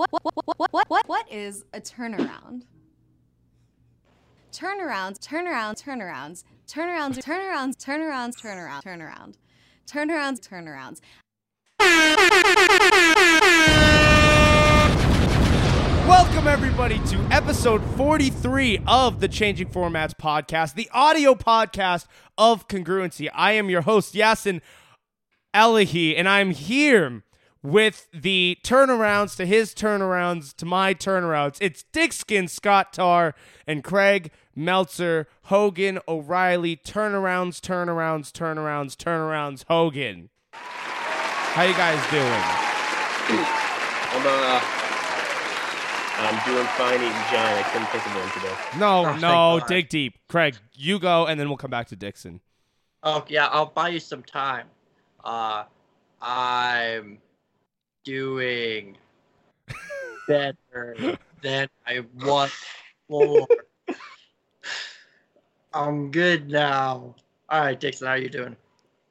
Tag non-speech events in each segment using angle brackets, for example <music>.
What, what, what, what, what, what, is a turnaround? Turnarounds, turnarounds, turnarounds, turnarounds, turnarounds, turnarounds, turnaround, turnaround, turnarounds, turnarounds. Welcome, everybody, to episode 43 of the Changing Formats podcast, the audio podcast of Congruency. I am your host, Yasin Elahi, and I'm here with the turnarounds to his turnarounds to my turnarounds. It's Dickskin, Scott Tarr, and Craig Meltzer, Hogan, O'Reilly, turnarounds, turnarounds, turnarounds, turnarounds, Hogan. How you guys doing? <clears throat> I'm uh, I'm doing fine eating giant. I couldn't think of one today. No, <laughs> Oh, no, dig deep. Craig, you go, and then we'll come back to Dixon. Oh yeah, I'll buy you some time. Uh, I'm doing <laughs> better than I was before. <laughs> I'm good now. All right, Dixon, how are you doing?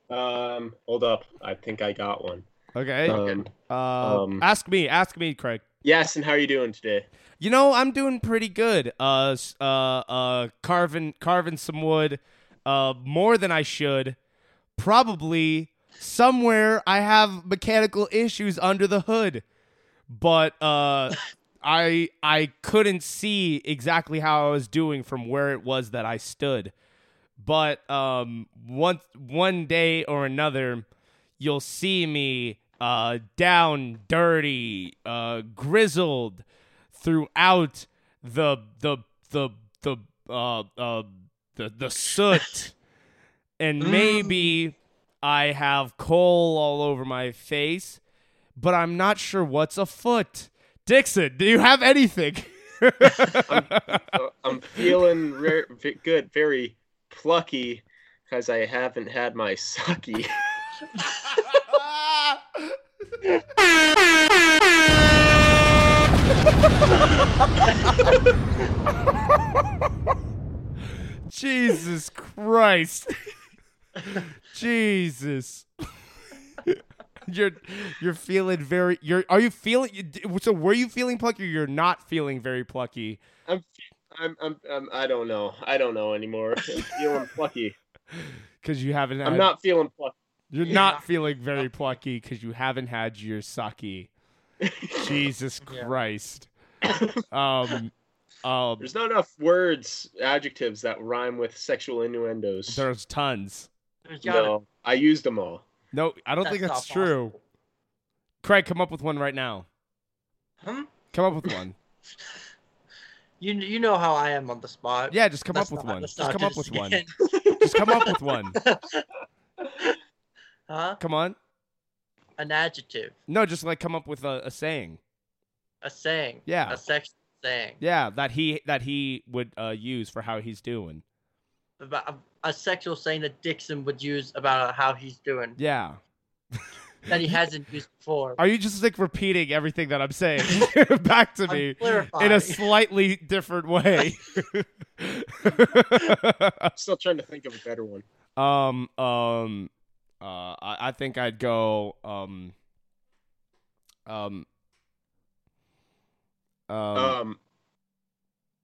Um, hold up. I think I got one. Okay. Um, Uh, um, ask me, ask me, Craig. yes, and how are you doing today? You know, I'm doing pretty good. Uh, uh, uh, carving, carving some wood, uh, more than I should. Probably somewhere I have mechanical issues under the hood, but uh, <laughs> I I couldn't see exactly how I was doing from where it was that I stood. But um, one one day or another, you'll see me uh, down, dirty, uh, grizzled throughout the the the the uh, uh, the the soot, and maybe I have coal all over my face, but I'm not sure what's afoot. Dixon, do you have anything? <laughs> Uh, I'm feeling re- good, very plucky, because I haven't had my sucky. <laughs> <laughs> Jesus Christ. <laughs> Jesus. <laughs> you're you're feeling very you're are you feeling so were you feeling plucky or you're not feeling very plucky? I'm, I'm, I'm, I'm, I don't know. I don't know anymore. <laughs> I'm feeling plucky. Cuz you haven't had, I'm not feeling plucky. you're not feeling very plucky cuz you haven't had your sake. Jesus Christ. Um um There's not enough words, adjectives that rhyme with sexual innuendos. there's tons. There's gotta- No, I used them all. No, I don't think That's that's true. possible. Craig, come up with one right now. Hmm? Come up with one. <laughs> You you know how I am on the spot. Yeah, just come Let's up with not- one. Just come up do this with one. <laughs> Just come up with one. <laughs> huh? Come on. An adjective, No, just like come up with a, a saying. a saying, Yeah. a sexual saying, Yeah, that he that he would uh, use for how he's doing. about a, a sexual saying that Dixon would use about how he's doing Yeah. that he <laughs> hasn't used before. Are you just like repeating everything that I'm saying <laughs> back to I'm me in a slightly different way? I'm <laughs> still trying to think of a better one. um um uh I, I think I'd go um um um, Um,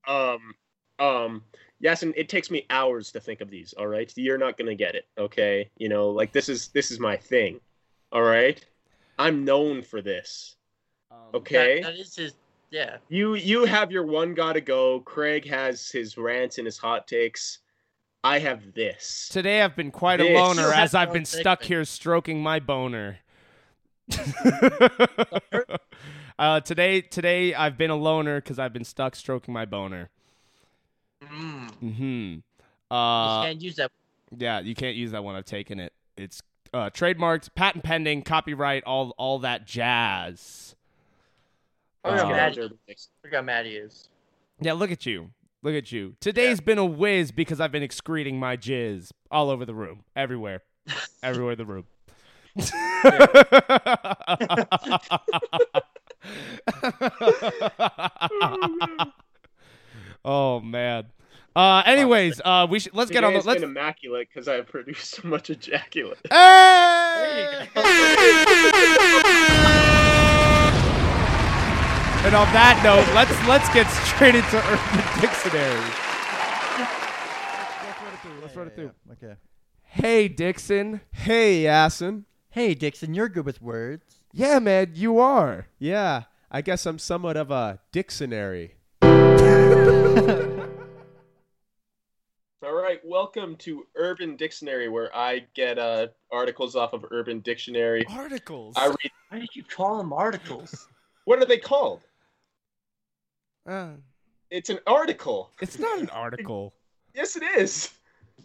um, um, yes, and it takes me hours to think of these. All right, you're not gonna get it. Okay, you know, like this is this is my thing. All right, I'm known for this. um, Okay, That, that is his. Yeah. you you have your one gotta go. Craig has his rants and his hot takes. I have this. Today I've been quite a loner as I've been stuck here stroking my boner. <laughs> <laughs> uh, today, today I've been a loner because I've been stuck stroking my boner. Mm. Hmm. you Uh, can't use that. yeah, you can't use that one. I've taken it. It's uh, trademarked, patent pending, copyright, all all that jazz. Yeah, Let's get on Maddie. to Urban Mix. Look how mad he is. Yeah, look at you. Look at you. Today's been a whiz because I've been excreting my jizz all over the room, everywhere, <laughs> everywhere in the room. <laughs> <laughs> oh man. Uh, anyways, uh, we should let's get on the Today's let's. been immaculate because I have produced so much ejaculate. <laughs> Hey! There you go. And on that note, let's let's get straight into Urban <laughs> Dictionary. Let's run it through. Let's run it through. Okay. Hey Dixon. Hey, Yasin. Hey, Dixon, you're good with words. Yeah, man, you are. Yeah, I guess I'm somewhat of a dictionary. <laughs> All right, welcome to Urban Dictionary, where I get uh, articles off of Urban Dictionary. Articles. I read. Why did you call them articles? <laughs> What are they called? Uh, It's an article. it's not an article. <laughs> Yes, it is.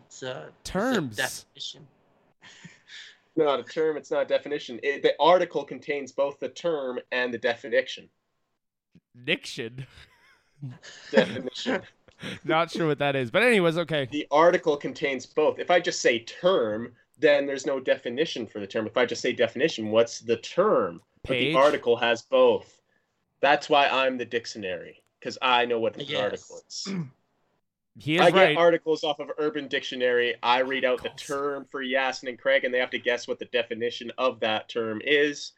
It's uh, it's a Terms. definition. <laughs> Not a term. It's not a definition. It, the article contains both the term and the definition. Diction. Definition. Not sure what that is, but anyways, okay. the article contains both. If I just say term, then there's no definition for the term. If I just say definition, what's the term? But the article has both. That's why I'm the dictionary because I know what an Yes. article is. <clears throat> He is I right. get articles off of Urban Dictionary. I read out the term for Yasin and Craig, and they have to guess what the definition of that term is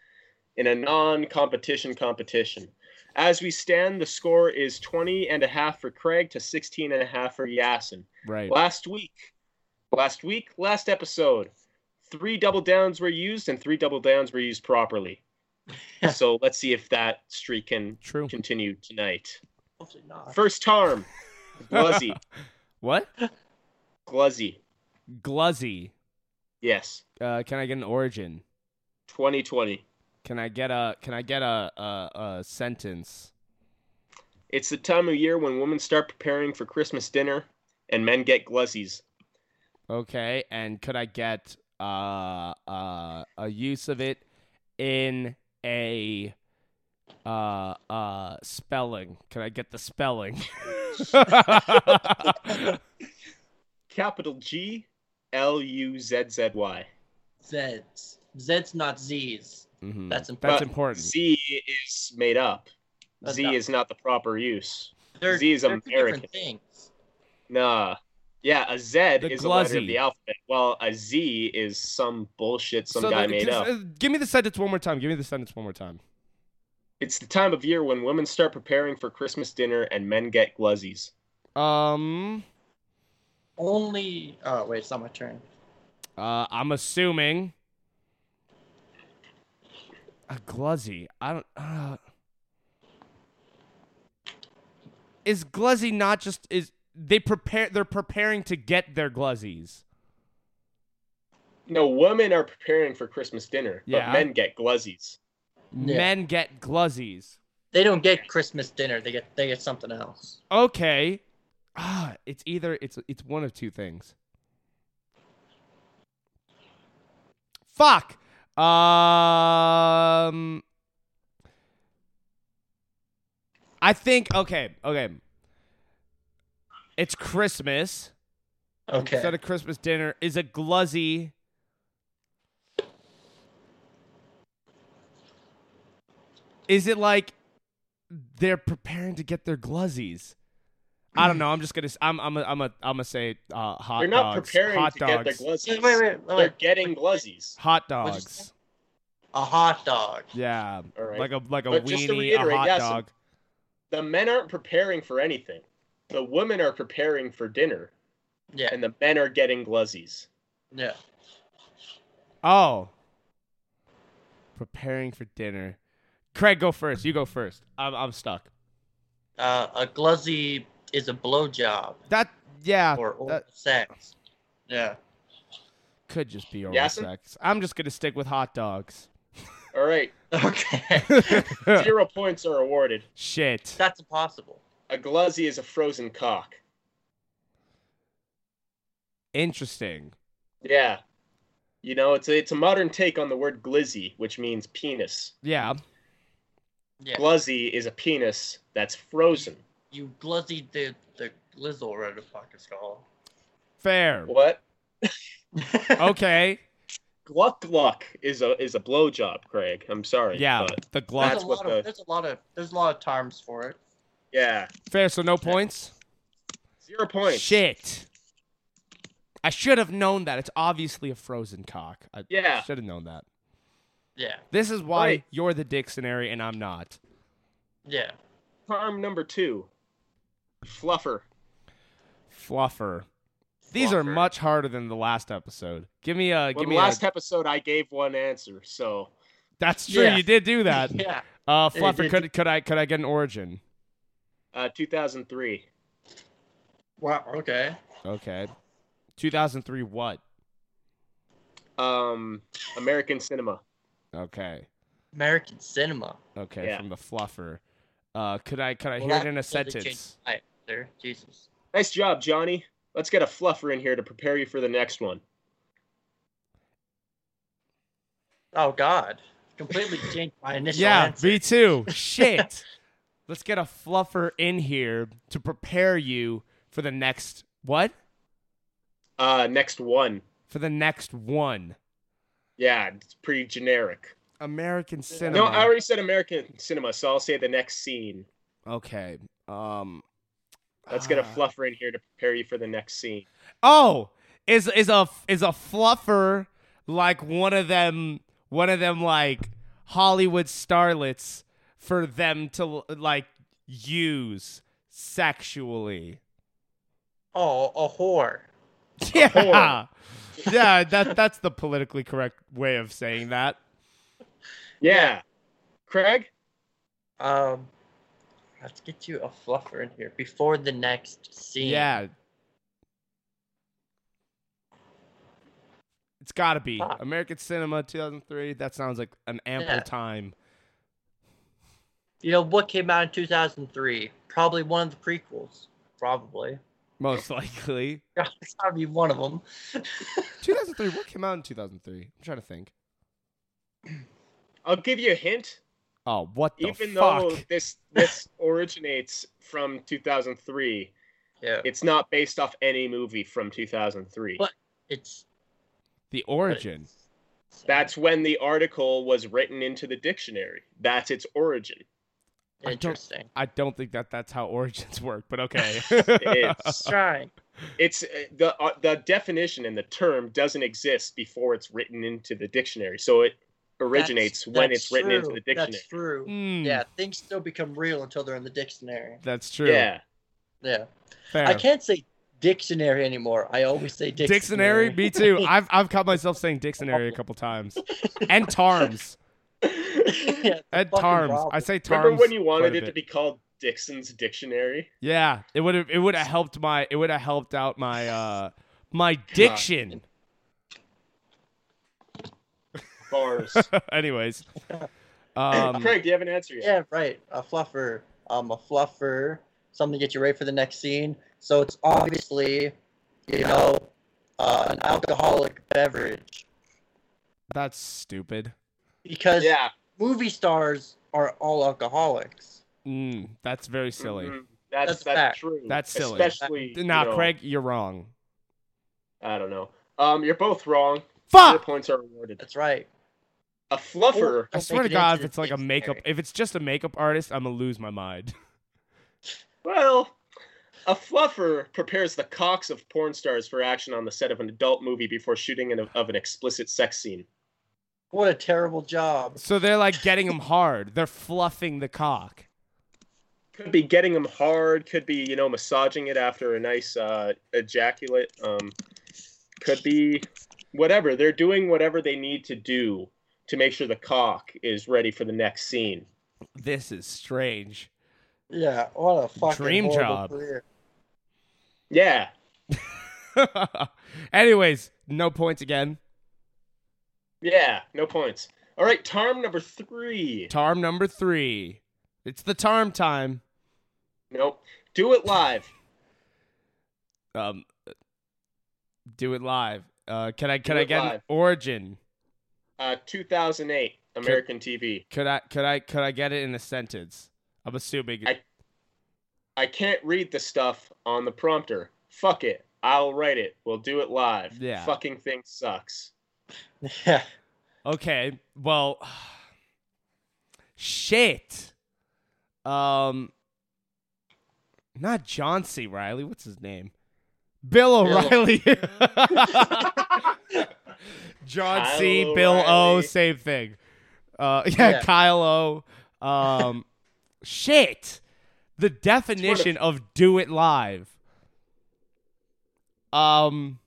in a non-competition competition. As we stand, the score is 20 and a half for Craig to 16 and a half for Yasin. right. Last week, last week, last episode, three double downs were used and three double downs were used properly. <laughs> so let's see if that streak can True. continue tonight. Hopefully not. First term, gluzzy, <laughs> What? gluzzy. Gluzzy. Yes, Uh, can I get an origin? 2020. Can I get a Can I get a a, a sentence? It's the time of year when women start preparing for Christmas dinner and men get gluzzies. Okay, and could I get uh uh a use of it in a uh uh spelling? Can I get the spelling? <laughs> Capital G L U Z Z Y. Z's. Z's not Z's. Mhm. That's That's important. important. Z is made up. That's Z not- is not the proper use. They're, Z is American. different things. Nah. Yeah, a Z The is a letter of the alphabet, while a Z is some bullshit some So guy the- made just, up. uh, give me the sentence one more time. Give me the sentence one more time. It's the time of year when women start preparing for Christmas dinner and men get gluzzies. Um, Only. Oh wait, it's not my turn. uh, I'm assuming a gluzzy. I don't. Uh, is gluzzy not just is they prepare? They're preparing to get their gluzzies. No, women are preparing for Christmas dinner, Yeah. but men get gluzzies. Yeah. Men get gluzzies. They don't get Christmas dinner. They get they get something else. Okay. Ah, it's either it's it's one of two things. Fuck. Um I think okay, okay. It's Christmas. Okay. Instead of Christmas dinner is a gluzzy. Is it like they're preparing to get their gluzzies? I don't know. I'm just gonna. s- I'm. I'm. A, I'm. A, I'm gonna say uh, hot dogs. They're not dogs. preparing hot to dogs. get their gluzzies. Wait, wait, wait, They're getting gluzzies. Hot dogs. A hot dog. Yeah. All right. Like a like a But just to weenie, reiterate, a hot yes, dog. The men aren't preparing for anything. The women are preparing for dinner, Yeah. and the men are getting gluzzies. Yeah. Oh. Preparing for dinner. Craig, go first. You go first. I'm. I'm stuck. Uh, a gluzzy is a blowjob That. Yeah. or oral that sex. Yeah. could just be oral Yasin? sex. I'm just gonna stick with hot dogs. <laughs> All right, Okay. <laughs> zero points are awarded. Shit. That's impossible. A gluzzy is a frozen cock. Interesting. Yeah. You know, it's a, it's a modern take on the word glizzy, which means penis. Yeah. Yeah. Gluzzy is a penis that's frozen. You gluzzy the the glizzle, or whatever the fuck it's called. Fair. What? <laughs> Okay. Gluck gluck is a is a blowjob, Craig. I'm sorry. Yeah. but The There's. That's a what lot the- there's a lot of there's a lot of terms for it. yeah. Fair. So no points. Zero points. Shit. I should have known that. It's obviously a frozen cock. I Yeah. should have known that. Yeah. This is why Right. you're the dictionary and I'm not. Yeah. Term number two. Fluffer. Fluffer. These are much harder than the last episode. Give me a Well, give the me last a. episode I gave one answer, so That's true. Yeah. You did do that. <laughs> Yeah. Uh, Fluffer, could could I could I get an origin? uh, 2003. Wow. Okay. Okay. 2003 what? Um, American cinema. Okay. American cinema. Okay, Yeah. from the Fluffer. Uh, could I could I Well, hear it in a totally changed sentence? my answer. Jesus. Nice job, Johnny. Let's get a fluffer in here to prepare you for the next one. Oh God. Completely <laughs> changed my initial Yeah, answer. me too. <laughs> Shit. Let's get a Fluffer in here to prepare you for the next what? Uh, next one. For the next one. Yeah, it's pretty generic. American cinema. No, I already said American cinema, so I'll say the next scene. Okay. Um. Let's get a ah. fluffer in here to prepare you for the next scene. Oh, is is a is a fluffer like one of them one of them like Hollywood starlets for them to like use sexually? Oh, a whore. <laughs> Yeah. yeah, that that's the politically correct way of saying that. Yeah. Craig? Um, let's get you a fluffer in here before the next scene. Yeah. It's got to be Fuck. American Cinema 2003. That sounds like an ample Yeah. time. You know what came out in 2003? Probably one of the prequels. Probably. Most likely. <laughs> It's gotta be one of them. <laughs> 2003. What came out in 2003? I'm trying to think. I'll give you a hint. Oh, what the Even fuck? though <laughs> this this originates from 2003, yeah. it's not based off any movie from 2003. But It's. the origin. it's- That's when the article was written into the dictionary. That's its origin. I don't- Interesting. I don't think that that's how origins <laughs> work, but okay. It's <laughs> Trying. it's uh, the uh, the definition and the term doesn't exist before it's written into the dictionary. So it originates That's- when that's it's written into the dictionary. That's true. Hmm, Yeah, things still become real until they're in the dictionary. That's true. Yeah. Yeah. Fair. I can't say dictionary anymore. I always say Dictionary, dictionary. me too. <laughs> I've I've caught myself saying dictionary a couple times. And tarms. <laughs> yeah, it's And tarms. problem. I say tarms. Remember when you wanted it to be called Dixon's Dictionary? Yeah, it would have it would have helped my it would have helped out my uh my diction. Bars. <laughs> Anyways. Um Craig, do you have an answer yet? Yeah, right. A fluffer. Um, a fluffer. Something to get you ready for the next scene. So it's obviously, you know, uh, an alcoholic beverage that's stupid. because Yeah. movie stars are all alcoholics. Mm, that's very silly. Mhm. That's That's that's, fact. true. That's silly. Especially Nah, you know, Craig, you're wrong. I don't know. Um, you're both wrong. Your Fuck! points are awarded. That's right. A fluffer. I swear to God, if it's like a makeup, if it's just a makeup artist, I'm gonna lose my mind. <laughs> Well, a fluffer prepares the cocks of porn stars for action on the set of an adult movie before shooting an, of an explicit sex scene. What a terrible job. So they're like getting them hard. They're fluffing the cock. Could be getting them hard. Could be you know massaging it after a nice uh, ejaculate. Um, could be whatever. They're doing whatever they need to do to make sure the cock is ready for the next scene. This is strange. Yeah, what a fucking Dream job. career. Yeah. <laughs> Anyways, no points again. Yeah. No points. All right. Tarm number three. Tarm number three. It's the tarm time. Nope. Do it live. Um, do it live. Uh, can I can I it get an origin? Uh, 2008 American TV. Could I could I could I get it in a sentence? I'm assuming. I- I can't read the stuff on the prompter. Fuck it. I'll write it. We'll do it live. Yeah. Fucking thing sucks. Yeah. Okay. Well, shit. Um, not John C. Reilly. What's his name? Bill Bill. <laughs> <laughs> O'Reilly. John C. Kyle Bill O. Same thing. Uh, <laughs> yeah, Yeah. Kyle O. Um, Shit. The definition of do it live. Um.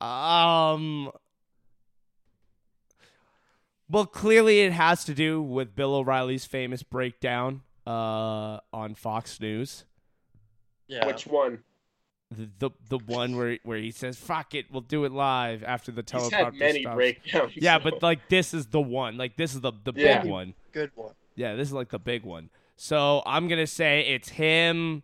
Um. Well, clearly it has to do with Bill O'Reilly's famous breakdown uh, on Fox News. Yeah. Which one? The, the the one where where he says "fuck it, we'll do it live" after the He's teleprompter had many stops. breakdowns. Yeah, but like this is the one. Like this is the the Yeah. big one. Good one. Yeah, this is like the big one. So I'm gonna say it's him,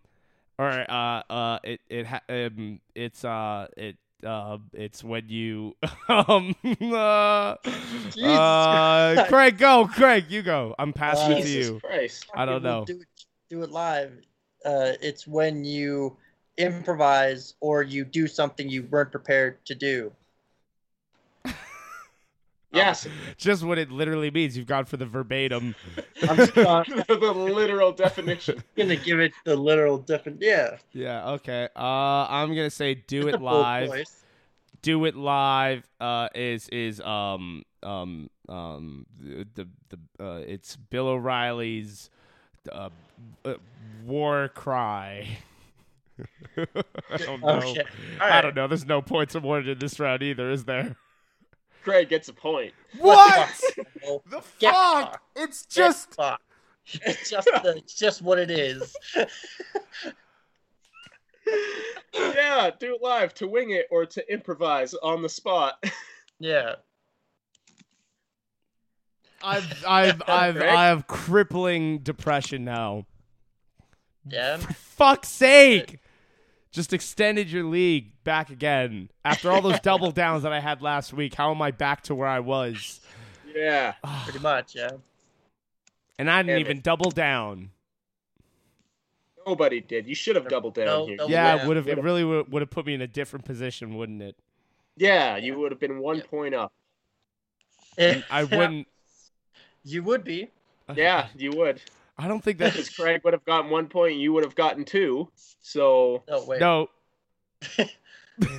or uh uh it it ha- um it's uh it uh it's when you <laughs> um <laughs> uh, uh Craig go Craig you go I'm passing it to Jesus you. Christ. I don't know. Do it, do it live. Uh, it's when you improvise or you do something you weren't prepared to do. <laughs> Yes, <laughs> Just what it literally means. You've gone for the verbatim. <laughs> I'm just not the literal definition. gonna give it the literal definition. Yeah. Yeah. Okay. Uh, I'm gonna say do Just it live. choice. do it live uh is is um um um the the, the uh it's Bill O'Reilly's uh, uh war cry. <laughs> I don't oh, know. Okay. I Alright. don't know. There's no points awarded in this round either, is there? Craig gets a point. What? The Get fuck? It's just fucked. It's just the, it's just what it is. <laughs> yeah, do it live to wing it or to improvise on the spot. Yeah. I've I've <laughs> I've Craig? I have crippling depression now. Yeah. For fuck's sake. Just extended your league back again. After all those <laughs> double downs that I had last week, how am I back to where I was? yeah. <sighs> Pretty much. Yeah. And I didn't Damn it. even double down. Nobody did. You should have doubled down No, here. no. Yeah, yeah. it would have. It really would would have put me in a different position, wouldn't it? Yeah, you would have been one Yeah. point up. I <laughs> wouldn't. You would be. Yeah, <laughs> you would. I don't think Because that's. Craig would have gotten one point, point, you would have gotten two. So No wait. No. <laughs> no.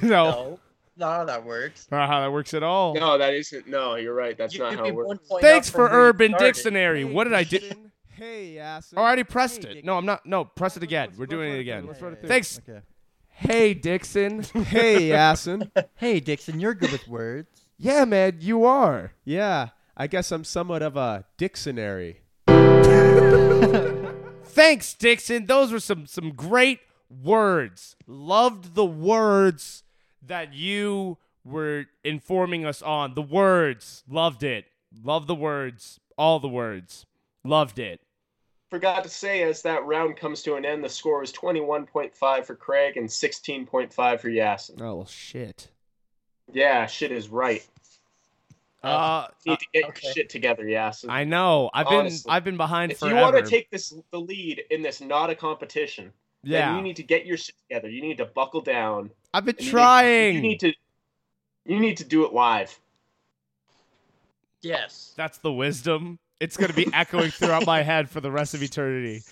No. Not how that works. Not how that works at all. no, that isn't. No, you're right. That's You not how be it works. Thanks for from where you Urban started. Dictionary. What did I do? Hey, Yasin. Oh, I already pressed Hey, it. Dick. No, I'm not. No, press it again. let's- We're let's doing it again. Let's it. Thanks. Okay. Hey, Dixon. <laughs> Hey, Yasin. <laughs> Hey, Dixon, you're good with words. yeah, man, you are. yeah, I guess I'm somewhat of a dictionary. Thanks, Dixon. Those were some some great words. Loved the words that you were informing us on. The words. Loved it. Loved the words. All the words. Loved it. Forgot to say, as that round comes to an end, the score is 21.5 for Craig and 16.5 for Yasin. Oh shit. Yeah, shit is right. Uh, You need to get okay. your shit together, Yasin. I know. I've been I've been behind if forever. you want to take this the lead in this not a competition, then yeah, you need to get your shit together. You need to buckle down. I've been and you need- trying. You need to. You need to do it live. Yes. That's the wisdom. It's gonna be echoing throughout my head for the rest of eternity.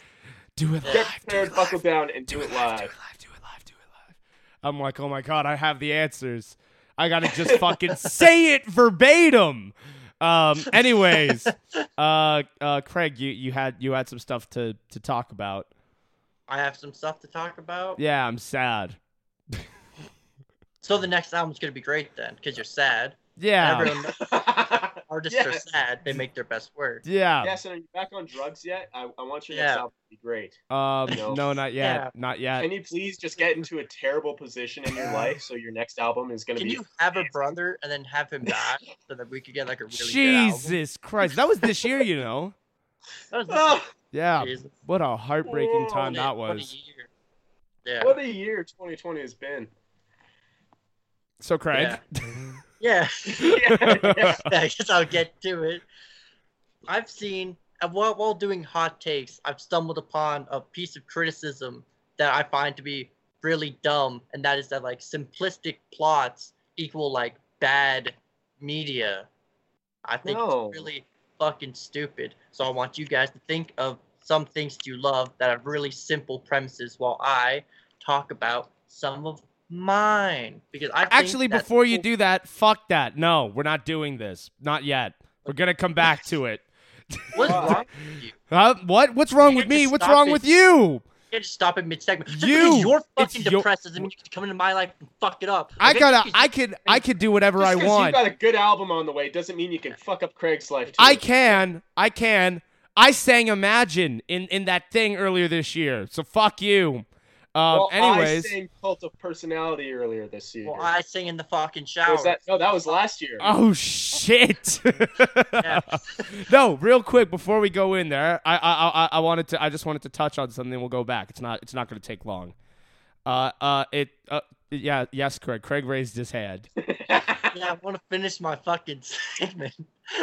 Do it live. Get prepared, buckle live. down, and do do it it live, live. do it live, do it live, do it live. I'm like, oh my god, I have the answers. I gotta just fucking say it verbatim. Um. Anyways, <laughs> uh, uh, Craig, you you had you had some stuff to to talk about. I have some stuff to talk about. Yeah, I'm sad. <laughs> So the next album's gonna be great then, because you're sad. Yeah, Everyone knows <laughs> artists are sad. They make their best work. yeah. Yes, and are you back on drugs yet? I, I want your next album to be great. Um, No. no, not yet, Yeah. not yet. Can you please just get into a terrible position in your life so your next album is going to Can be Can you have a brother and then have him die <laughs> so that we could get like a really good? Jesus Christ, that was this year, you know. <laughs> That was Ah, Yeah, Jesus. what a heartbreaking Oh, time What a- that what a was. year. Yeah. what a year 2020 has been. So, Craig. Yeah. yeah, <laughs> yeah. I guess I'll get to it. I've seen uh, while while doing hot takes, I've stumbled upon a piece of criticism that I find to be really dumb, and that is that like simplistic plots equal like bad media. I think No. it's really fucking stupid. So I want you guys to think of some things you love that have really simple premises, while I talk about some of mine because I Actually, that before you do that, fuck that. No, we're not doing this. Not yet. We're gonna come back to it. What's wrong with you? <laughs> Huh? What? What's wrong You with me? What's wrong it. with you? You can't just stop it mid segment. Just You- because you're it's fucking your- depressed doesn't mean you can come into my life and fuck it up. I gotta. I could. I could do whatever Just I 'cause you want. got a good album on the way doesn't mean you can fuck up Craig's life too. I can. I can. I sang Imagine in in that thing earlier this year. So fuck you. Um, well, anyways. I sang Cult of Personality earlier this year. Well, I sing in the fucking Or shower. was that no? That was last year. Oh shit! <laughs> No, real quick before we go in there, I, I I I wanted to I just wanted to touch on something. We'll go back. It's not it's not going to take long. Uh uh it uh yeah yes Craig Craig raised his hand. <laughs> yeah, I want to finish my fucking segment.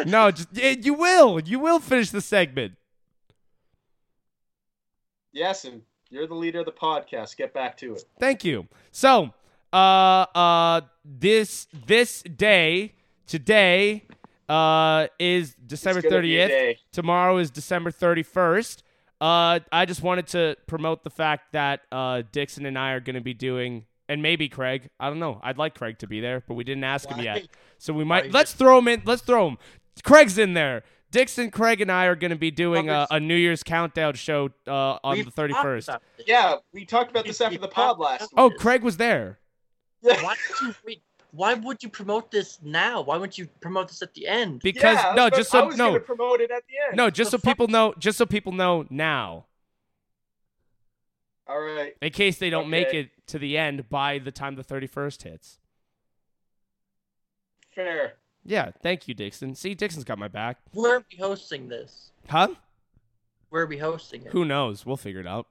No, just you will you will finish the segment. yes, and you're the leader of the podcast. Get back to it. Thank you. So, uh, uh, this this day today, uh, is December It's gonna be a thirtieth. Tomorrow is December thirty first. Uh, I just wanted to promote the fact that uh, Dixon and I are going to be doing, and maybe Craig. I don't know. I'd like Craig to be there, but we didn't ask him yet. So we might you let's throw him in. Let's throw him. Craig's in there. Dixon, Craig, and I are going to be doing a, a New Year's countdown show uh, on We've the thirty first. Yeah, we talked about this after the pod last. Oh, this. Craig was there. week. Why would you wait? Why would you promote this now? Why wouldn't you promote this at the end? Because Yeah, no, but just I so was no, promote it at the end. no, just so The fuck- people know, just so people know now, All right. in case they don't make it to the end by the time the thirty first hits. Fair. Yeah, thank you, Dixon. See, Dixon's got my back. Where are we hosting this? Huh? Where are we hosting it? Who knows? We'll figure it out.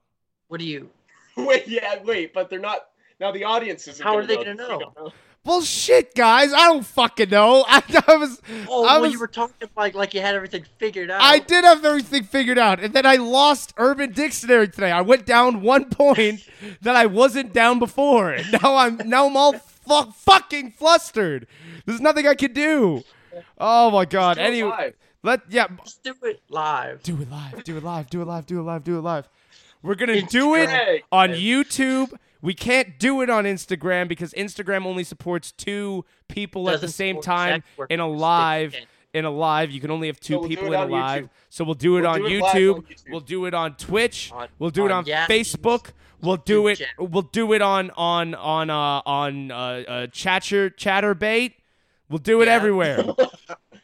What do you? <laughs> Wait, yeah, wait, but they're not. Now the audience is. How are they gonna <laughs> know? Well, shit, guys, I don't fucking know. I, <laughs> I was, Oh, I well, was, you were talking like like you had everything figured out. I did have everything figured out, and then I lost Urban Dictionary today. I went down one point that I wasn't down before, and now I'm now I'm all fu- fucking flustered. There's nothing I can do. Oh my god. Anyway, let yeah, Just do it live. do it live, do it live, do it live, do it live, do it live. We're gonna Instagram. do it on YouTube. We can't do it on Instagram because Instagram only supports two people at the same time in a live. In a live, you can only have two So we'll people in a live. YouTube. So we'll do it, We'll on, do it YouTube. on YouTube. We'll do it on Twitch. On- we'll do it on on Facebook. We'll do it. channel. We'll do it on on on uh, on uh, uh, Chatter Chaturbate. We'll do it Yeah. everywhere. <laughs>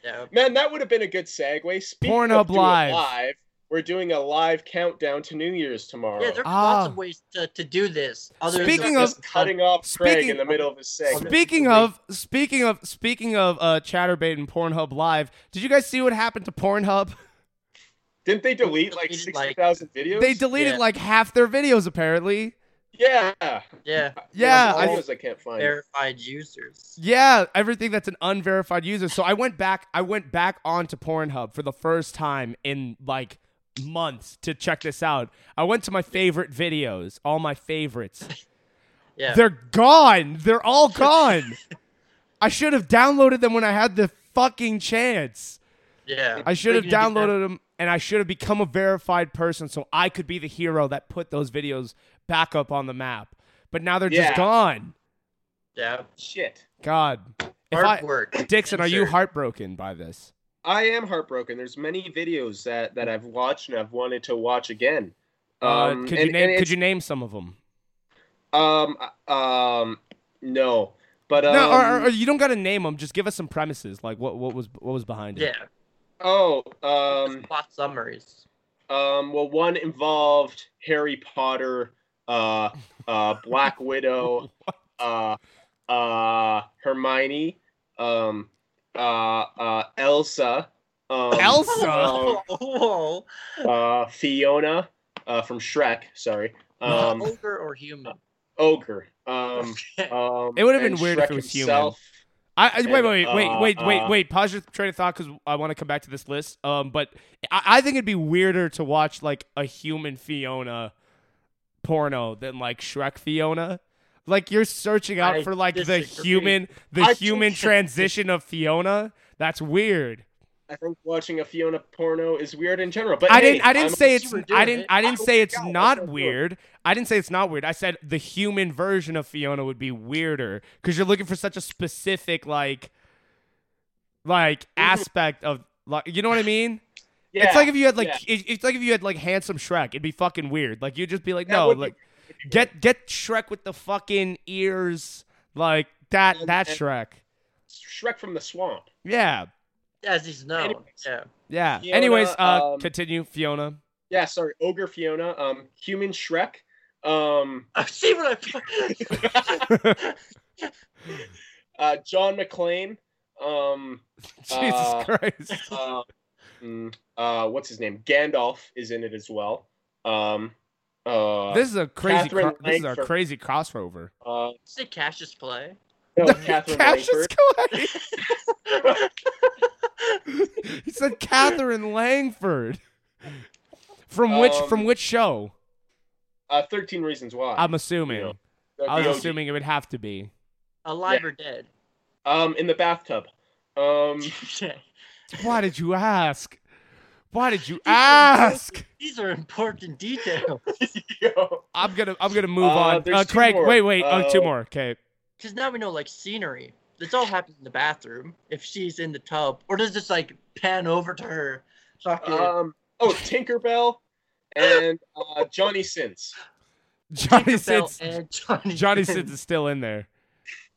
Yeah. Man, that would have been a good segue. Speaking Pornhub of Live. live, we're doing a live countdown to New Year's tomorrow. Yeah, there's Ah. lots of ways to, to do this. Other Speaking than of- Just cutting off Craig Speaking- in the middle of his segment. speaking of speaking of speaking of uh, Chaturbate and Pornhub Live, did you guys see what happened to Pornhub? <laughs> Didn't they delete like sixty thousand like- videos? They deleted Yeah. like half their videos apparently. Yeah. yeah, Yeah, There's I- videos I can't find. verified users. Yeah, everything that's an unverified user. So I went back I went back onto Pornhub for the first time in like months to check this out. I went to my favorite videos, all my favorites. <laughs> Yeah. They're gone. They're all gone. <laughs> I should have downloaded them when I had the fucking chance. yeah. I should have What are you gonna do downloaded them and I should have become a verified person so I could be the hero that put those videos back up on the map. But now they're Yeah. just gone. Yeah. Shit. God. I. Dixon, are you heartbroken by this? I am heartbroken. There's many videos that, that I've watched and I've wanted to watch again. Uh, Um, could you and- name and could you name some of them? Um, um, no, but um, no, or, or- or you don't got to name them. Just give us some premises, like what what was what was behind it. Yeah. Oh, um, Plot summaries. um, well, one involved Harry Potter, uh, uh, Black <laughs> Widow, uh, uh, Hermione, um, uh, uh, Elsa, um, Elsa? um, uh, Fiona, uh, from Shrek. Sorry, um, Ogre or human? Ogre. Um, <laughs> um, It would've been and weird if it was human. himself. I, I wait, wait, wait, wait, uh, wait, wait, uh, wait. Pause your train of thought because I want to come back to this list. Um, but I, I think it'd be weirder to watch like a human Fiona porno than like Shrek Fiona. Like you're searching out I for like the human, the I human transition of Fiona. That's weird. I think watching a Fiona porno is weird in general. But I hey, didn't. I didn't I'm- say it's. I didn't. it. I didn't Oh say it's God, not so cool. weird. I didn't say it's not weird. I said the human version of Fiona would be weirder because you're looking for such a specific like, like Mm-hmm. aspect of like. You know what I mean? Yeah, it's like if you had like yeah. it- it's like if you had like handsome Shrek. It'd be fucking weird. Like you'd just be like, That no, would be like get get Shrek with the fucking ears, like that And- that and- Shrek. Shrek from the swamp. Yeah, As he's known. Anyways. Yeah. yeah. Fiona, Anyways, uh, um, continue, Fiona. Yeah, sorry, ogre Fiona. Um, human Shrek. Um, I <laughs> see what I. <laughs> uh, John McClane. Um, <laughs> Jesus uh, Christ. uh, uh, what's his name? Gandalf is in it as well. Um, uh, This is a crazy. Cro- this is a crazy crossover. uh, Say Cassius Clay. No, <laughs> Katherine Cassius Langford. Clay. <laughs> he said Katherine Langford. From which Um, from which show? Uh, Thirteen Reasons Why. I'm assuming. Yeah. The- I was OG. assuming it would have to be. Alive Yeah. or dead? Um, in the bathtub. Um, <laughs> Why did you ask? Why did you ask? These are important details. yo, I'm gonna I'm gonna move Uh, on. Uh, Craig, more. wait, wait. Uh, two Uh, more. Okay. Because now we know like scenery. This all happens in the bathroom. If she's in the tub, or does this like pan over to her? Fucking. um, oh, Tinkerbell and uh, Johnny Sins. Johnny Sins. and Johnny. Johnny Sins. Sins is still in there.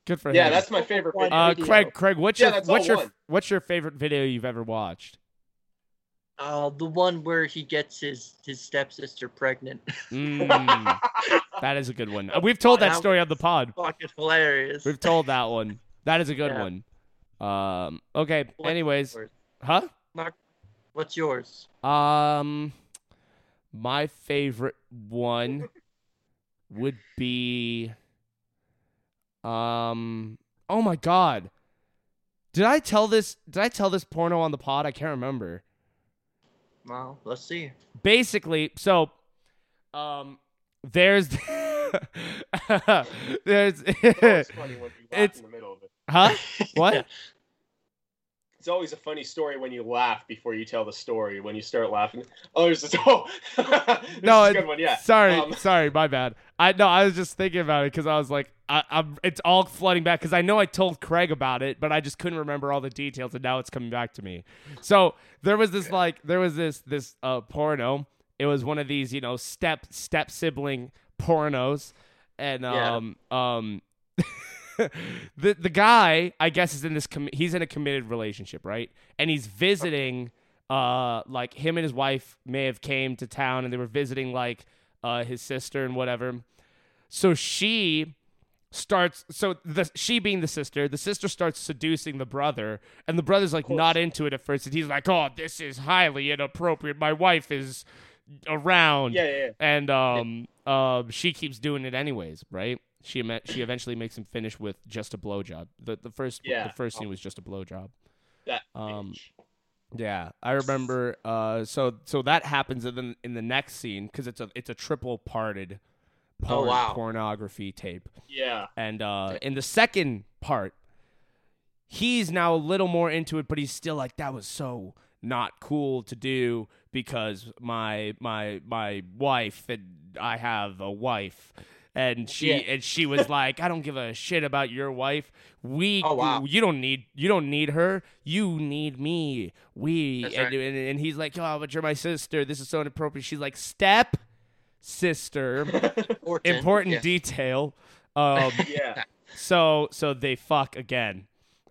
Good for Yeah, him. Yeah, that's my favorite. Video. Uh, video. Craig, Craig, what's Yeah, your what's your one. what's your favorite video you've ever watched? Uh, the one where he gets his his stepsister pregnant. Mm, <laughs> <laughs> that is a good one. We've told that story on the pod. Fucking hilarious. We've told that one. That is a good Yeah. one. Um. Okay. What's Anyways, yours? huh? What's yours? Um, my favorite one <laughs> would be, um, oh my god, did I tell this? Did I tell this porno on the pod? I can't remember. Well, let's see. Basically, so, um, there's, <laughs> there's, it's funny when you laugh It's- in the middle of it. huh? <laughs> What? Yeah. It's always a funny story when you laugh before you tell the story. When you start laughing, oh, there's this. <laughs> Oh, this no, is a it- good one. Yeah. Sorry, Um, sorry, my bad. I no, I was just thinking about it because I was like, I, I'm. It's all flooding back because I know I told Craig about it, but I just couldn't remember all the details, and now it's coming back to me. So there was this like, there was this this uh porno. It was one of these, you know, step step sibling pornos, and Yeah. um um. <laughs> the the guy, I guess, is in this. Com- he's in a committed relationship, right? And he's visiting. Uh, like him and his wife may have came to town, and they were visiting like uh his sister and whatever. So she starts. So the she being the sister, the sister starts seducing the brother, and the brother's like not into it at first, and he's like, "Oh, this is highly inappropriate. My wife is around." Yeah, yeah, yeah. and um, uh, she keeps doing it anyways, right? She em- she eventually makes him finish with just a blowjob. The the first Yeah. the first scene was just a blowjob. That. Um, bitch. Yeah, I remember. Uh, so so that happens in the in the next scene because it's a it's a triple parted, porn, wow. pornography tape, Yeah. and uh, in the second part, he's now a little more into it, but he's still like that was so not cool to do because my my my wife and I have a wife. And she Yeah. and she was <laughs> like, "I don't give a shit about your wife. We, Oh, wow. you don't need, you don't need her. You need me. We." And, right. and and he's like, "Oh, but you're my sister. This is so inappropriate." She's like, "Step, sister." <laughs> Important. Important Yeah. detail. Um, <laughs> Yeah. so so they fuck again.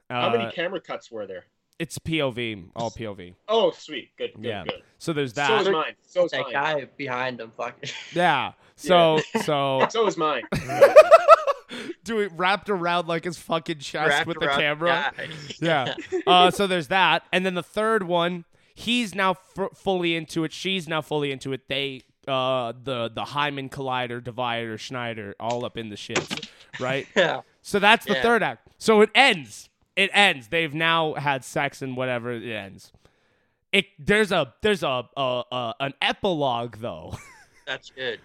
Uh, How many camera cuts were there? It's POV, all POV. Oh, sweet. Good. Good. Yeah. Good. So there's that. So that. is mine. So is that mine. guy behind him, fucking. <laughs> yeah. So so <laughs> So is mine. <laughs> do it wrapped around like his fucking chest wrapped with the camera. guy. Yeah. uh, so there's that, and then the third one, he's now f- fully into it. She's now fully into it. They, uh, the the Hyman Collider, Divider, Schneider, all up in the shit, right? yeah. So that's the Yeah. third act. So it ends. It ends. They've now had sex and whatever. It ends. It there's a there's a, a, a an epilogue though. <laughs> That's good.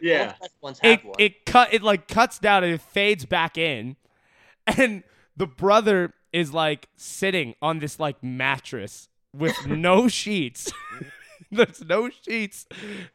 Yeah. All the best ones have it one. it cut it like cuts down and it fades back in, <laughs> and the brother is like sitting on this like mattress with no <laughs> sheets, <laughs> There's no sheets,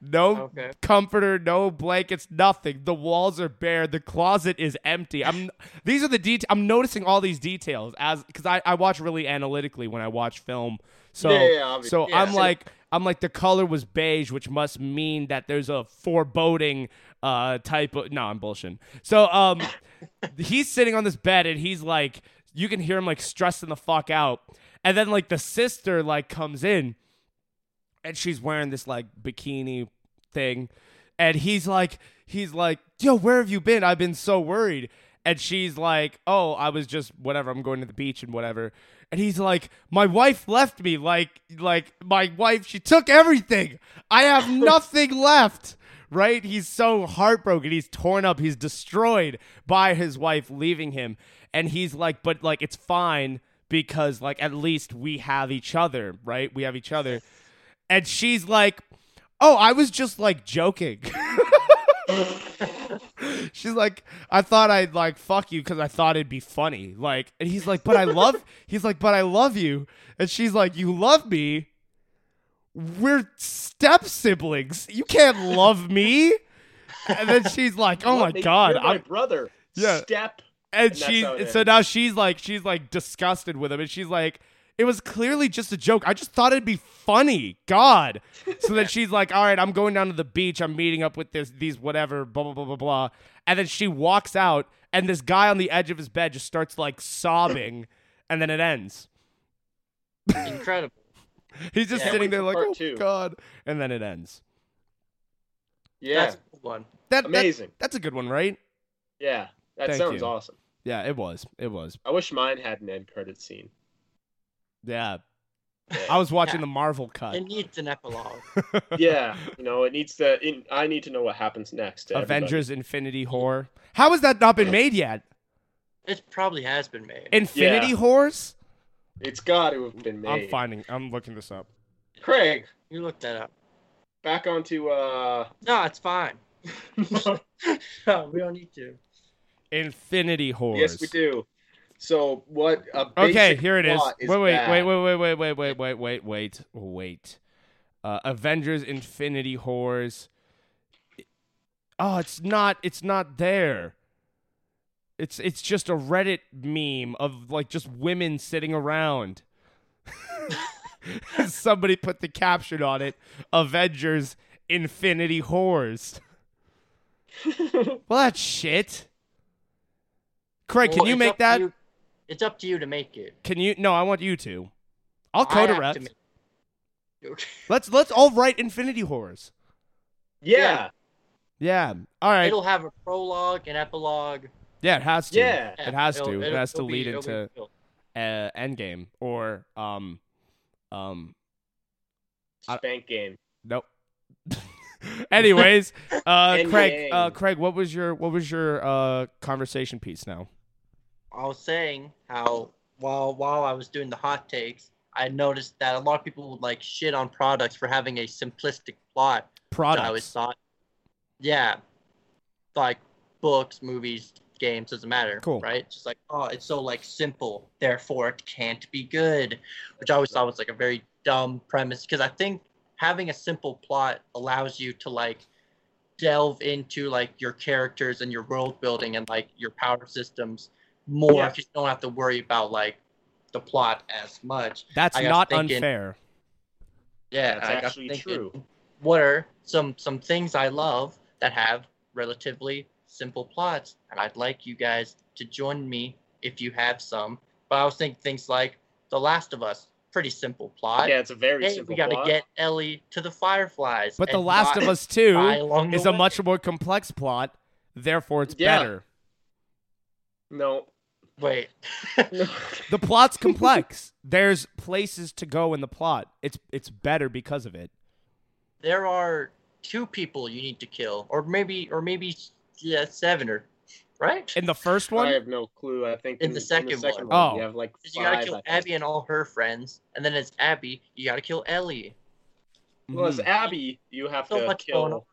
no Okay. comforter, no blankets, nothing. The walls are bare. The closet is empty. I'm. These are the details. I'm noticing all these details as because I, I watch really analytically when I watch film. So Yeah, yeah, so yeah. I'm like I'm like the color was beige, which must mean that there's a foreboding uh type of. No, I'm bullshitting. So um, <laughs> he's sitting on this bed and he's like, you can hear him like stressing the fuck out, and then like the sister like comes in and she's wearing this like bikini thing and he's like he's like yo where have you been? I've been so worried. And she's like oh i was just whatever i'm going to the beach and whatever. And he's like my wife left me like like my wife she took everything. I have <laughs> nothing left. Right? He's so heartbroken. He's torn up. He's destroyed by his wife leaving him. And he's like but like it's fine because like at least we have each other. Right? We have each other and she's like, "Oh, I was just like joking." <laughs> she's like, "I thought I'd like fuck you because I thought it'd be funny." Like, and he's like, "But I love." <laughs> he's like, "But I love you," and she's like, "You love me." We're step siblings. You can't love me. And then she's like, "Oh my god, my I'm brother. Yeah. Step. and how it so now she's like she's like disgusted with him and she's like it was clearly just a joke i just thought it'd be funny god so then <laughs> she's like all right i'm going down to the beach i'm meeting up with this these whatever blah blah blah blah blah and then she walks out and this guy on the edge of his bed just starts like sobbing <coughs> and then it ends Incredible. <laughs> he's just Yeah. sitting there like part oh two." god and then it ends Yeah. That's a good one. that, that- Amazing. that's a good one right yeah. That Thank sounds you. awesome. yeah it was it was I wish mine had an end credit scene. Yeah Yeah. i was watching Yeah. the marvel cut It needs an epilogue. <laughs> yeah, you know, it needs to. It, I need to know what happens next. To everybody. Avengers Infinity Horror. How has that not been made yet? It probably has been made. Infinity Yeah. Horrors? It's got to have been made. I'm finding. I'm looking this up. Craig, you looked that up. back onto. uh No, it's fine. <laughs> <laughs> no, we don't need to. Infinity Horrors. Yes, we do. So what? A Okay, here it is. plot Wait, wait, wait, wait, wait, wait, wait, wait, wait, wait, wait, wait. Uh, Avengers Infinity Horrors. Oh, it's not. It's not there. It's it's just a Reddit meme of like just women sitting around. <laughs> Somebody put the caption on it: Avengers Infinity Whores. <laughs> well, that's shit. Craig, can Well, you make that? you- It's up to you to make it. Can you? No, I want you to. I'll I have to co-direct. make- <laughs> Let's let's all write Infinity Horrors. Yeah, Yeah. All right. It'll have a prologue, an epilogue. yeah, it has to. yeah. It has it'll- to. It it'll- has to lead be into filled. uh, Endgame or um um I- Spank game. nope. <laughs> Anyways, <laughs> uh Craig, uh Craig, what was your what was your uh conversation piece now? I was saying how while while I was doing the hot takes, I noticed that a lot of people would like shit on products for having a simplistic plot. which I always Products. thought, yeah, like books, movies, games doesn't matter. Cool. right? Just like oh, it's so like simple, therefore it can't be good, which I always thought was like a very dumb premise because I think having a simple plot allows you to like delve into like your characters and your world building and like your power systems more Yeah. because you don't have to worry about like the plot as much. That's not thinking- unfair. Yeah, That's I actually thinking, true. What are some some things I love that have relatively simple plots? And I'd like you guys to join me if you have some. But I was thinking things like The Last of Us, pretty simple plot. Yeah, it's a very hey, simple we got to plot. get Ellie to the Fireflies. But The Last of Us 2 is a way. much more complex plot, therefore it's Yeah. better. No. Wait. <laughs> The plot's complex. There's places to go in the plot. It's it's better because of it. there are two people you need to kill, or maybe, or maybe, yeah, seven or, right? In the first one? I have no clue. I think In the second one. Oh. you have like 'Cause you gotta kill I think. Abby and all her friends, and then as Abby, you gotta kill Ellie. Well, as Mhm. Abby, you have So to much going kill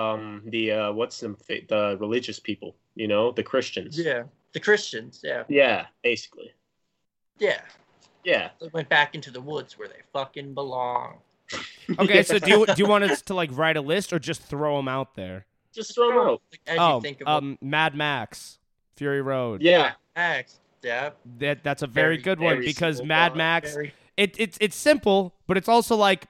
um the uh what's them fa- the religious people, you know, the Christians. Yeah, the Christians. Yeah, Yeah, basically. yeah. Yeah. They went back into the woods where they fucking belong. <laughs> Okay, so do you do you want us to like write a list or just throw them out there? Just throw them out. Like, as you Oh, think of um, Mad Max, Fury Road. Yeah, Max. Yeah. That that's a very, Very, good one because Mad plot. Max. Very, It it's it's simple, but it's also like,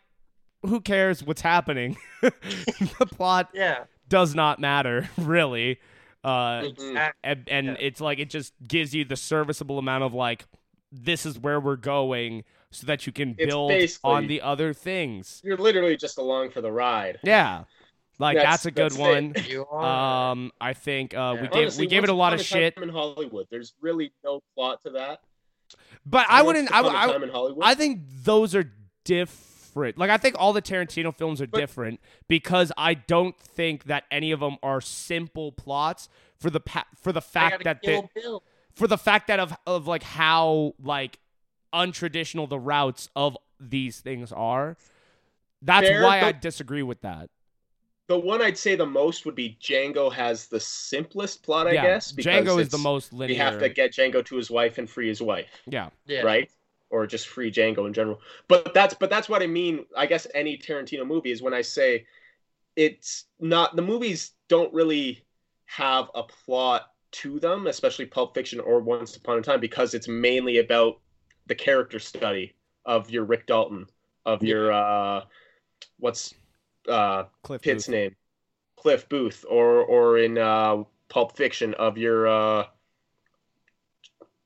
who cares what's happening? <laughs> the plot yeah. does not matter <laughs> really. Uh, Exactly. and, and Yeah. it's like it just gives you the serviceable amount of like this is where we're going so that you can It's build on the other things you're literally just along for the ride. yeah like That's- that's, a good that's one it. You are. um i think uh we gave Honestly, we gave it a lot of shit in Hollywood. There's really no plot to that. but i wouldn't I, Upon a I, in Hollywood. I think those are different like i think all the tarantino films are But- different because i don't think that any of them are simple plots for the pa- for the fact that they, kill Bill. for the fact that of of like how like untraditional the routes of these things are. That's Fair, why I disagree with that. the one I'd say the most would be Django has the simplest plot, I yeah, guess. because Django is the most linear. We have to get Django to his wife and free his wife, yeah, Yeah. right? Or just free Django in general. But that's but that's what I mean. I guess any Tarantino movie is when I say it's not the movies don't really have a plot to them, especially Pulp Fiction or Once Upon a Time, because it's mainly about the character study of your Rick Dalton, of your uh what's uh Cliff Pitt's Booth. name, Cliff Booth, or or in uh, Pulp Fiction of your uh,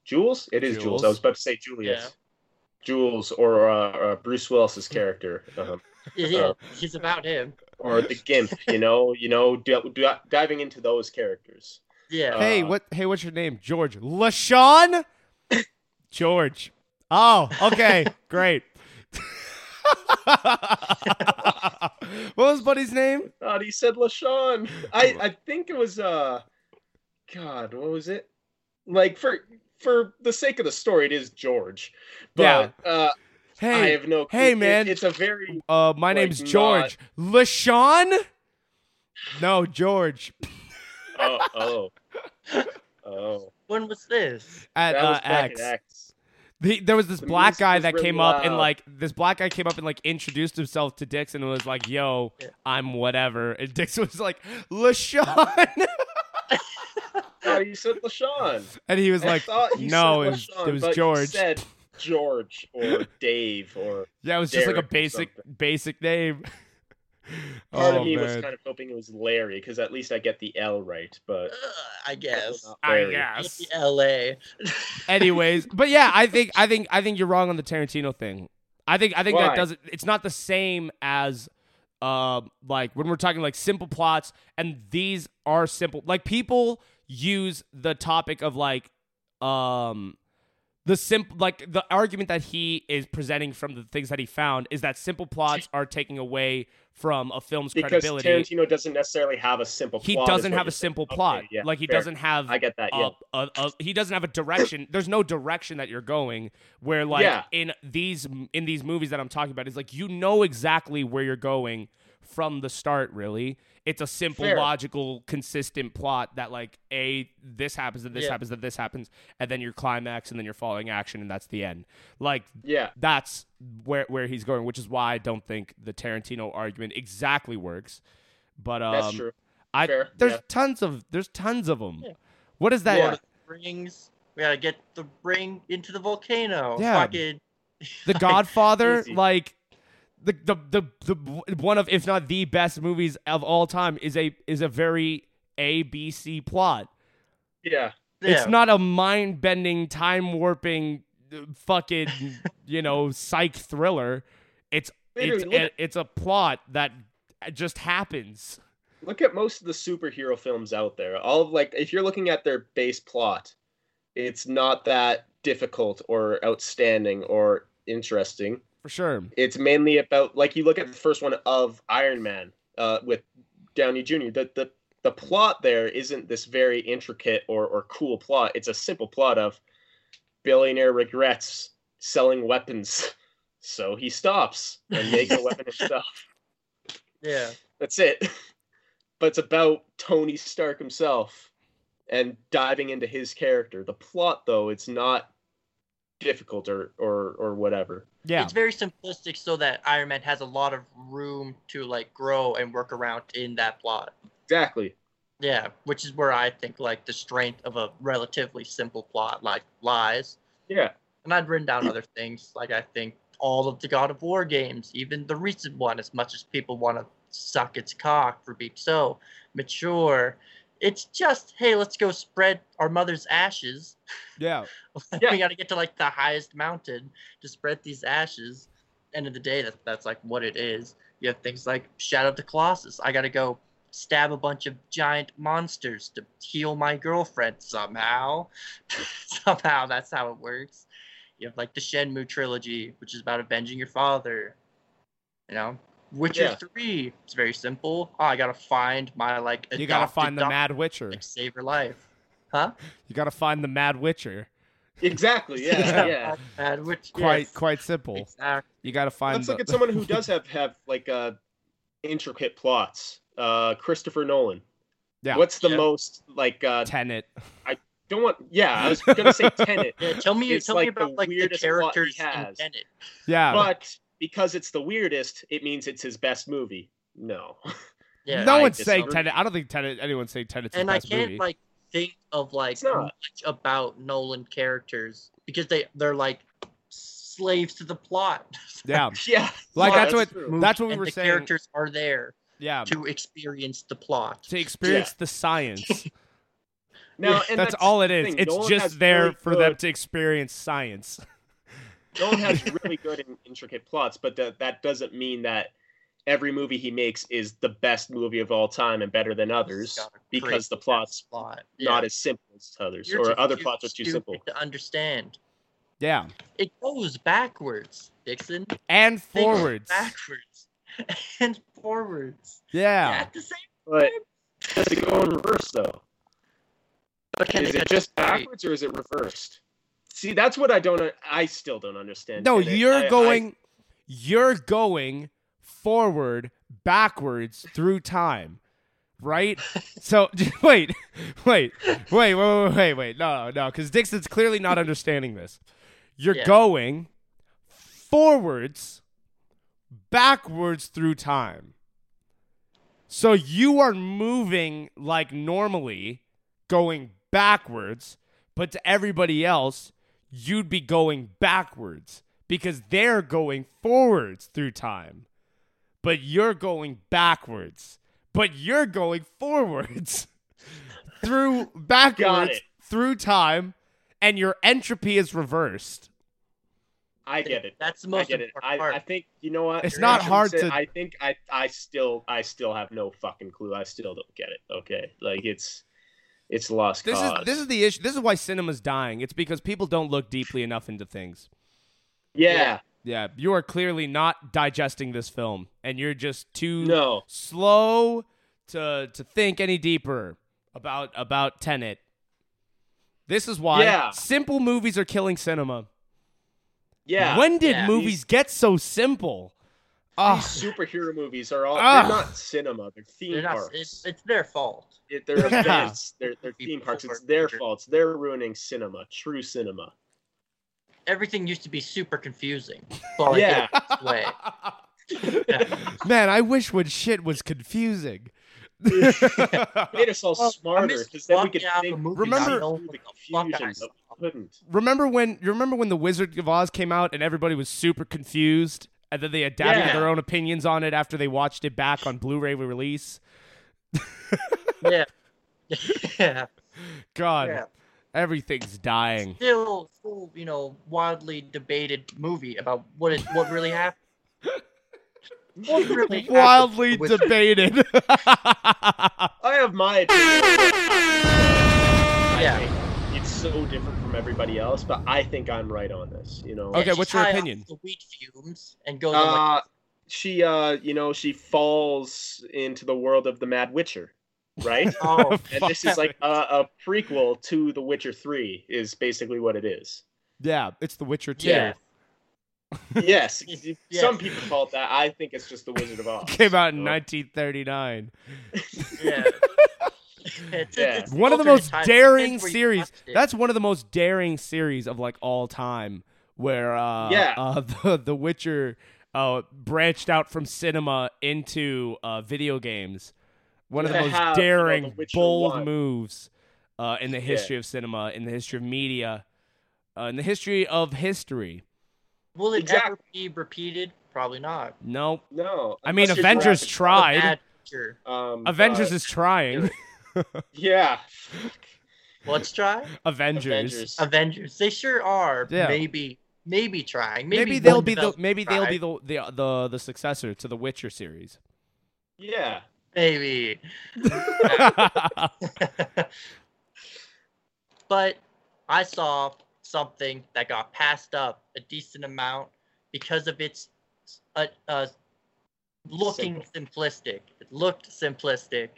Jules. It is Jules. Jules. I was about to say Julius. Yeah. Jules or uh, uh, Bruce Willis's character, um, Yeah. Uh, He's about him. or the Gimp. You know, you know, d- d- diving into those characters. Yeah. Hey, Uh, what? Hey, what's your name? George LaShawn. <coughs> George. Oh, okay, <laughs> great. <laughs> what was Buddy's name? God, he said LaShawn. I I think it was uh, God, what was it? Like for for the sake of the story, it is George. But uh, I Hey, have no. hey, it- man. it's a very uh, my like, name's not- George LaShawn. No, George. <laughs> oh oh <laughs> oh. When was this? At That uh, was X. at X. The, there was this The black guy that really came up and like this black guy came up and like introduced himself to Dixon and was like, "Yo, Yeah. I'm whatever." And Dixon was like, "LaShawn," <laughs> Oh, you said LaShawn. and he was like, thought "No, it was, LaShawn, it was but you George." said George or <laughs> Dave or Yeah, it was just like a basic basic name. <laughs> part oh of me man, was kind of hoping it was Larry because at least I get the L right, but Uh, I guess. not I guess. L.A. <laughs> Anyways, but yeah, I think I think I think you're wrong on the Tarantino thing. I think I think that doesn't. It's not the same as um like when we're talking like simple plots, and these are simple. Like people use the topic of like um the simple like the argument that he is presenting from the things that he found is that simple plots are taking away from a film's because credibility. Tarantino doesn't necessarily have a simple. he doesn't have a simple saying. plot. Okay, yeah, like he fair. doesn't have I get that. Yeah. a, a, a, he doesn't have a direction. There's no direction that you're going. Where like Yeah. in these in these movies that I'm talking about, is like you know exactly where you're going from the start. Really, it's a simple, Fair. logical, consistent plot that like a this happens and this Yeah. happens and this happens, and then your climax and then your following action and that's the end. Like yeah. that's where where he's going, which is why I don't think the Tarantino argument exactly works. But um, That's true. I Fair, there's yeah. tons of there's tons of them. Yeah. What is that? Yeah. Lord of the Rings. We gotta get the ring into the volcano. Yeah. Fucking, The <laughs> Godfather, like the, the the the one of if not the best movies of all time is a is a very A B C plot. Yeah. yeah. It's not a mind bending, time warping, fucking <laughs> you know psych thriller. It's Literally, it's look, it, it's a plot that just happens. look at most of the superhero films out there. All of like, if you're looking at their base plot, it's not that difficult or outstanding or interesting. For sure. It's mainly about like you look at the first one of Iron Man uh, with Downey Jr. The the the plot there isn't this very intricate or or cool plot. It's a simple plot of billionaire regrets selling weapons, <laughs> so he stops and makes a weapon himself. <laughs> yeah. That's it. <laughs> But it's about Tony Stark himself and diving into his character. The plot, though, it's not difficult or or or whatever. Yeah. It's very simplistic so that Iron Man has a lot of room to like grow and work around in that plot. Exactly. Yeah, which is where I think like the strength of a relatively simple plot like lies. Yeah. And I'd written down other things like I think all of the God of War games, even the recent one, as much as people want to suck its cock for being so mature, it's just hey, let's go spread our mother's ashes. Yeah. <laughs> Yeah. we got to get to like the highest mountain to spread these ashes. End of the day, that that's like what it is. You have things like Shadow of the Colossus. I got to go stab a bunch of giant monsters to heal my girlfriend somehow. <laughs> somehow that's how it works. You have like the Shenmue trilogy, which is about avenging your father. You know, Witcher Yeah. three. It's very simple. Oh, I gotta find my like. You gotta find the Mad Witcher. to save her life. Huh? You gotta find the Mad Witcher. Exactly. <laughs> Yeah. yeah. Bad witch. Quite yes, quite simple. Exactly. You gotta find Let's the look at someone who does have have like uh intricate plots. Uh Christopher Nolan. Yeah. What's the Yeah. most like uh Tenet. I don't want yeah, I was gonna say <laughs> Tenet. Yeah, tell me, It's tell me like the about like the weirdest he characters in has. Tenet. Yeah. But because it's the weirdest, it means it's his best movie. No. Yeah, no I one's saying disagree. Tenet. I don't think Tenet. Anyone's saying Tenet's his and I best can't movie. like think of like much about Nolan characters because they they're like slaves to the plot. yeah. <laughs> yeah. Like yeah, that's what true. that's what we and were the saying. characters are there Yeah. to experience the plot. To experience the science. <laughs> Now, <laughs> and that's, all it is. thing, It's Nolan just there really for them to experience science. Nolan has <laughs> really good and intricate plots, but that that doesn't mean that every movie he makes is the best movie of all time and better than others because the plot's plot. not Yeah. as simple as others, You're or too- other plots are too stupid simple. to understand. Yeah. It goes backwards, Dixon. And Think forwards. Backwards <laughs> and forwards. Yeah. At the same But does it go in reverse though? But can Is it just backwards or is it reversed? See, that's what I don't. I still don't understand. No, you're I- I- going you're going forward backwards through time. Right? <laughs> so <laughs> wait, wait, wait, wait, wait, wait, wait. No, no, because Dixon's clearly not understanding this. You're Yeah. going forwards backwards through time. So you are moving like normally, going backwards, but to everybody else, you'd be going backwards because they're going forwards through time. But you're going backwards. But you're going forwards <laughs> through backwards it. through time, and your entropy is reversed. I get it. That's the I most get it. important I, part. I think you know what. It's You're not hard to- I think I I still I still have no fucking clue. I still don't get it. Okay, like it's it's lost This cause. is this is the issue. This is why cinema's dying. It's because people don't look deeply enough into things. yeah. Yeah. Yeah, you are clearly not digesting this film, and you're just too No. slow to to think any deeper about about Tenet. This is why Yeah. simple movies are killing cinema. Yeah. when did Yeah. movies get so simple? Ah, These superhero movies are all Ugh. they're not cinema, they're theme They're not, parks. it's, it's their fault. It- they're Yeah. events, they're, they're theme parks. It's their weird. fault. They're ruining cinema, true cinema. Everything used to be super confusing. But like, Yeah. way. <laughs> Man, I wish when shit was confusing. Made us all Well, smarter because then we could think movie Remember- not knowing through what the the fuck I confusion, saw. but we couldn't. remember when you remember when the Wizard of Oz came out and everybody was super confused and then they adapted Yeah. their own opinions on it after they watched it back on Blu-ray release. <laughs> Yeah. <laughs> yeah. God, Yeah. everything's dying. Still, still, you know, wildly debated movie about what it, what really happened. What really Wildly with- debated. <laughs> I have my opinion. Yeah. Think it's so different from everybody else, but I think I'm right on this. You know. Okay, Yeah, what's your opinion? The wheat fumes and goes on like Uh, she, uh, you know, she falls into the world of the Mad Witcher, right? <laughs> oh <laughs> and this is like a, a prequel to The Witcher Three. Is basically what it is. yeah, it's The Witcher 2. yeah. <laughs> Yes, Yeah. some people call it that. I think it's just The Wizard of Oz. Came out in So- 1939. Yeah. It's, Yeah. it's one of the most daring Depends where you series. That's one of the most daring series of like all time, where uh, Yeah. uh, <laughs> the The Witcher uh, branched out from cinema into uh, video games. One of the To most have, you know, daring, The bold 1. moves uh, in the history of cinema, in the history of media, uh, in the history of history. Will it Exactly. ever be repeated? Probably not. Nope. No. I mean, Avengers tried. A bad picture. Park. Um, Avengers but- is trying. Yeah. Let's try. Avengers. Avengers. Avengers. They sure are. Yeah. Maybe. Maybe trying. Maybe, Maybe, they'll be the developer maybe they'll be the, the the the successor to the Witcher series. Yeah. Maybe. <laughs> <laughs> but I saw something that got passed up a decent amount because of its uh, uh, looking simplistic. It looked simplistic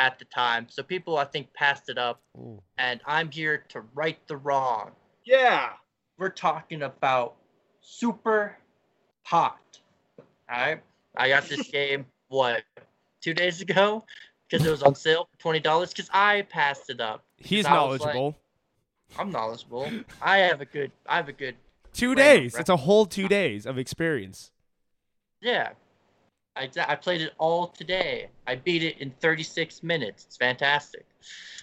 at the time, so people I think passed it up. Ooh. And I'm here to right the wrong. Yeah. We're talking about super hot. All right, I got this <laughs> game what two days ago because it was on sale for twenty dollars. Because I passed it up. He's I like- knowledgeable. I'm knowledgeable. I have a good. I have a good. two days. It's a whole two days of experience. Yeah. I, I played it all today. I beat it in 36 minutes. It's fantastic.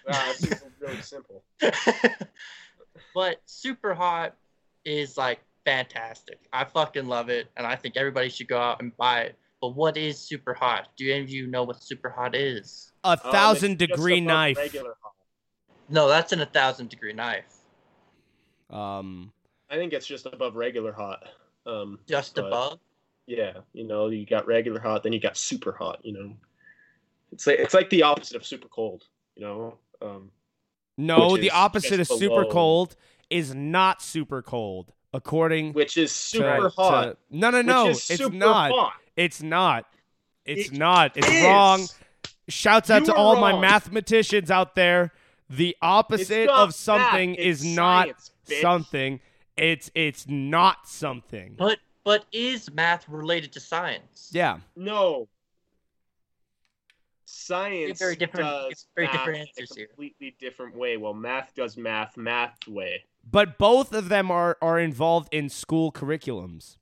Wow, that seems really <laughs> simple. but Super Hot is like fantastic. I fucking love it, and I think everybody should go out and buy it. But what is Super Hot? Do any of you know what Super Hot is? A Um, thousand it's just degree knife. No, that's in a thousand degree knife. Um, I think it's just above regular hot. Um, Just But- above. Yeah, you know, you got regular hot, then you got super hot. You know, it's like it's like the opposite of super cold. You know, um, no, the is opposite of super cold is not super cold, according which is to, super hot. to- no, no, no, it's not. hot. It's not. It's It not. It's is. wrong. Shouts out You to all my mathematicians out there. The opposite of something is it's not bitch. something. It's it's not something. But but is math related to science? Yeah. No. Science very different- does very math different in answers a here. completely different way. Well, math does math math way. But both of them are are involved in school curriculums.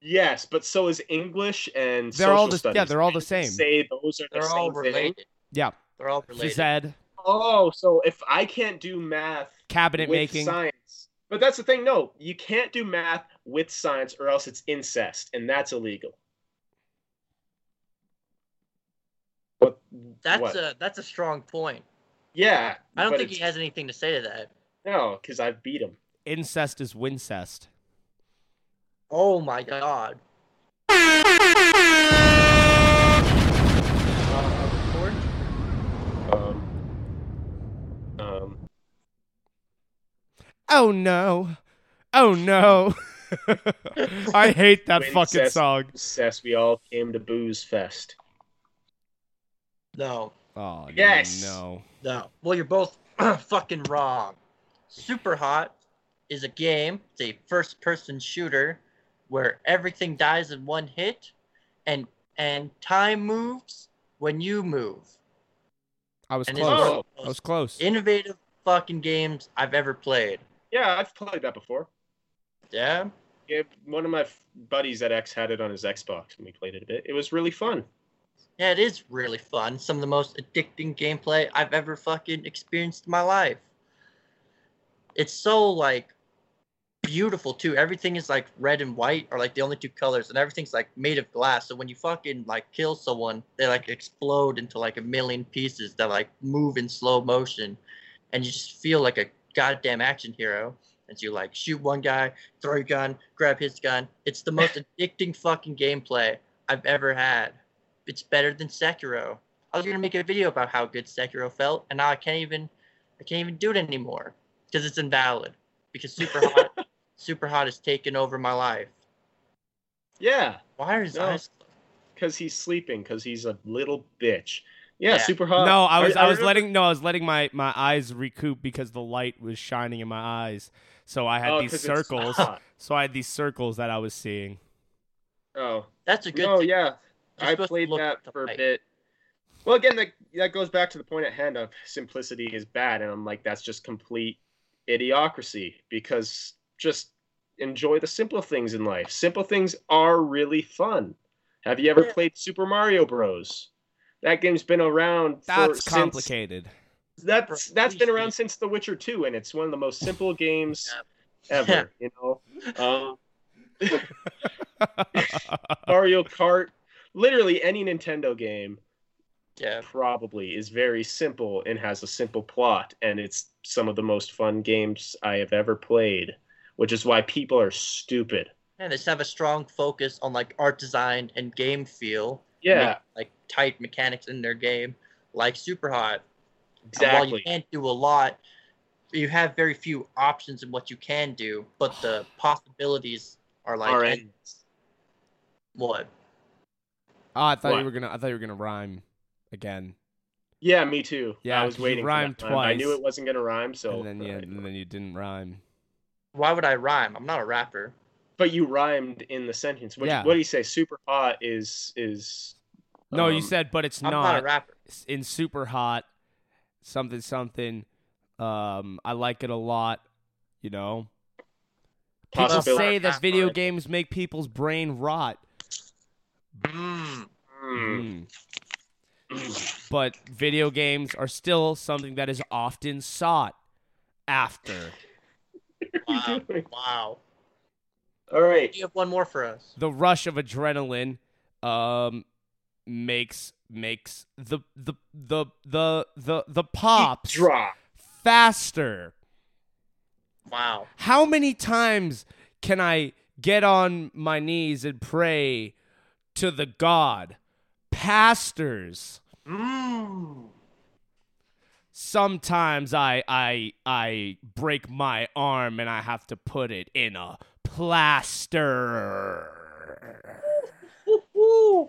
Yes, but so is English and They're social all the- studies. yeah, they're all the same. Say those are the They're same all thing. related. Yeah. They're all related. Phys ed, Oh, so if I can't do math cabinet with making. science, but that's the thing. No, you can't do math with science, or else it's incest, and that's illegal. But That's what? a that's a strong point. yeah. I don't think he has anything to say to that. No, because I've beat him. Incest is wincest. Oh my god. Uh. Um. Um. Oh no. Oh no. <laughs> I hate that Wincest. fucking song. Says we all came to Booze Fest. No. Oh Yes. no. No. Well, you're both <clears throat> fucking wrong. Super Hot is a game. It's a first-person shooter where everything dies in one hit, and and time moves when you move. I was And close. Oh. one of the I was close. innovative fucking games I've ever played. Yeah, I've played that before. Yeah. Yeah, one of my buddies at X had it on his Xbox, and we played it a bit. It was really fun. Yeah, it is really fun. Some of the most addicting gameplay I've ever fucking experienced in my life. It's so like beautiful too. Everything is like red and white are like the only two colors and everything's like made of glass. So when you fucking like kill someone, they like explode into like a million pieces that like move in slow motion and you just feel like a goddamn action hero as you like shoot one guy, throw your gun, grab his gun. It's the most <laughs> addicting fucking gameplay I've ever had. It's better than Sekiro. I was gonna make a video about how good Sekiro felt, and now I can't even, I can't even do it anymore because it's invalid. Because Super <laughs> Hot, Super Hot has taken over my life. Yeah, Why are his No. eyes? because he's sleeping, because he's a little bitch. Yeah, Yeah. super hot. no, I was I, was letting no, I was letting my my eyes recoup because the light was shining in my eyes. So I had Oh, these 'cause it's circles. So I had these circles that I was seeing. Oh, That's a good. no, yeah. You're I played that for a bit. Well, again, that that goes back to the point at hand of simplicity is bad, and I'm like, that's just complete idiocracy because just enjoy the simple things in life. Simple things are really fun. Have you ever Yeah. played Super Mario Bros? That game's been around. for, That's since- complicated. That's that's been around since The Witcher 2, and it's one of the most simple games ever. You know, um, <laughs> Mario Kart. Literally any Nintendo game Yeah. probably is very simple and has a simple plot, and it's some of the most fun games I have ever played. Which is why people are stupid. And they just have a strong focus on like art design and game feel. Yeah, make, like tight mechanics in their game, like Super Hot. And while you can't do a lot, you have very few options in what you can do, but the <sighs> possibilities are like All right. endless. what? Oh, I thought What? you were gonna. I thought you were gonna rhyme again, Yeah, me too. Yeah, I was 'cause you waiting. for that rhymed time. I knew it wasn't gonna rhyme, so. and then you, and then you didn't rhyme. Why would I rhyme? I'm not a rapper. But you rhymed in the sentence. What, Yeah. what do you say? Super hot is is. No, you um, said, but it's I'm not, a not. rapper. in super hot, something something. Um, I like it a lot. You know, people say that video games make people's brain rot. Mm. mm, Mm. But video games are still something that is often sought after. Wow. <laughs> wow. All right. You have one more for us. The rush of adrenaline um makes makes the the the the the, the pops Drop. faster. Wow. How many times can I get on my knees and pray to the God? Pastors. Mm. Sometimes I I I break my arm and I have to put it in a plaster. Woo-hoo.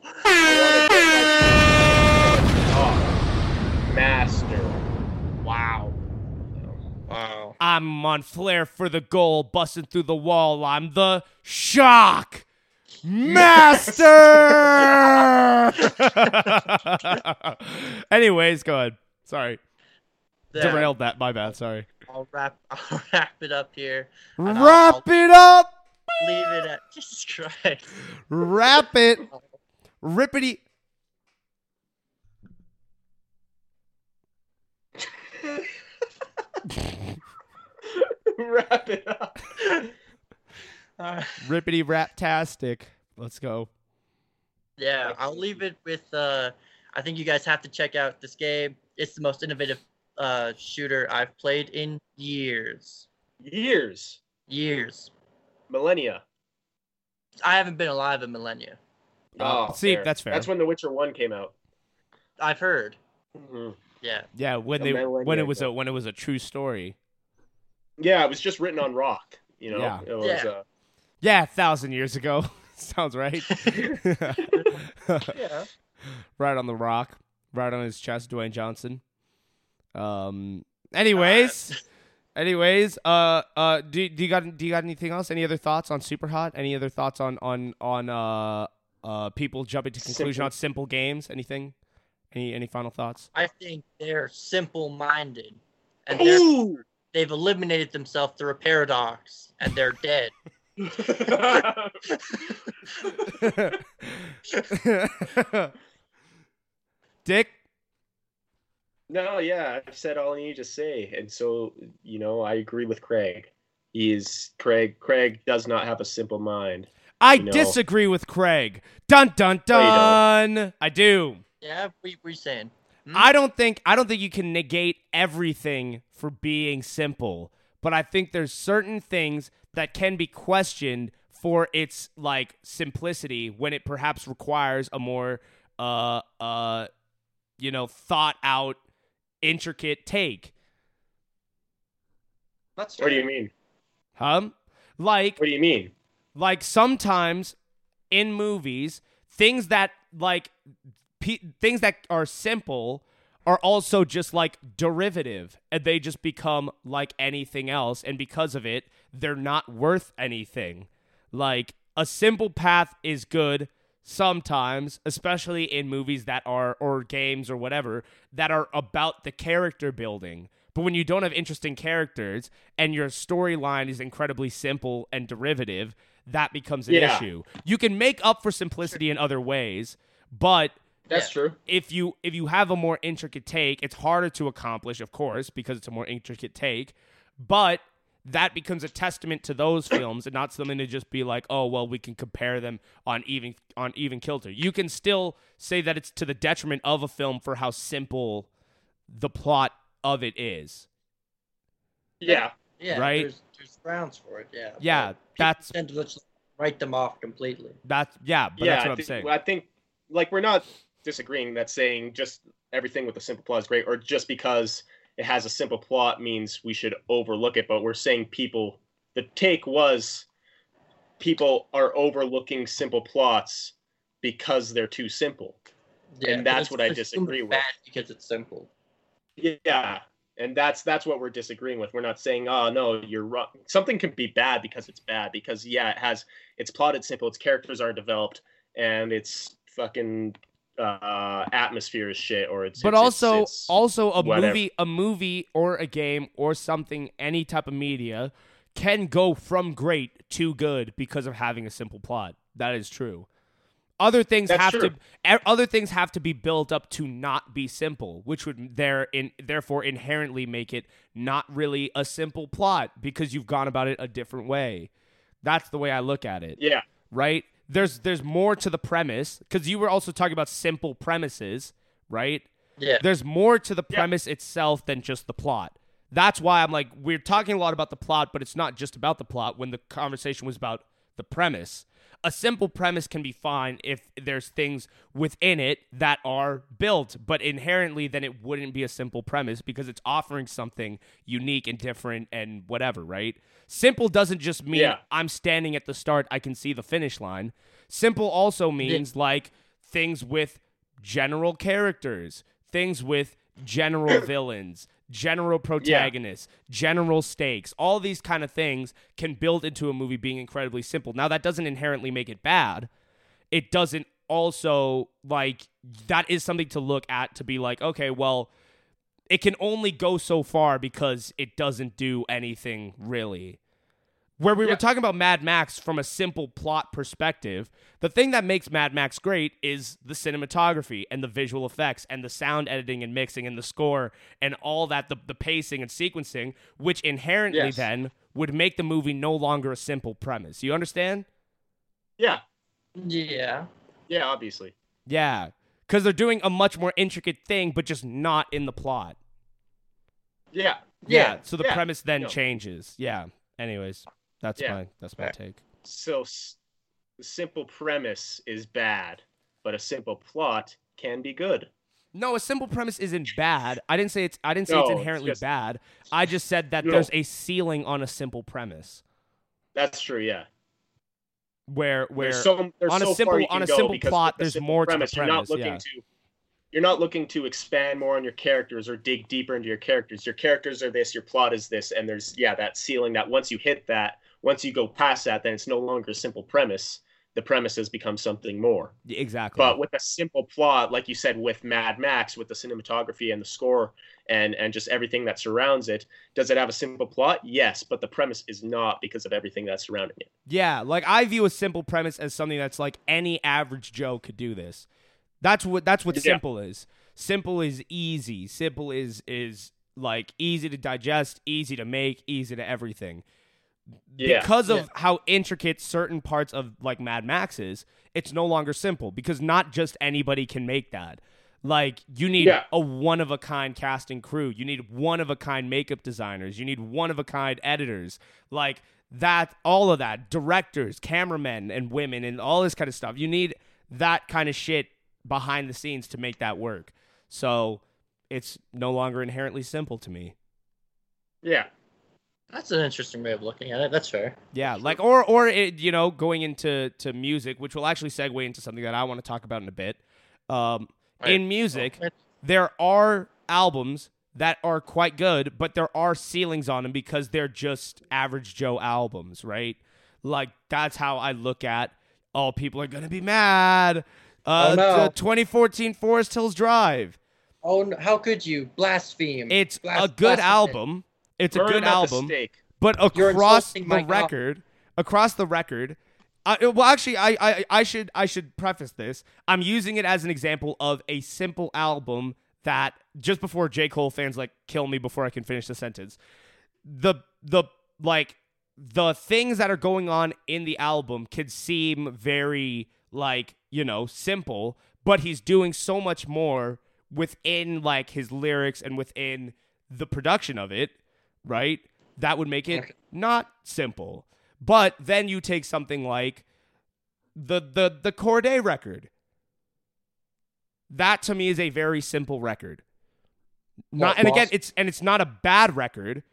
Oh, master. Wow. Wow. I'm on flare for the goal, busting through the wall. I'm the shock master. <laughs> Anyways, go ahead. Sorry, There. derailed that. My bad. Sorry. I'll wrap. <laughs> I'll wrap it up here. And I'll- Wrap it up. Leave it at Jesus Christ. Wrap it. Rippity. Wrap it up. Uh, Rippity rap-tastic. Let's go. yeah, I'll leave it with. Uh, I think you guys have to check out this game. It's the most innovative uh, shooter I've played in years. Years. Years. Millennia. I haven't been alive in millennia. Uh, see, that's fair. That's when The Witcher One came out. I've heard. Mhm. Yeah. Yeah, when A they when it was ago. a when it was a true story. Yeah, it was just written on rock. You know, Yeah. it was. Yeah. Uh, Yeah, a thousand years ago. <laughs> Sounds right. <laughs> <laughs> Yeah. right on the rock, right on his chest, Dwayne Johnson. Um. Anyways, anyways, uh, uh, do, do you got do you got anything else? Any other thoughts on Super Hot? Any other thoughts on on on uh uh people jumping to conclusion Simple. on simple games? Anything? Any any final thoughts? I think they're simple-minded, and they're, Ooh! they've eliminated themselves through a paradox, and they're dead. <laughs> <laughs> Dick. No, yeah, I've said all I need to say, and so you know, I agree with Craig. He is Craig. Craig does not have a simple mind. I No. disagree with Craig. Dun dun No, you dun. I do. Yeah, we we saying. I don't think I don't think you can negate everything for being simple, but I think there's certain things that can be questioned for its like simplicity when it perhaps requires a more uh uh you know thought out intricate take. That's What do you mean? Huh? Like What do you mean? like sometimes in movies things that like pe- things that are simple are also just like derivative and they just become like anything else and because of it they're not worth anything like a simple path is good sometimes, especially in movies that are or games or whatever that are about the character building. But when you don't have interesting characters and your storyline is incredibly simple and derivative, that becomes an Yeah. issue. You can make up for simplicity in other ways, but That's true. if you if you have a more intricate take, it's harder to accomplish, of course, because it's a more intricate take. But that becomes a testament to those films and not something to just be like, oh well, we can compare them on even on even kilter. You can still say that it's to the detriment of a film for how simple the plot of it is. Yeah. Yeah, Right? There's, there's grounds for it. Yeah. Yeah, But that's tend to just write them off completely. that's yeah, but yeah, that's what I I'm think, saying. I think like we're not disagreeing that saying just everything with a simple plot is great, or just because it has a simple plot means we should overlook it. But we're saying people. The take was people are overlooking simple plots because they're too simple. Yeah, And that's what I disagree with. Because it's simple. Yeah. And that's that's what we're disagreeing with. We're not saying, oh no, you're wrong. Something can be bad because it's bad. Because yeah, it has it's plotted simple, its characters are developed, and it's fucking uh atmosphere is shit or it's but it's- also it's, it's, also a whatever. movie a movie or a game or something any type of media can go from great to good because of having a simple plot that is true other things That's have true. to other things have to be built up to not be simple which would there in therefore inherently make it not really a simple plot because you've gone about it a different way that's the way i look at it yeah. right? There's there's more to the premise because you were also talking about simple premises, right? Yeah. There's more to the Yeah. premise itself than just the plot. That's why I'm like we're talking a lot about the plot, but it's not just about the plot when the conversation was about the premise. A simple premise can be fine if there's things within it that are built, but inherently then it wouldn't be a simple premise because it's offering something unique and different and whatever, right? Simple doesn't just mean Yeah. I'm standing at the start, I can see the finish line. Simple also means like things with general characters, things with general <coughs> villains, general protagonists, general stakes. All these kind of things can build into a movie being incredibly simple. Now that doesn't inherently make it bad. It doesn't also like that is something to look at to be like, okay, well, it can only go so far because it doesn't do anything really. Where we Yeah. were talking about Mad Max from a simple plot perspective, the thing that makes Mad Max great is the cinematography and the visual effects and the sound editing and mixing and the score and all that, the, the pacing and sequencing, which inherently Yes. then would make the movie no longer a simple premise. You understand? Yeah. Yeah. Yeah, obviously. Yeah. Because they're doing a much more intricate thing, but just not in the plot. Yeah. Yeah. so the yeah, premise then no. changes. Yeah. Anyways, that's Yeah. my that's my Right. take. So s- the simple premise is bad, but a simple plot can be good. No, a simple premise isn't bad. I didn't say it's I didn't say it's No, it's inherently just- bad. I just said that No. there's a ceiling on a simple premise That's true, yeah. where where there's so there's on a so simple- on a simple plot, there's simple more to the premise, You're not looking yeah. to you're not looking to expand more on your characters or dig deeper into your characters. Your characters are this, your plot is this, and there's yeah that ceiling that once you hit that, once you go past that, then it's no longer a simple premise. The premise has become something more. exactly. But with a simple plot, like you said, with Mad Max, with the cinematography and the score and and just everything that surrounds it, does it have a simple plot? Yes, but the premise is not because of everything that's surrounding it. yeah, like I view a simple premise as something that's like any average Joe could do this. That's what that's what Yeah. simple is. Simple is easy. Simple is is like easy to digest, easy to make, easy to everything. Yeah. because of Yeah. how intricate certain parts of like Mad Max is, it's no longer simple because not just anybody can make that. Like you need Yeah. a one of a kind casting crew, you need one of a kind makeup designers, you need one of a kind editors. Like that all of that, directors, cameramen and women and all this kind of stuff. You need that kind of shit behind the scenes to make that work. So it's no longer inherently simple to me. Yeah. That's an interesting way of looking at it. That's fair. Yeah, like or or it, you know going into to music, which will actually segue into something that I want to talk about in a bit. Um, Right. in music, Oh, there are albums that are quite good, but there are ceilings on them because they're just average Joe albums, right? Like that's how I look at Oh, people are gonna be mad. Uh, Oh, no. the 2014 Forest Hills Drive. Oh, how could you blaspheme? It's Blas- a good blasphemous. album. It's a good him at the album. But across the record, across the record, I, well, actually, I, I, I should, I should preface this. I'm using it as an example of a simple album that just before J Cole fans like kill me before I can finish the sentence. The, the like the things that are going on in the album could seem very like you know simple, but he's doing so much more within like his lyrics and within the production of it right? That would make it not simple. But then you take something like the the the Corday record. That to me is a very simple record. Not and again it's and it's not a bad record,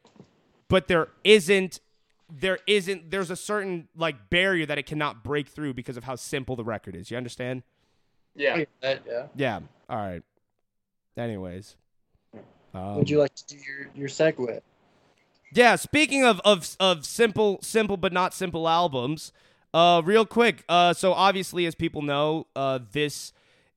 but there isn't there isn't there's a certain like barrier that it cannot break through because of how simple the record is. You understand? Yeah. That, yeah. Yeah. All right. Anyways. Um, Would you like to do your, your segue? Yeah, speaking of of of simple simple but not simple albums, uh real quick. Uh so obviously as people know, uh this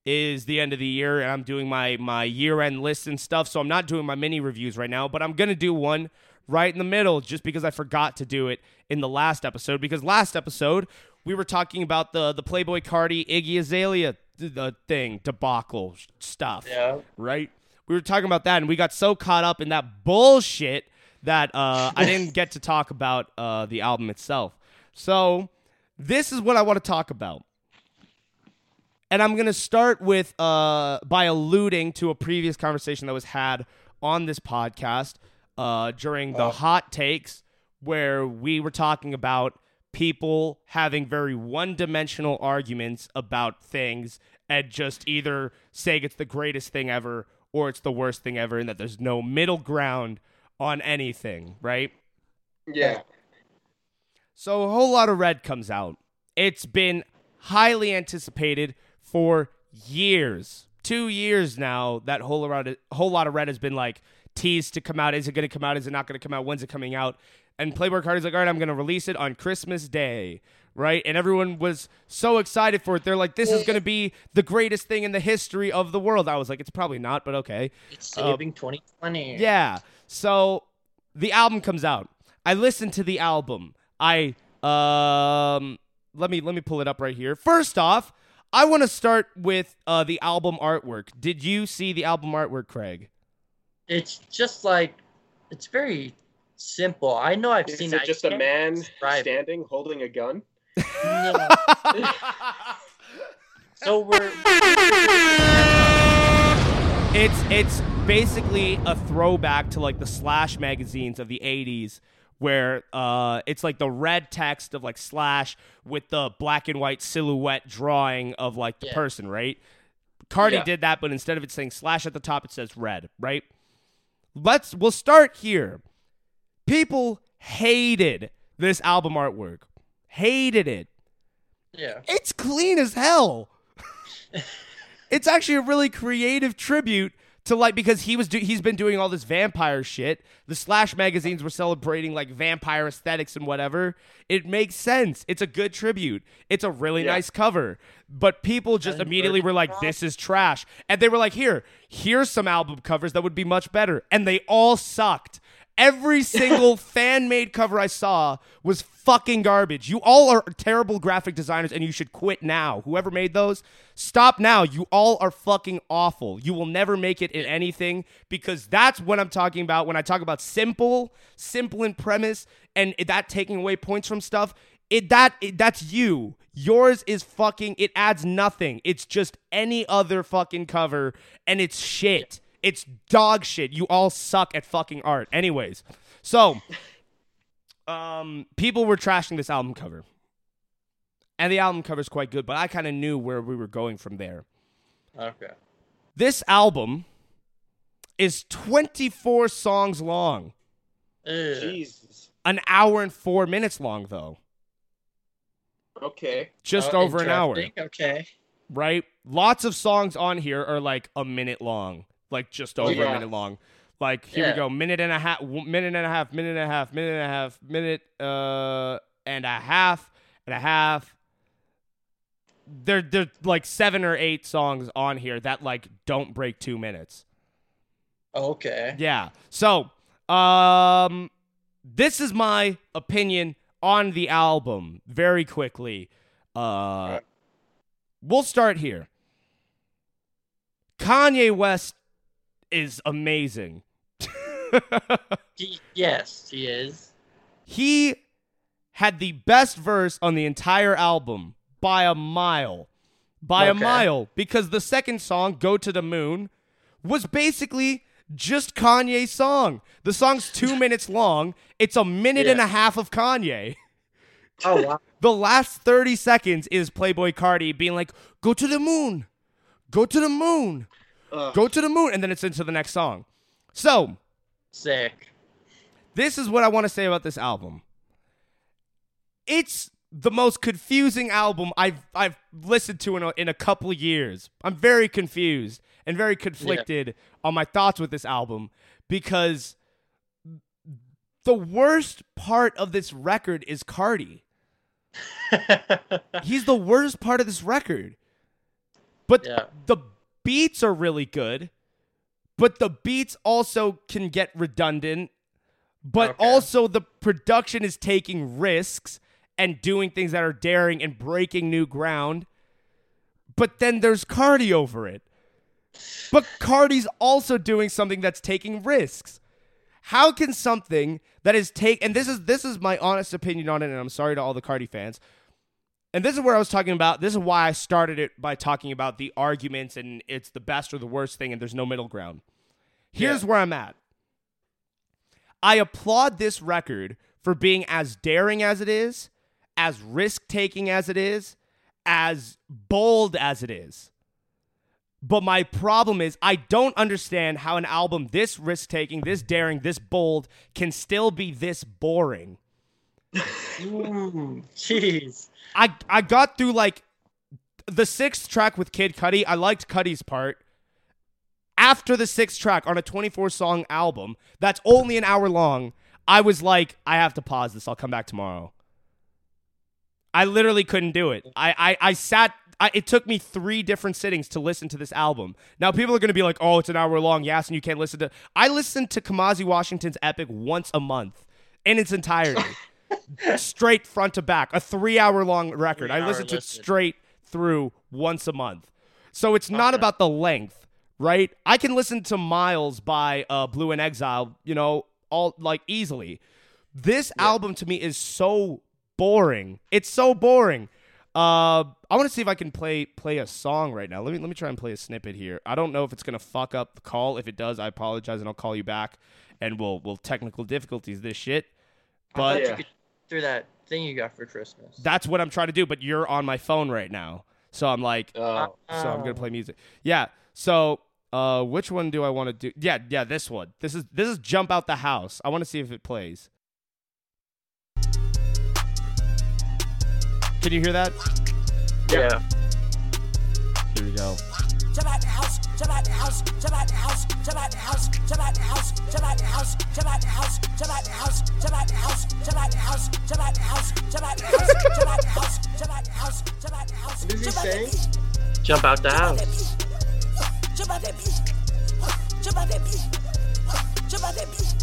is the end of the year and I'm doing my my year-end list and stuff, so I'm not doing my mini reviews right now, but I'm going to do one right in the middle just because I forgot to do it in the last episode because last episode we were talking about the the Playboi Carti Iggy Azalea th- the thing debacle stuff Yeah. right? We were talking about that, and we got so caught up in that bullshit that uh, I <laughs> didn't get to talk about uh, the album itself. So, this is what I want to talk about. And I'm going to start with uh, by alluding to a previous conversation that was had on this podcast uh, during the Oh. hot takes, where we were talking about people having very one dimensional arguments about things and just either saying it's the greatest thing ever or it's the worst thing ever, and that there's no middle ground on anything, right? Yeah. So a whole lot of red comes out. It's been highly anticipated for years, two years now. That whole lot, of, whole lot of red has been like teased to come out. Is it going to come out? Is it not going to come out? When's it coming out? And Playboi Carti's like, all right, I'm going to release it on Christmas Day, right? And everyone was so excited for it. They're like, this is going to be the greatest thing in the history of the world. I was like, it's probably not, but okay. It's saving um, 2020. Yeah. So the album comes out. I listen to the album. I um let me let me pull it up right here. First off, I want to start with uh the album artwork. Did you see the album artwork, Craig? It's just like, it's very simple. I know I've Is seen it just a man describe it. standing holding a gun? No. <laughs> So we're it's it's basically a throwback to like the slash magazines of the 80s where uh it's like the red text of like slash with the black and white silhouette drawing of like the Yeah. person right Carti Yeah. did that but instead of it saying slash at the top it says red right let's we'll start here people hated this album artwork hated it yeah. it's clean as hell. <laughs> it's actually a really creative tribute to like because he was do- he's been doing all this vampire shit. The Slash magazines were celebrating like vampire aesthetics and whatever. It makes sense. It's a good tribute. It's a really Yeah. nice cover. But people just And immediately were like, "This is trash," and they were like, "Here, here's some album covers that would be much better," and they all sucked. Every single <laughs> fan made cover I saw was fucking garbage. You all are terrible graphic designers and you should quit now. Whoever made those, stop now. You all are fucking awful. You will never make it in anything because that's what I'm talking about when I talk about simple, simple in premise and that taking away points from stuff. It that it, that's you. Yours is fucking it adds nothing. It's just any other fucking cover and it's shit. It's dog shit. You all suck at fucking art. Anyways, so um people were trashing this album cover. And the album cover is quite good, but I kind of knew where we were going from there. Okay. This album is 24 songs long. Ugh. Jesus. An hour and 4 minutes long though. Okay. Just Uh, over an hour. Okay. right? Lots of songs on here are like a minute long, like just over a minute long. Like here Yeah. we go, minute and a half, minute and a half, minute and a half, minute and a half, minute uh and a half and a half, there there's like seven or eight songs on here that like don't break two minutes. Okay. Yeah. So, um, this is my opinion on the album. Very quickly, uh, we'll start here. Kanye West is amazing. <laughs> He- yes, he is. he had the best verse on the entire album by a mile. By Okay. a mile. Because the second song, Go to the Moon, was basically just Kanye's song. The song's two <laughs> minutes long. It's a minute and a half of Kanye. Oh wow. <laughs> The last 30 seconds is Playboi Carti being like, Go to the moon. Go to the moon. Ugh. Go to the moon. And then it's into the next song. So, Sick. this is what I want to say about this album. It's the most confusing album I've I've listened to in a, in a couple years. I'm very confused and very conflicted on my thoughts with this album because the worst part of this record is Carti. <laughs> He's the worst part of this record. But Yeah. the beats are really good, but the beats also can get redundant. But Okay. also the production is taking risks and doing things that are daring and breaking new ground. But then there's Carti over it. But Carti's also doing something that's taking risks. How can something that is take and this is this is my honest opinion on it, and I'm sorry to all the Carti fans. And this is where I was talking about. This is why I started it by talking about the arguments and it's the best or the worst thing, and there's no middle ground. Here's where I'm at. I applaud this record for being as daring as it is, as risk taking as it is, as bold as it is. But my problem is, I don't understand how an album this risk taking, this daring, this bold can still be this boring. Ooh, mm, <laughs> Jeez. I I got through like the sixth track with Kid Cudi. I liked Cudi's part. After the sixth track on a 24 song album that's only an hour long, I was like, I have to pause this. I'll come back tomorrow. I literally couldn't do it. I I, I sat. I, it took me three different sittings to listen to this album. Now people are going to be like, "Oh, it's an hour long, yes, and you can't listen to." I listened to Kamasi Washington's Epic once a month in its entirety <laughs> straight front to back, a three hour long record. I Three-hour listen to it straight through once a month. So it's not Okay. about the length, right? I can listen to Miles by uh, Blu and Exile, you know, all like easily. This album to me is so boring. It's so boring. Uh, I want to see if I can play play a song right now. Let me let me try and play a snippet here. I don't know if it's gonna fuck up the call. If it does, I apologize and I'll call you back, and we'll we'll technical difficulties this shit. But Yeah. you could through that thing you got for Christmas. that's what I'm trying to do, but you're on my phone right now. So I'm like, Oh. so I'm gonna Oh. play music. Yeah. So uh which one do I want to do? Yeah, yeah, this one. This is this is Jump Out the House. I want to see if it plays. Can you hear that? Yeah. Here we go. Jump out the house, jump out the house, jump out the house, jump out the house, jump out the house, jump out the house, jump out the house, jump out the house, jump out the house, jump out the house, jump out the house, jump out the house, jump out the house, jump out the house, jump out the house. What is he jump out that saying? beat, Jump out the Jump out that house. beat, jump out that beat, jump out that beat, jump out that beat,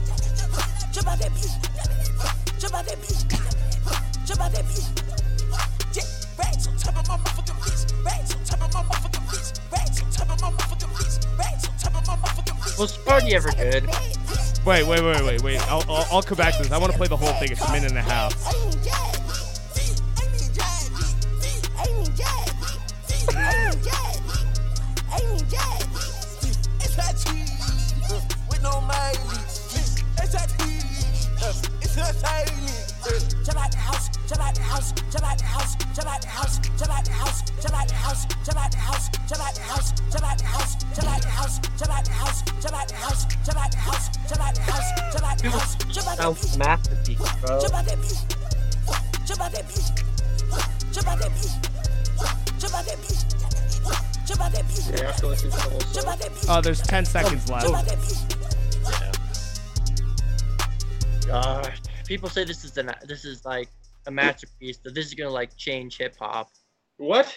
jump out that beat, jump out that beat, jump out that beat. Yeah, racks on top of my motherfucking beats, racks on top of my motherfucking beats, racks on top of my motherfucking beats, racks on top of my motherfucking beats. Was Sparty ever good? Wait, wait, wait, wait, wait. I'll, I'll, I'll come back to this. I want to play the whole thing. It's a minute and a half. Jump out the the house, jump. Yeah. Oh, there's 10 seconds left. that. Gosh, people say this is an this is like a masterpiece. That this is gonna like change hip hop. What?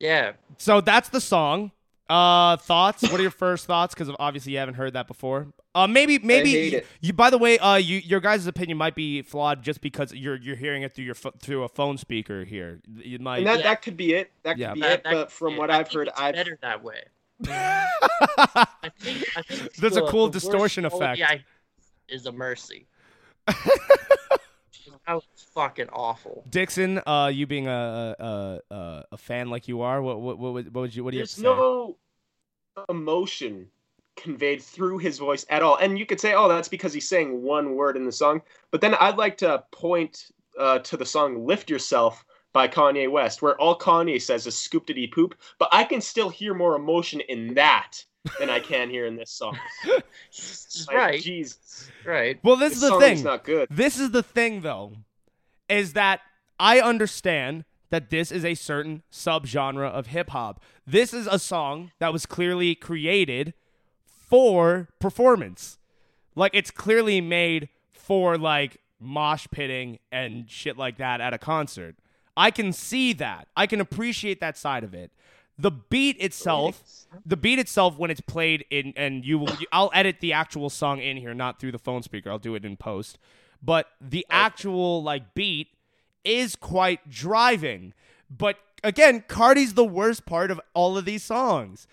Yeah. So that's the song. Uh, thoughts? What are your first thoughts? Because obviously you haven't heard that before. Uh, maybe maybe hate you, it. you- By the way, uh, you your guys' opinion might be flawed just because you're you're hearing it through your pho- through a phone speaker here. You might. And that, Yeah. that could be it. That could Yeah. be That- it. that But from it. what I I've think heard, I've better that way. <laughs> I think. I think There's a cool the distortion effect. I- is a mercy. That was fucking awful. Dixon, uh, you being a a, a a fan like you are, what what what would, what would you what do you have there's to say? no emotion conveyed through his voice at all. And you could say, oh, that's because he's saying one word in the song. But then I'd like to point uh, to the song "Lift Yourself" by Kanye West, where all Kanye says is "scoopity poop," but I can still hear more emotion in that than I can here in this song. <laughs> Like, right. Jesus, Right. Well, this this is the song thing. is not good. This is the thing, though, is that I understand that this is a certain subgenre of hip hop. This is a song that was clearly created for performance. Like, it's clearly made for, like, mosh pitting and shit like that at a concert. I can see that. I can appreciate that side of it. The beat itself, the beat itself, when it's played in, and you will, I'll edit the actual song in here, not through the phone speaker. I'll do it in post. But the actual like beat is quite driving. But again, Carti's the worst part of all of these songs.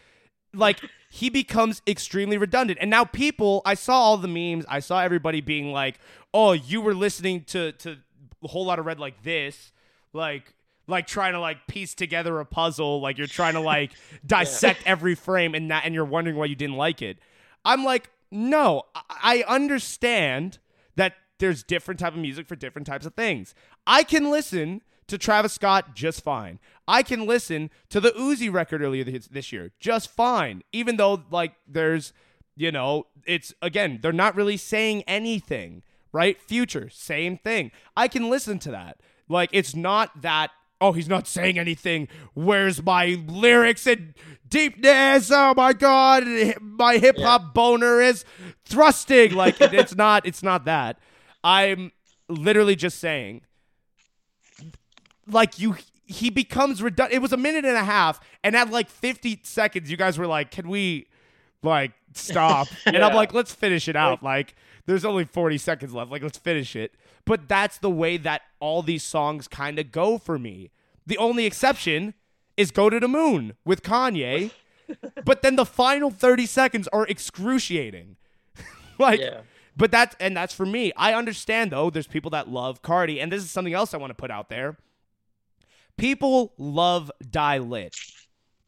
Like he becomes extremely redundant. And now people, I saw all the memes. I saw everybody being like, "Oh, you were listening to to a whole lot of red like this." Like like trying to like piece together a puzzle, like you're trying to <laughs> like dissect every frame and that and you're wondering why you didn't like it. I'm like, "No, I- I understand that there's different type of music for different types of things. I can listen to Travis Scott just fine. I can listen to the Uzi record earlier this year just fine, even though like there's, you know, it's again they're not really saying anything, right? Future, same thing. I can listen to that. Like it's not that. Oh, he's not saying anything. Where's my lyrics and deepness? Oh my god, my hip hop boner is thrusting. Like it's <laughs> not. It's not that. I'm literally just saying like you he becomes redundant. It was a minute and a half, and at like 50 seconds, you guys were like, "Can we like stop?" <laughs> And I'm like, "Let's finish it out." Like, there's only 40 seconds left. Like, let's finish it. But that's the way that all these songs kind of go for me. The only exception is "Go to the Moon" with Kanye, <laughs> but then the final 30 seconds are excruciating. <laughs> like. Yeah. But that's and that's for me. I understand though. There's people that love Carti, and this is something else I want to put out there. People love Die Lit.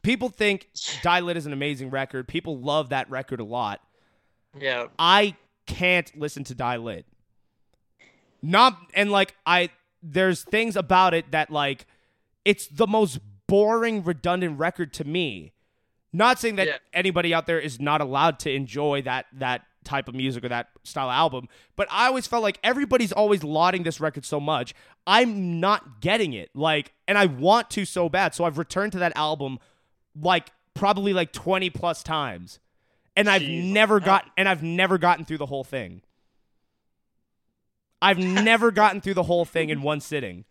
People think Die Lit is an amazing record. People love that record a lot. Yeah. I can't listen to Die Lit. Not and like I there's things about it that like it's the most boring, redundant record to me. Not saying that Yeah. anybody out there is not allowed to enjoy that that type of music or that style of album, but I always felt like everybody's always lauding this record so much. I'm not getting it. Like and I want to so bad. So I've returned to that album like probably like 20 plus times. And I've never got and I've never gotten through the whole thing. I've never gotten through the whole thing in one sitting.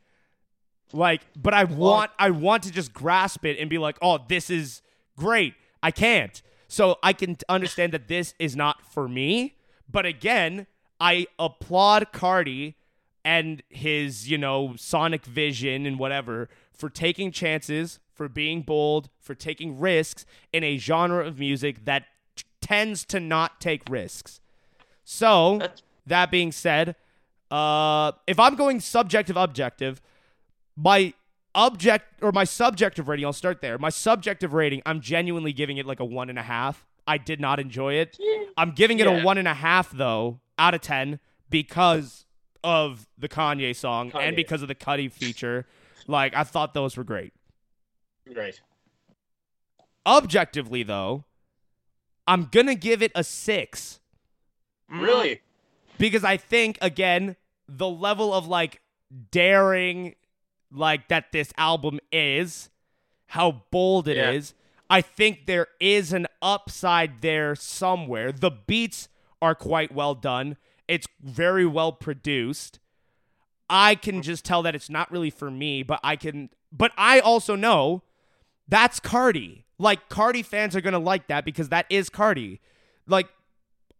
Like, but I want I want to just grasp it and be like, "Oh, this is great." I can't. So I can understand that this is not for me, but again, I applaud Carti and his, you know, sonic vision and whatever for taking chances, for being bold, for taking risks in a genre of music that t- tends to not take risks. So, that being said, uh, if I'm going subjective, objective, my object or my subjective rating, I'll start there. My subjective rating, I'm genuinely giving it like a one and a half. I did not enjoy it. I'm giving it a one and a half though, out of ten, because of the Kanye song and because of the Cudi feature. Like I thought those were great. Great. Objectively though, I'm gonna give it a six. Really? Because I think again the level of like daring like that this album is, how bold it is. Yeah. I think there is an upside there somewhere. The beats are quite well done. It's very well produced. I can mm. just tell that it's not really for me, but I can but I also know That's Carti. Like Carti fans are gonna like that because that is Carti. Like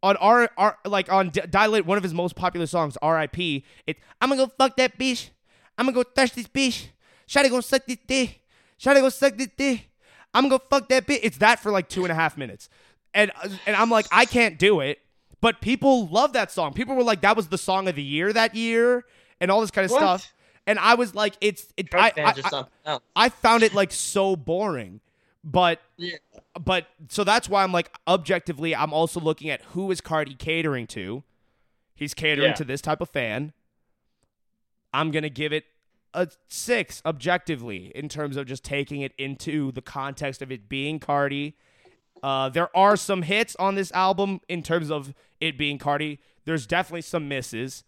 on our, our like on D- Die Lit, one of his most popular songs, R.I.P. It I'm gonna go fuck that bitch. I'm gonna go touch this bitch. Shawty gonna suck this dick. Shawty gonna suck this dick. I'm gonna go fuck that bitch. It's that for like two and a half minutes, and and I'm like I can't do it. But people love that song. People were like that was the song of the year that year, and all this kind of What? stuff. And I was like, it's it. I, I, I. I found it like so boring. But Yeah. but so that's why I'm like objectively I'm also looking at who is Carti catering to. He's catering Yeah. to this type of fan. I'm going to give it a 6 objectively in terms of just taking it into the context of it being Carti. Uh, there are some hits on this album in terms of it being Carti. There's definitely some misses.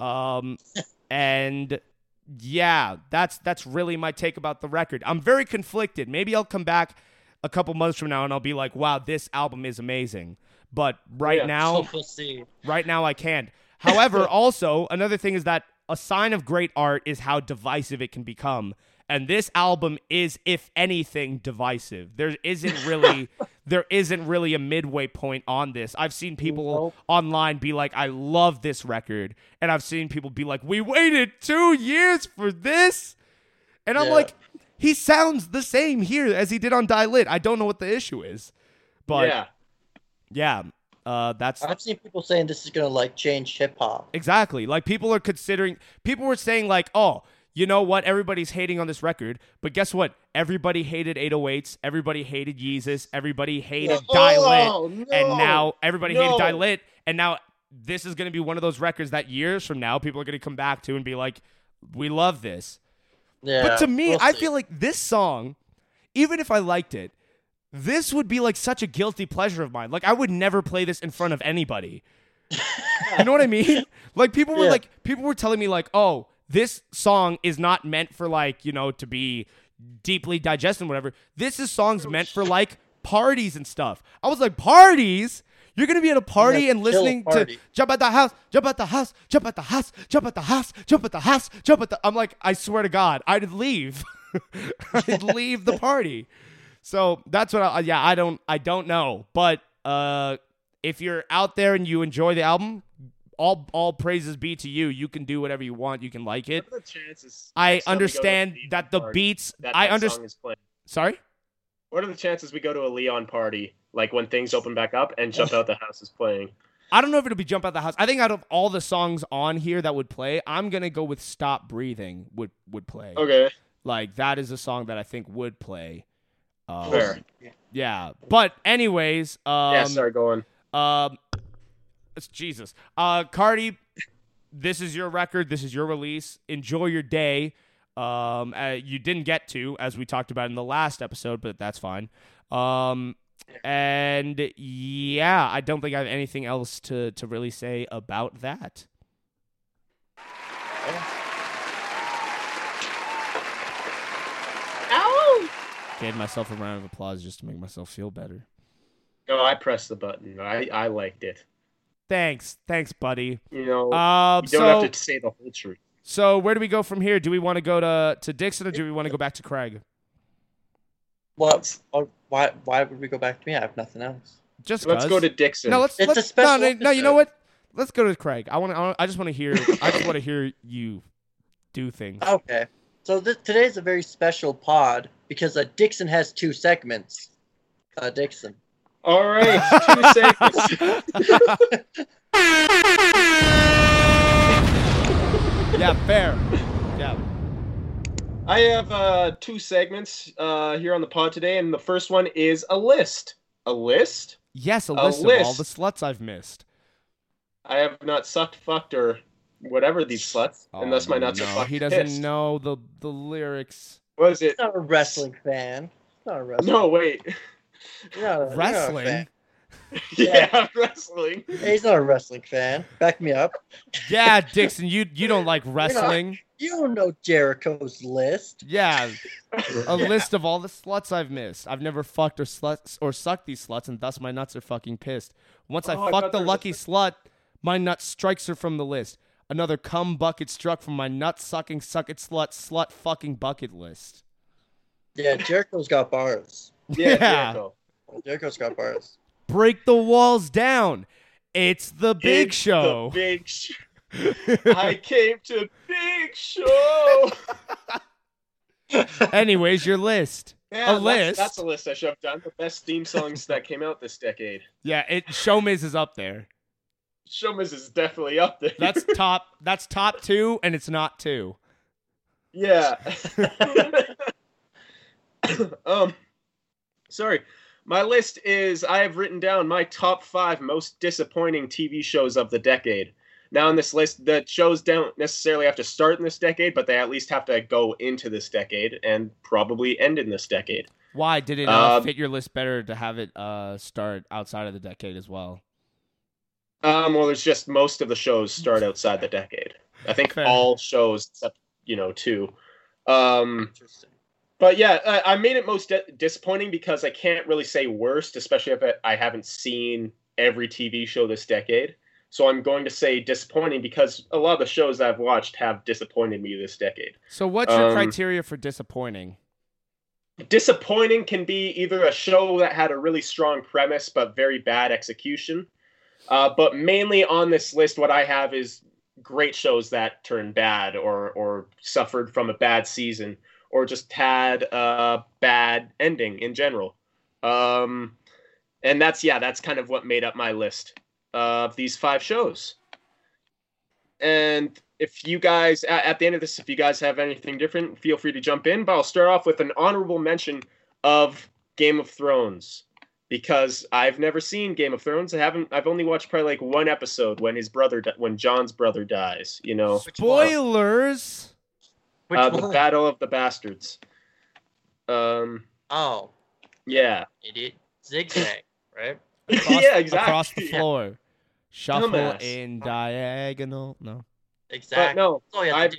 Um, <laughs> and yeah, that's that's really my take about the record. I'm very conflicted. Maybe I'll come back a couple months from now and I'll be like, "Wow, this album is amazing." But right Yeah. now, <laughs> we'll right now I can't. However, <laughs> also another thing is that a sign of great art is how divisive it can become. And this album is, if anything, divisive. There isn't really, <laughs> there isn't really a midway point on this. I've seen people Nope. online be like, "I love this record," and I've seen people be like, "We waited two years for this," and I'm Yeah. like, he sounds the same here as he did on Die Lit. I don't know what the issue is, but yeah. yeah, uh, that's I've seen people saying this is gonna like change hip hop. Exactly. Like people are considering people were saying like, "Oh, you know what? Everybody's hating on this record." But guess what? Everybody hated 808s, everybody hated Yeezus, everybody hated Oh, Die Lit, and now everybody hated no. Die Lit, and now this is going to be one of those records that years from now people are going to come back to and be like, "We love this." Yeah. But to me, we'll I see. feel like this song, even if I liked it, this would be like such a guilty pleasure of mine. Like I would never play this in front of anybody. you know what I mean? <laughs> <laughs> Like people were Yeah. like people were telling me like, "Oh, this song is not meant for like, you know, to be deeply digested and whatever. This is songs meant for like parties and stuff." I was like, "Parties? You're to be at a party Yeah, and listening to jump at the house, jump at the house, jump at the house, jump at the house, jump at the house, jump at the. I'm like, I swear to God, I'd leave. <laughs> I'd leave the party. So that's what. I, yeah, I don't. I don't know, but uh, if you're out there and you enjoy the album, all all praises be to you. You can do whatever you want. You can like it. What are the chances? I next time we go to understand a that the beats. that I understand. song is playing? Sorry. What are the chances we go to a Leon party, like when things open back up, and Jump Out the House is playing? I don't know if it'll be jump out the house. I think out of all the songs on here that would play, I'm gonna go with "Stop Breathing" would would play. Okay, Like that is a song that I think would play. Um, fair. Yeah, but anyways, um, yeah, sorry, go on. um, it's Jesus, uh, Carti, this is your record. This is your release. Enjoy your day. Um, uh, you didn't get to, as we talked about in the last episode, but that's fine. Um, and yeah, I don't think I have anything else to to really say about that. Ow! Gave myself a round of applause just to make myself feel better. No, I pressed the button. I I liked it. Thanks, thanks, buddy. You know, Um, you don't so have to say the whole truth. so where do we go from here? Do we want to go to to Dixon or do we want to go back to Craig? What? Or why? Why would we go back to me? I have nothing else. Just Let's 'cause. go to Dixon. no. Let's It's let's a special no, no, no. You know what? Let's go to Craig. I want to. I just want to hear. I just want to hear you do things. <laughs> Okay. So th- today's a very special pod because uh, Dixon has two segments. Uh, Dixon. All right, two segments. yeah, fair. Yeah. I have uh, two segments uh, here on the pod today, and the first one is a list. A list? Yes, a, A list, of all the sluts I've missed. I have not sucked, fucked, or whatever these sluts, unless my Oh, nuts no, are fucked. He doesn't pissed. know the the lyrics. What is it? He's not a wrestling fan. He's not a wrestling. No, wait. You're not a- you're not a Wrestling. fan. <laughs> yeah, wrestling. He's not a wrestling fan. Back me up. Yeah, Dixon, you you don't like <laughs> wrestling. You don't know Jericho's list. Yeah, <laughs> a list of all the sluts I've missed. I've never fucked or sluts or sucked these sluts, and thus my nuts are fucking pissed. Once Oh, I I fuck thought the there was lucky slut, my nut strikes her from the list. Another cum bucket struck from my nut sucking suck it slut slut fucking bucket list. Yeah, Jericho's got bars. <laughs> Yeah, Yeah. Jericho. Jericho's got bars. Break the walls down. It's the big It's show. The big show. <laughs> I came to big show. <laughs> Anyways, your list. Yeah, A that's, list? That's a list I should have done. The best theme songs that came out this decade. Yeah, it Showmiz is up there. Showmiz is definitely up there. That's top. That's top two, and it's not two. yeah. um, sorry. My list is I have written down my top five most disappointing TV shows of the decade. Now, in this list, the shows don't necessarily have to start in this decade, but they at least have to go into this decade and probably end in this decade. Why did it uh, Um, fit your list better to have it uh, start outside of the decade as well? Um, well, there's just most of the shows start <laughs> outside the decade. I think Fair. all shows except you know two. Um, Interesting. But yeah, I, I made it most di- disappointing because I can't really say worst, especially if I- I haven't seen every TV show this decade. So I'm going to say disappointing because a lot of the shows I've watched have disappointed me this decade. So, what's your Um, criteria for disappointing? disappointing can be either a show that had a really strong premise but very bad execution. Uh, but mainly on this list, what I have is great shows that turned bad or or suffered from a bad season or just had a bad ending in general. Um, and that's yeah, that's kind of what made up my list of these five shows. And if you guys at, the end of this, if you guys have anything different, feel free to jump in. But I'll start off with an honorable mention of Game of Thrones because I've never seen Game of Thrones. I haven't. I've only watched probably like one episode when his brother, when Jon's brother dies. You know? Spoilers. Which uh, the one? Battle of the Bastards. Um, Oh, yeah, idiot. Zigzag, right? <laughs> Across, yeah, exactly. Across the <laughs> floor. Shuffle Dumbass. in diagonal. No. Exactly. But no, That's all I've,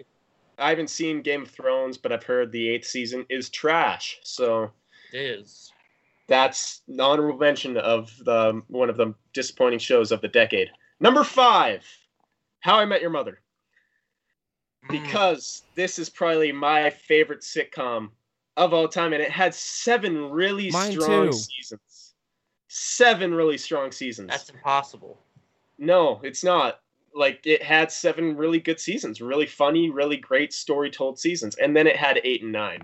I haven't seen Game of Thrones, but I've heard the eighth season is trash. So It is. that's an honorable mention of the one of the disappointing shows of the decade. Number five, How I Met Your Mother, Mm. because this is probably my favorite sitcom of all time, and it had seven really Mine strong too. seasons. Seven really strong seasons. That's impossible. No, it's not. Like it had seven really good seasons, really funny, really great story told seasons, and then it had eight and nine,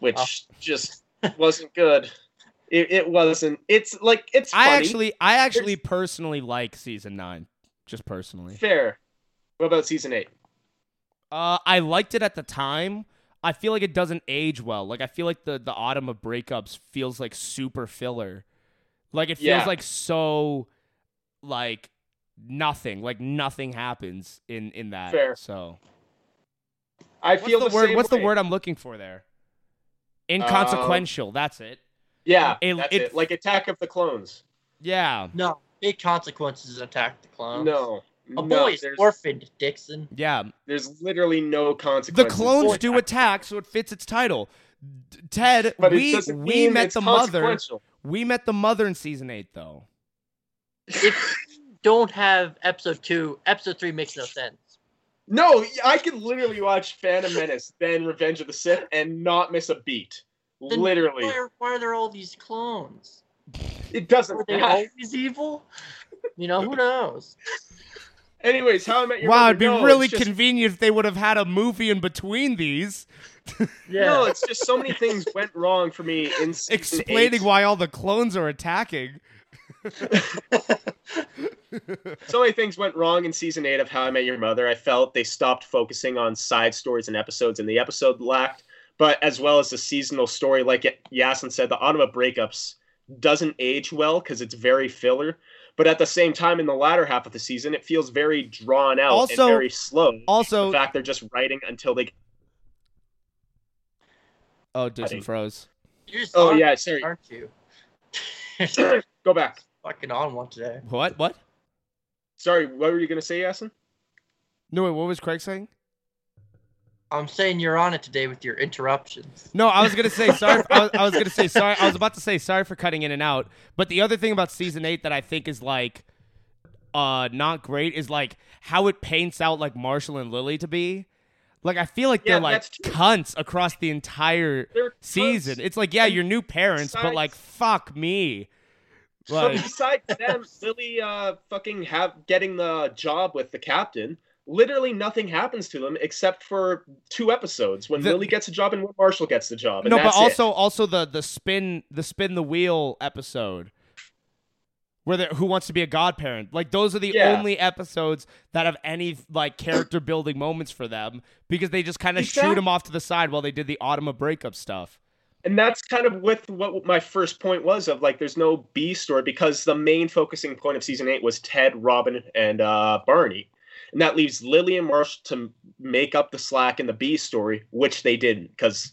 which Oh. just wasn't good. It, it wasn't. It's like it's. Funny, I actually, I actually personally like season nine. Just personally. fair. What about season eight? Uh, I liked it at the time. I feel like it doesn't age well. Like I feel like the the autumn of breakups feels like super filler. Like it feels Yeah. like so, like nothing. Like nothing happens in in that. Fair. So I what's feel the, the, word? same What's the word I'm looking for there? Inconsequential. that's it. Yeah, It- that's it- it, Like Attack of the Clones. Yeah. No, big consequences attack the clones. No, A no, boy is orphaned, Dixon. Yeah. there's literally no consequence. The clones do attack, so it fits its title. Ted, but we we met the mother. We met the mother in season eight, though. If you <laughs> don't have episode two, episode three makes no sense. No, I could literally watch Phantom Menace, then Revenge of the Sith, and not miss a beat. Then literally, Why are, why are there all these clones? it doesn't Were they always evil? You know, who knows? <laughs> Anyways, how I met your mother. wow, it'd be no, really just, convenient if they would have had a movie in between these, <laughs> Yeah. No, it's just so many things went wrong for me in season explaining eight. why all the clones are attacking. <laughs> so many things went wrong in season eight of How I Met Your Mother. I felt they stopped focusing on side stories and episodes, and the episode lacked. But as well as the seasonal story, like Yasin said, the Autumn Breakups doesn't age well because it's very filler. But at the same time, in the latter half of the season, it feels very drawn out Also- and very slow. Also, the fact they're just writing until they. oh, Dixon Buddy. froze. You're just Oh yeah, sorry. aren't you? <coughs> Go back. <laughs> fucking on one today. What? What? Sorry, what were you gonna say, Yasin? No, wait, what was Craig saying? I'm saying you're on it today with your interruptions. No, I was gonna say sorry. I was, I was gonna say sorry. I was about to say sorry for cutting in and out. But the other thing about season eight that I think is like, uh, not great is like how it paints out like Marshall and Lily to be. Like I feel like Yeah, they're like cunts across the entire season. It's like, yeah, And you're new parents, but like, fuck me. So besides them, Lily uh, fucking have getting the job with the captain. Literally nothing happens to them except for two episodes when The- Lily gets a job and when Marshall gets the job. And no, but that's it. also also the the spin the spin the wheel episode where who wants to be a godparent like those are the Yeah. only episodes that have any like character building moments for them because they just kind of shoot them off to the side while they did the autumn of breakup stuff and that's kind of with what my first point was of like there's no B story because the main focusing point of season eight was Ted, Robin, and uh, Barney, and that leaves Lily and Marshall to make up the slack in the B story, which they didn't because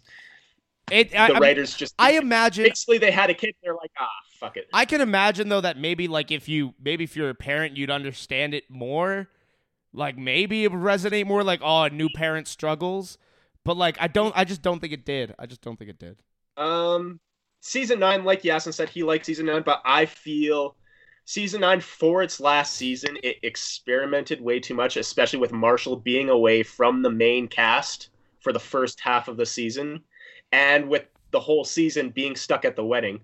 it I, the I- writers just I imagine basically they had a kid. They're like, ah, fuck it. I can imagine though that maybe like if you maybe if you're a parent you'd understand it more. Like maybe it would resonate more like oh a new parent struggles. But like I don't I just don't think it did. I just don't think it did. Um, season nine, like Yasin said, he liked season nine, but I feel season nine for its last season, it experimented way too much, especially with Marshall being away from the main cast for the first half of the season, and with the whole season being stuck at the wedding.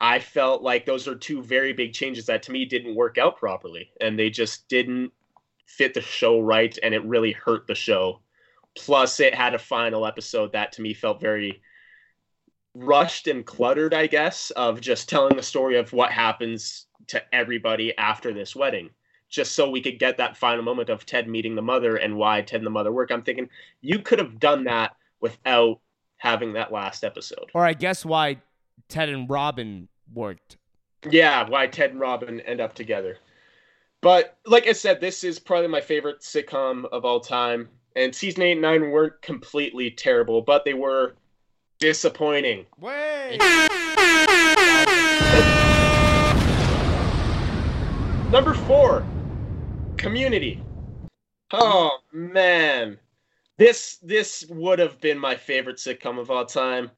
I felt like those are two very big changes that to me didn't work out properly, and they just didn't fit the show right, and it really hurt the show. Plus, it had a final episode that to me felt very rushed and cluttered, I guess, of just telling the story of what happens to everybody after this wedding. Just so we could get that final moment of Ted meeting the mother and why Ted and the mother work. I'm thinking you could have done that without having that last episode. Or I guess why Ted and Robin worked. Yeah, why Ted and Robin end up together. But like I said, this is probably my favorite sitcom of all time. And season eight and nine weren't completely terrible, but they were disappointing. Wait. <laughs> Number four, Community. Oh man, this this would have been my favorite sitcom of all time.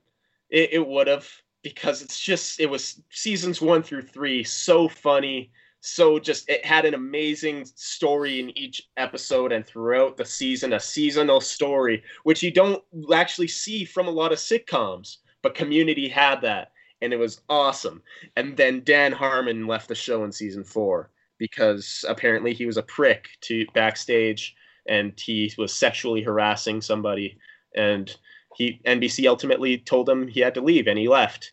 It, it would have because it's just it was seasons one through three so funny, so just it had an amazing story in each episode and throughout the season, a seasonal story which you don't actually see from a lot of sitcoms. But Community had that, and it was awesome. And then Dan Harmon left the show in season four because apparently he was a prick to backstage and he was sexually harassing somebody and he NBC ultimately told him he had to leave and he left.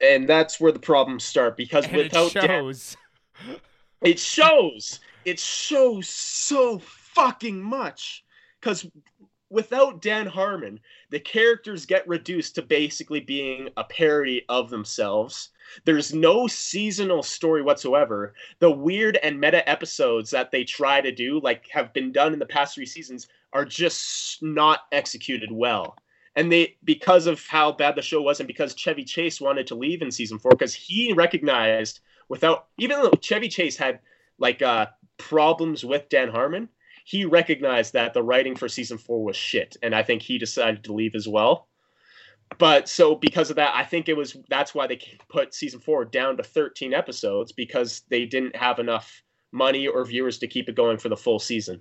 And that's where the problems start because And it without Dan, shows. it shows. It shows so fucking much. Because without Dan Harmon, the characters get reduced to basically being a parody of themselves. There's no seasonal story whatsoever. The weird and meta episodes that they try to do, like have been done in the past three seasons, are just not executed well. And they, because of how bad the show was, and because Chevy Chase wanted to leave in season four, because he recognized without, even though Chevy Chase had like uh, problems with Dan Harmon, he recognized that the writing for season four was shit, and I think he decided to leave as well. But so because of that, I think it was that's why they put season four down to 13 episodes because they didn't have enough money or viewers to keep it going for the full season.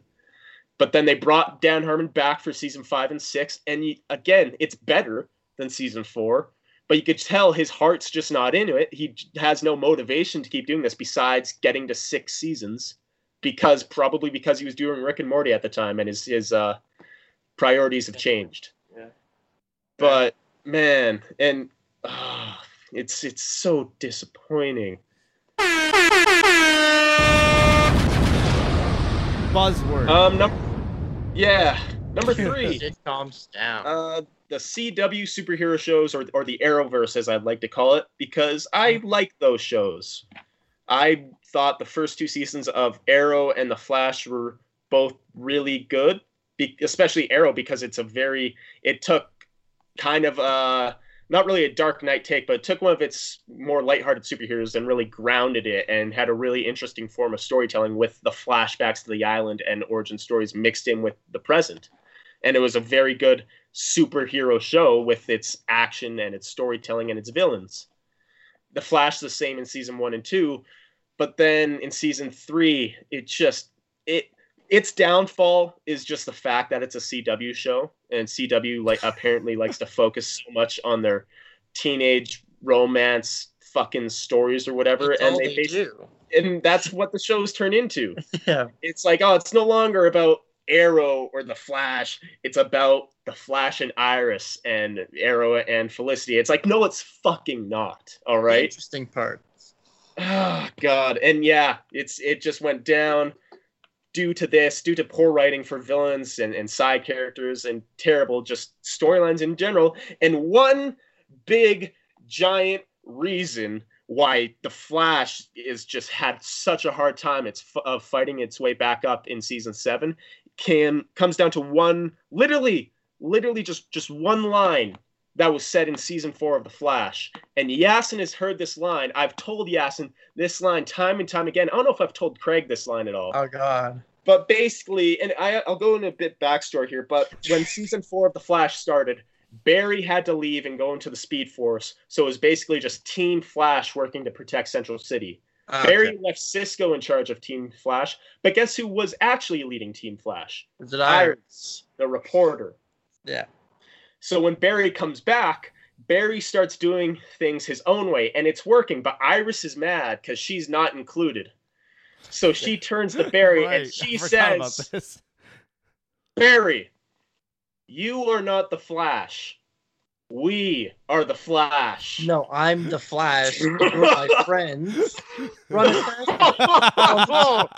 But then they brought Dan Harmon back for season five and six, and again, it's better than season four. But you could tell his heart's just not into it. He has no motivation to keep doing this besides getting to six seasons, because probably because he was doing Rick and Morty at the time, and his his uh, priorities have changed. Yeah. But man, and ah, it's it's so disappointing. Buzzword. Um, number yeah, number three. Sitcoms down. Uh, the CW superhero shows, or or the Arrowverse, as I'd like to call it, because I like those shows. I thought the first two seasons of Arrow and The Flash were both really good, especially Arrow because it's a very it took kind of a not really a Dark Knight take, but it took one of its more lighthearted superheroes and really grounded it and had a really interesting form of storytelling with the flashbacks to the island and origin stories mixed in with the present. And it was a very good superhero show with its action and its storytelling and its villains. The Flash the same in season 1 and 2, but then in season 3 it just it its downfall is just the fact that it's a CW show, and CW like apparently <laughs> likes to focus so much on their teenage romance fucking stories or whatever, That's and they, they do. and that's what the shows turn into. <laughs> Yeah. It's like, oh, it's no longer about Arrow or the Flash. It's about the Flash and Iris and Arrow and Felicity. It's like, no, it's fucking not. All right. Interesting part. Oh God, and yeah, it's it just went down due to this, due to poor writing for villains and, and side characters and terrible just storylines in general. And one big giant reason why the Flash is just had such a hard time it's f- of fighting its way back up in season seven can comes down to one literally literally just just one line that was said in season four of the Flash and Yasin has heard this line. I've told Yasin this line time and time again. I don't know if I've told Craig this line at all. Oh God. but basically, and I, I'll go into a bit backstory here. But when <laughs> season four of the Flash started, Barry had to leave and go into the Speed Force. So it was basically just Team Flash working to protect Central City. Ah, Barry okay. left Cisco in charge of Team Flash. But guess who was actually leading Team Flash? Is it Iris? Iris, the reporter. Yeah. So when Barry comes back, Barry starts doing things his own way, and it's working. But Iris is mad because she's not included. So she turns to <laughs> Barry Right, and she I forgot about says. Barry, you are not the Flash. We are the Flash. No, I'm the Flash. <laughs> You're my friends. Run it fast. <laughs> oh,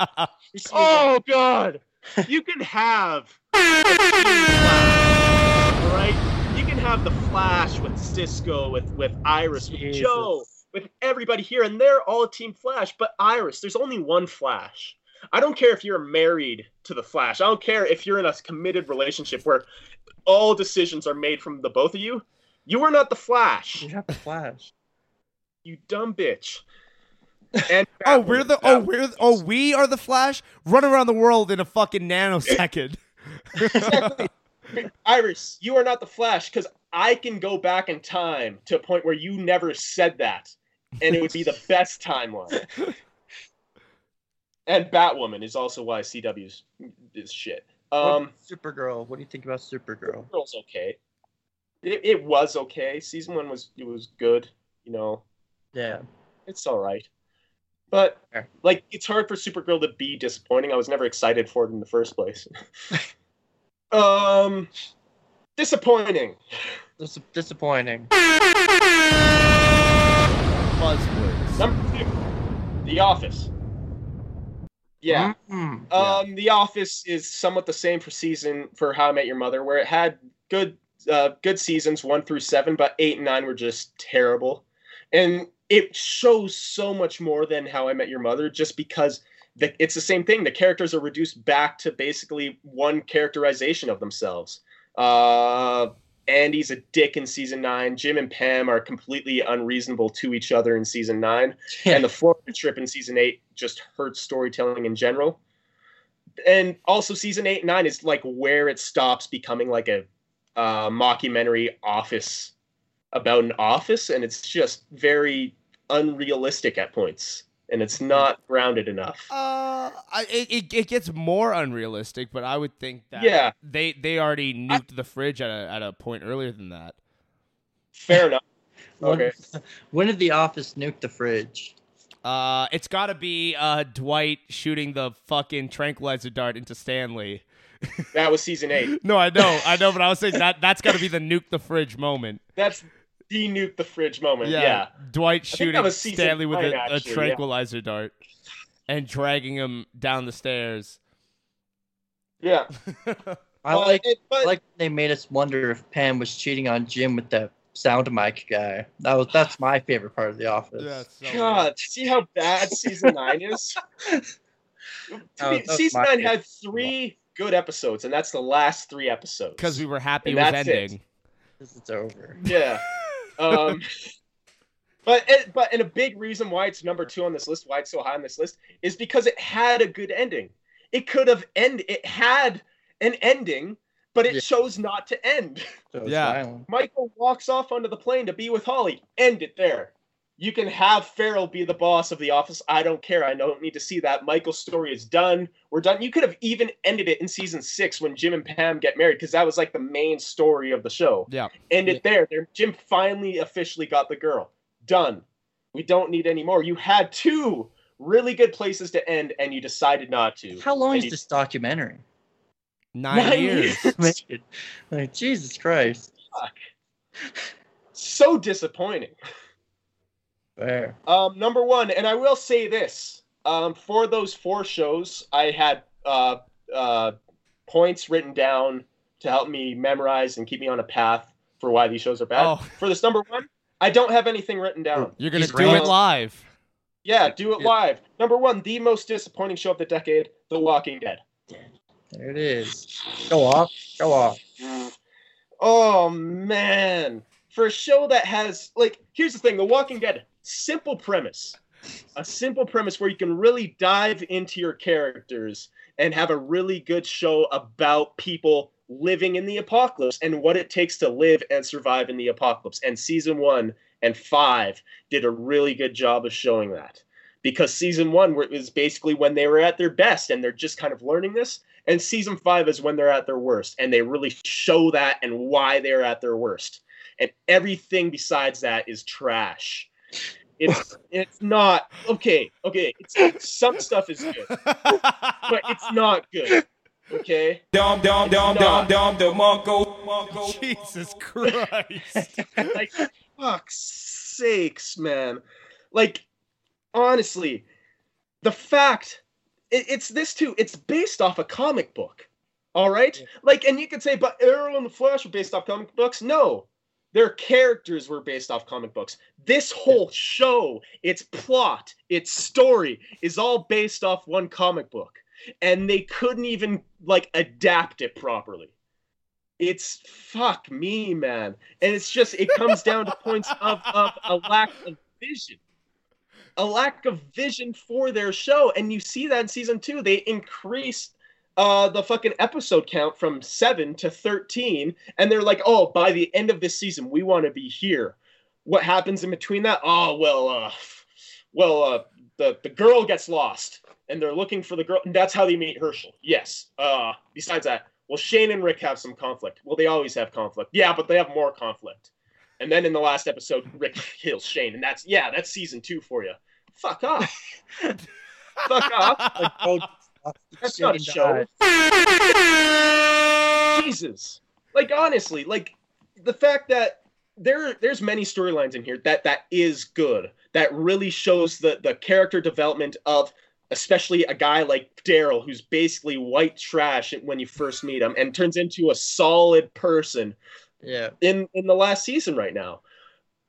oh, God. You can have all right? You can have the Flash with Cisco, with with Iris, with Jesus. Joe, with everybody here, and they're all Team Flash. But Iris, there's only one Flash. I don't care if you're married to the Flash. I don't care if you're in a committed relationship where all decisions are made from the both of you. You are not the Flash. You have the Flash. You dumb bitch. <laughs> And Oh, we're the oh Batwoman. we're the, oh we are the Flash. Run around the world in a fucking nanosecond. Exactly. <laughs> Iris, you are not the Flash because I can go back in time to a point where you never said that, and it would be the <laughs> best timeline. and Batwoman is also why CW's is shit. Um, Supergirl. What do you think about Supergirl? Girl's okay. It, it was okay. Season one was it was good. You know, Yeah. it's all right. But Fair. like, it's hard for Supergirl to be disappointing. I was never excited for it in the first place. <laughs> um, disappointing. Dis- disappointing. Buzzwords. Number two, The Office. Yeah. Mm. Um, The Office is somewhat the same for season for How I Met Your Mother, where it had good uh, good seasons one through seven, but eight and nine were just terrible, and it shows so much more than How I Met Your Mother, just because the, it's the same thing. The characters are reduced back to basically one characterization of themselves. Uh, Andy's a dick in season nine. Jim and Pam are completely unreasonable to each other in season nine and the Florida trip in season eight just hurts storytelling in general. And also, season eight and nine is like where it stops becoming like a uh, mockumentary office about an office, and it's just very unrealistic at points, and it's not grounded enough. Uh, I, it, it it gets more unrealistic, but I would think that Yeah. they they already nuked the fridge at a at a point earlier than that. Fair enough. <laughs> When, Okay. <laughs> when did the office nuke the fridge? Uh, it's got to be uh Dwight shooting the fucking tranquilizer dart into Stanley. That was season eight. <laughs> No, I know, I know, but I was saying that that's got to be the nuke the fridge moment. That's the nuke the fridge moment. Yeah, Yeah. Dwight shooting Stanley with nine, a, a actually, yeah. tranquilizer dart and dragging him down the stairs. Yeah. <laughs> I Uh, like it- but- I like they made us wonder if Pam was cheating on Jim with the sound mic guy. That was that's my favorite part of the office. God, see how bad season nine is? <laughs> Oh, season nine favorite. had three good episodes, and that's the last three episodes. because we were happy And it was that's it. ending. This is over. Yeah. <laughs> Um, but it, but and a big reason why it's number two on this list, why it's so high on this list, is because it had a good ending. It could have end. It had an ending, but it Yeah. chose not to end. So Yeah. violent. Michael walks off onto the plane to be with Holly. End it there. You can have Ferrell be the boss of the office. I don't care. I don't need to see that. Michael's story is done. We're done. You could have even ended it in season six when Jim and Pam get married because that was like the main story of the show. Yeah. End it there. there. Jim finally officially got the girl. Done. We don't need any more. You had two really good places to end, and you decided not to. How long And is you- this documentary? Nine, Nine years. years. <laughs> like Jesus Christ. Fuck. So disappointing. <laughs> Fair. Um, number one, and I will say this: um, for those four shows, I had uh, uh, points written down to help me memorize and keep me on a path for why these shows are bad. Oh. For this number one, I don't have anything written down. You're gonna He's do right. it live. Yeah, do it live. Number one, the most disappointing show of the decade: The Walking Dead. There it is. Go off. Go off. Oh man, for a show that has like, here's the thing: The Walking Dead, simple premise, a simple premise where you can really dive into your characters and have a really good show about people living in the apocalypse and what it takes to live and survive in the apocalypse. And season one and five did a really good job of showing that. Because season one was basically when they were at their best and they're just kind of learning this. And season five is when they're at their worst. And they really show that and why they're at their worst. And everything besides that is trash. It's it's not okay, okay. It's some stuff is good, but it's not good. Okay? Dom dom dom dom dom the Monko Monko. Jesus Christ. <laughs> like fuck's sakes man like honestly the fact it, it's this too it's based off a comic book all right like and you could say but arrow and the flash were based off comic books no their characters were based off comic books. This whole show its plot its story is all based off one comic book. And they couldn't even like adapt it properly. It's fuck me man. And it's just it comes down to points of, of a lack of vision. A lack of vision for their show. And you see that in season two they increased uh, the fucking episode count from 7 to 13 and they're like oh by the end of this season we want to be here what happens in between that oh well uh well uh the, the girl gets lost and they're looking for the girl and that's how they meet Hershel yes uh besides that well, Shane and Rick have some conflict. Well, they always have conflict. Yeah, but they have more conflict. And then in the last episode, Rick <laughs> kills Shane, and that's yeah, that's season two for you. Fuck off. <laughs> Fuck off. Like, oh, That's not a show. Jesus. Like honestly, like the fact that there there's many storylines in here that that is good. That really shows the the character development of especially a guy like Daryl who's basically white trash when you first meet him and turns into a solid person Yeah. in in the last season right now.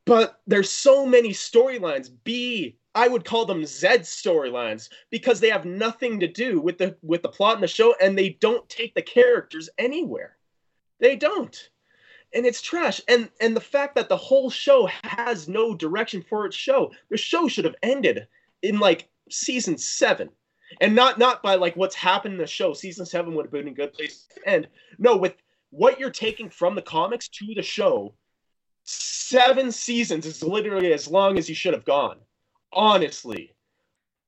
But there's so many storylines. B, I would call them Z storylines because they have nothing to do with the with the plot in the show, and they don't take the characters anywhere. They don't, and it's trash. And and the fact that the whole show has no direction for its show, the show should have ended in like season seven, and not not by like what's happened in the show. Season seven would have been a good place to end. No, with what you're taking from the comics to the show, seven seasons is literally as long as you should have gone. Honestly.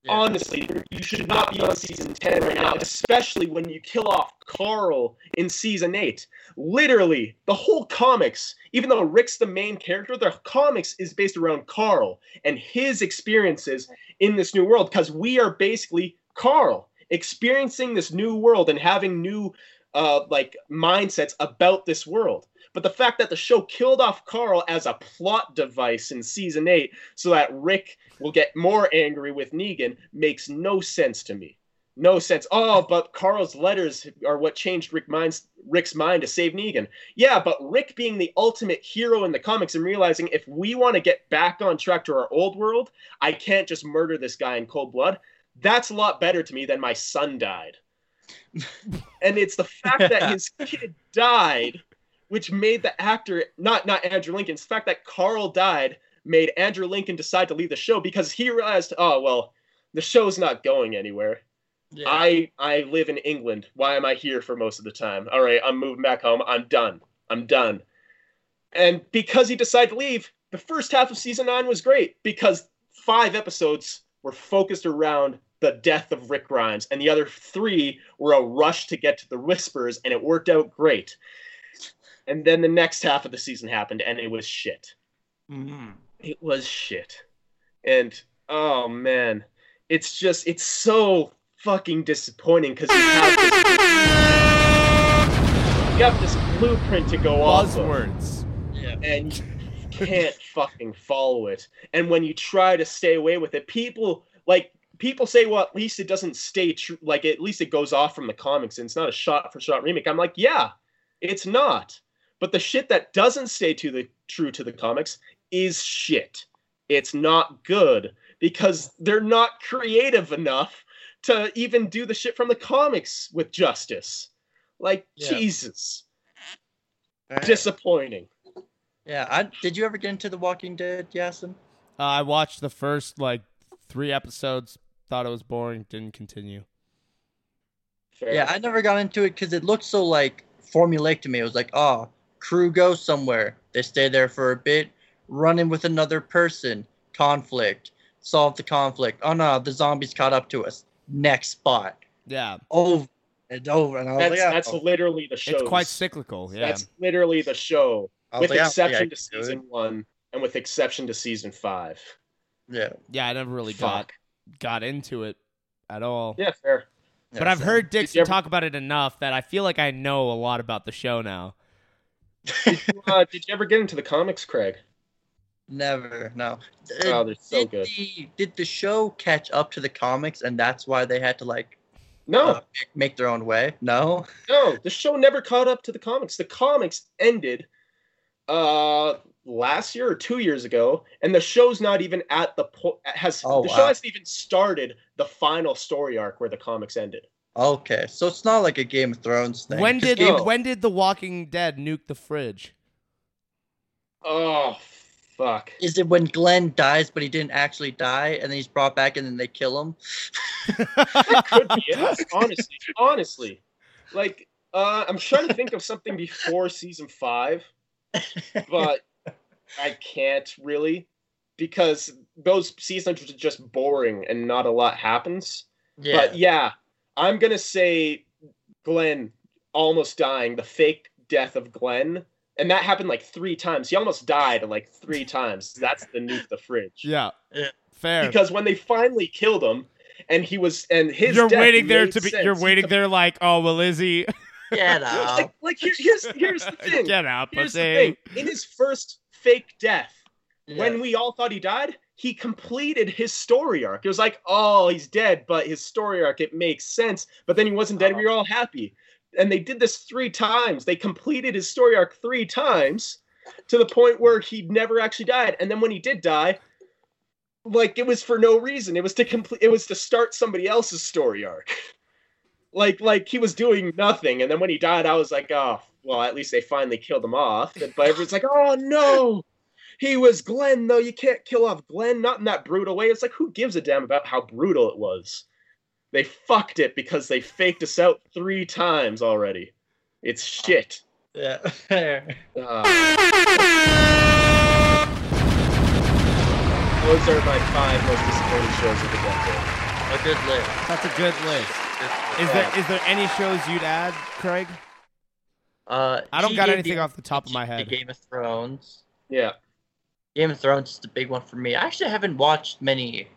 Yeah. Honestly, you should not be on season 10 right now, especially when you kill off Carl in season 8. Literally, the whole comics, even though Rick's the main character, the comics is based around Carl and his experiences in this new world because we are basically Carl experiencing this new world and having new uh, like mindsets about this world. But the fact that the show killed off Carl as a plot device in season eight so that Rick will get more angry with Negan makes no sense to me. No sense. Oh, but Carl's letters are what changed Rick mind's, Rick's mind to save Negan. Yeah, but Rick being the ultimate hero in the comics and realizing if we want to get back on track to our old world, I can't just murder this guy in cold blood. That's a lot better to me than my son died. <laughs> and it's the fact that his <laughs> kid died which made the actor not not Andrew Lincoln. The fact that Carl died made Andrew Lincoln decide to leave the show because he realized, oh well, the show's not going anywhere. Yeah. I I live in England. Why am I here for most of the time? All right, I'm moving back home. I'm done. I'm done. And because he decided to leave, the first half of season nine was great because five episodes were focused around the death of Rick Grimes, and the other three were a rush to get to the Whisperers, and it worked out great. And then the next half of the season happened, and it was shit. Mhm. It was shit. And oh man, it's just it's so fucking disappointing because you have this <laughs> you have this blueprint to go off of Yeah. and you can't <laughs> fucking follow it. And when you try to stay away with it, people like people say, "Well, at least it doesn't stay true. Like at least it goes off from the comics, and it's not a shot for shot remake." I'm like, yeah, it's not. But the shit that doesn't stay to the true to the comics is shit. It's not good because they're not creative enough to even do the shit from the comics with justice. Like Yeah. Jesus, disappointing. Yeah. I, did you ever get into The Walking Dead, Yasin? Uh, I watched the first like three episodes. Thought it was boring. Didn't continue. Fair. Yeah, I never got into it because it looked so like formulaic to me. It was like, oh, crew goes somewhere, they stay there for a bit, run in with another person, conflict, solve the conflict. Oh no, the zombies caught up to us. Next spot, Yeah, over and over. And I was that's like, oh. that's literally the show. it's quite cyclical. Yeah, That's literally the show, with like, oh, yeah, exception to season it. one and with exception to season five. Yeah, yeah. I never really got Fuck. got into it at all. Yeah, fair. but Yeah, I've so- heard Did Dixon ever- talk about it enough that I feel like I know a lot about the show now. Did you, uh, <laughs> did you ever get into the comics, Craig? Never, no. Oh, they're so did good. The, did the show catch up to the comics, and that's why they had to like No, uh, make- make their own way? No. <laughs> no, the show never caught up to the comics. The comics ended uh last year or two years ago, and the show's not even at the point has Oh, the wow. show hasn't even started the final story arc where the comics ended. Okay, so it's not like a Game of Thrones thing. When 'cause did Game No. when did The Walking Dead nuke the fridge? Oh fuck. Is it when Glenn dies, but he didn't actually die, and then he's brought back, and then they kill him? That could be it. Honestly, honestly, like uh, I'm trying to think of something before season five, but I can't really because those seasons are just boring and not a lot happens. Yeah. But yeah, I'm gonna say Glenn almost dying, the fake death of Glenn, and that happened like three times. He almost died like three times. That's the nuke the fridge. Yeah, Yeah. fair. Because when they finally killed him, and he was and his you're death waiting there to be. sense. You're waiting there like, oh well, is he? Get <laughs> like, out. like here, here's here's the <laughs> thing. Get out, Here's the pussy. thing. In his first fake death, Yeah. when we all thought he died, he completed his story arc. It was like, oh, he's dead, but his story arc it makes sense. But then he wasn't dead. We were all happy, and they did this three times. They completed his story arc three times to the point where he never actually died. And then when he did die, like it was for no reason. It was to complete. It was to start somebody else's story arc. <laughs> like like he was doing nothing, and then when he died, I was like, oh, well, at least they finally killed him off. But everyone's like, oh no, he was Glenn though. You can't kill off Glenn, not in that brutal way. It's like who gives a damn about how brutal it was? They fucked it because they faked us out three times already. It's shit. Yeah. Fair. <laughs> Ah. Those are my five most disappointing shows of the decade. A good list. That's a good list. Is there is there any shows you'd add, Craig? Uh, I don't got anything the- off the top of my head. the head. Game of Thrones. Yeah. Game of Thrones is the big one for me. I actually haven't watched many,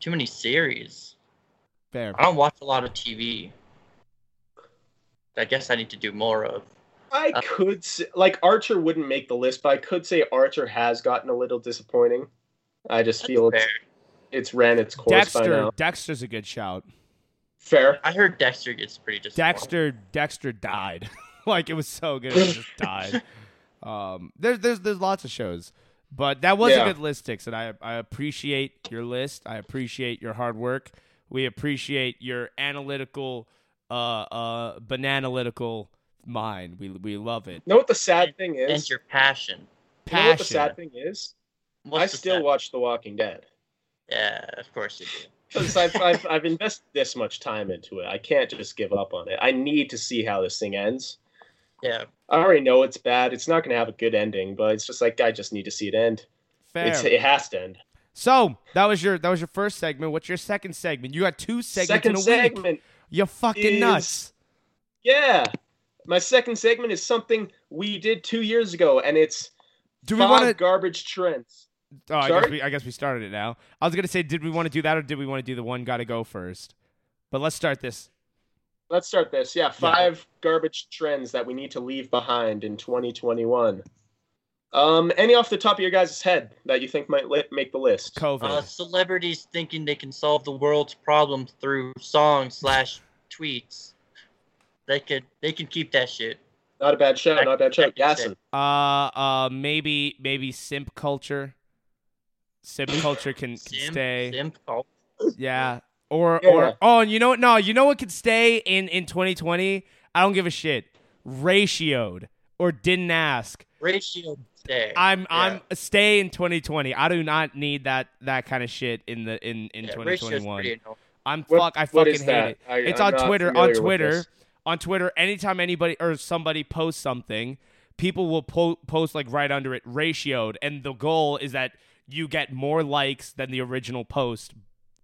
too many series. Fair. I don't watch a lot of TV. I guess I need to do more of. I Uh, could say, like Archer wouldn't make the list, but I could say Archer has gotten a little disappointing. I just feel it's, Fair. it's ran its course by Dexter. now. Dexter's a good shout. Fair. I heard Dexter gets pretty disappointing. Dexter. Dexter died. <laughs> like it was so good, it just died. <laughs> Um, there's there's there's lots of shows, but that was Yeah. a good list, Dix, and I I appreciate your list. I appreciate your hard work. We appreciate your analytical, uh, uh, bananalytical mind. We we love it. You know what the sad thing is? and is? your passion. You know what the Passion. sad thing is? What's I still sad- watch The Walking Dead. Yeah, of course you do. <laughs> Because I've, I've, I've invested this much time into it. I can't just give up on it. I need to see how this thing ends. Yeah, I already know it's bad. It's not going to have a good ending, but it's just like, I just need to see it end. fair. It's, it has to end. so that was your that was your first segment. What's your second segment? You got two segments Second in a week. segment. You fucking is- nuts. Yeah. My second segment is something we did two years ago, and it's Do we five want to? garbage trends. Oh, I guess we I guess we started it now. I was gonna say, did we want to do that or did we want to do the one gotta go first? But let's start this. Let's start this. Yeah, five garbage trends that we need to leave behind in 2021. Um, any off the top of your guys' head that you think might li- make the list? COVID. Uh, celebrities thinking they can solve the world's problems through songs slash tweets. They could they can keep that shit. Not a bad show. Not a bad show. I can say. Yasin. Uh, uh, maybe maybe simp culture. Simp culture can, can Simp, stay. simp cult. Yeah. Or Yeah. or oh, and you know what? No, you know what could stay in in 2020? I don't give a shit. Ratioed or didn't ask. Ratioed. stay. I'm Yeah. I'm stay in 2020. I do not need that that kind of shit in the in in yeah, 2021. I'm What- fuck. I what fucking hate that? it. I- it's I'm on Twitter. On Twitter. On Twitter. Anytime anybody or somebody posts something, people will po- post like right under it ratioed, and the goal is that you get more likes than the original post,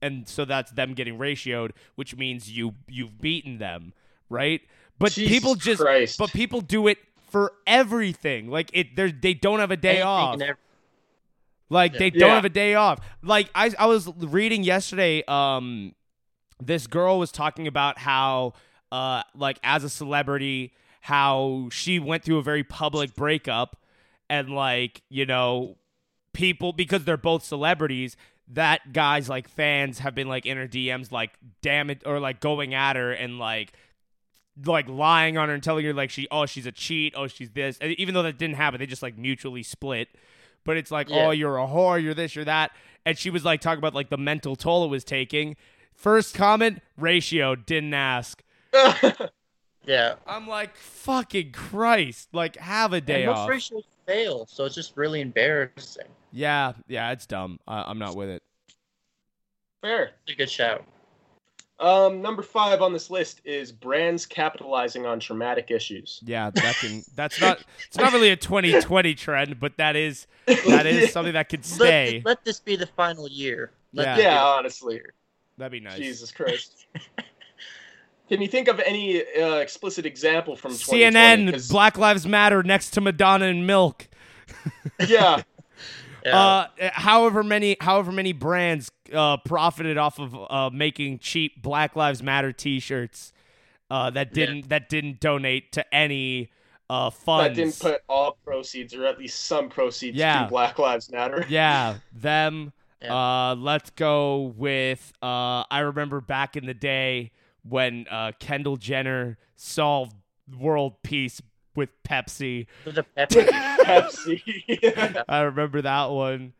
and so that's them getting ratioed, which means you you've beaten them, right? But Jesus people just Christ. but people do it for everything. Like it, they they don't have a day Anything off. and. Like Yeah. they don't Yeah. have a day off. Like I I was reading yesterday um this girl was talking about how uh like as a celebrity how she went through a very public breakup and like, you know, people because they're both celebrities that guys like fans have been like in her DMs like damn it or like going at her and like like lying on her and telling her like she oh she's a cheat. Oh she's this. And even though that didn't happen they just like mutually split. But it's like Yeah. oh you're a whore. You're this you're that. And she was like talking about like the mental toll it was taking. First comment ratio. Didn't ask. <laughs> Yeah. i'm like fucking christ. Like have a day and off. ratios fail, so it's just really embarrassing. yeah yeah it's dumb I i'm not with it Fair. It's a good shout. Um, number five on this list is brands capitalizing on traumatic issues. yeah that can that's not it's not really a 2020 trend but that is that is <laughs> something that could stay Let, let this be the final year. Let Yeah. Yeah, honestly. that'd be nice Jesus Christ. <laughs> Can you think of any uh, explicit example from 2020? CNN, 'Cause- Black Lives Matter next to Madonna and milk. <laughs> Yeah, <laughs> Yeah. Uh, however many, however many brands uh, profited off of uh, making cheap Black Lives Matter T-shirts uh, that didn't that didn't donate to any uh, funds. that didn't put all proceeds, or at least some proceeds, Yeah. to Black Lives Matter. <laughs> yeah, them. Yeah. Uh, let's go with. Uh, I remember back in the day when uh, Kendall Jenner solved world peace with Pepsi. With the pepper. Pepsi. <laughs> <laughs> I remember that one.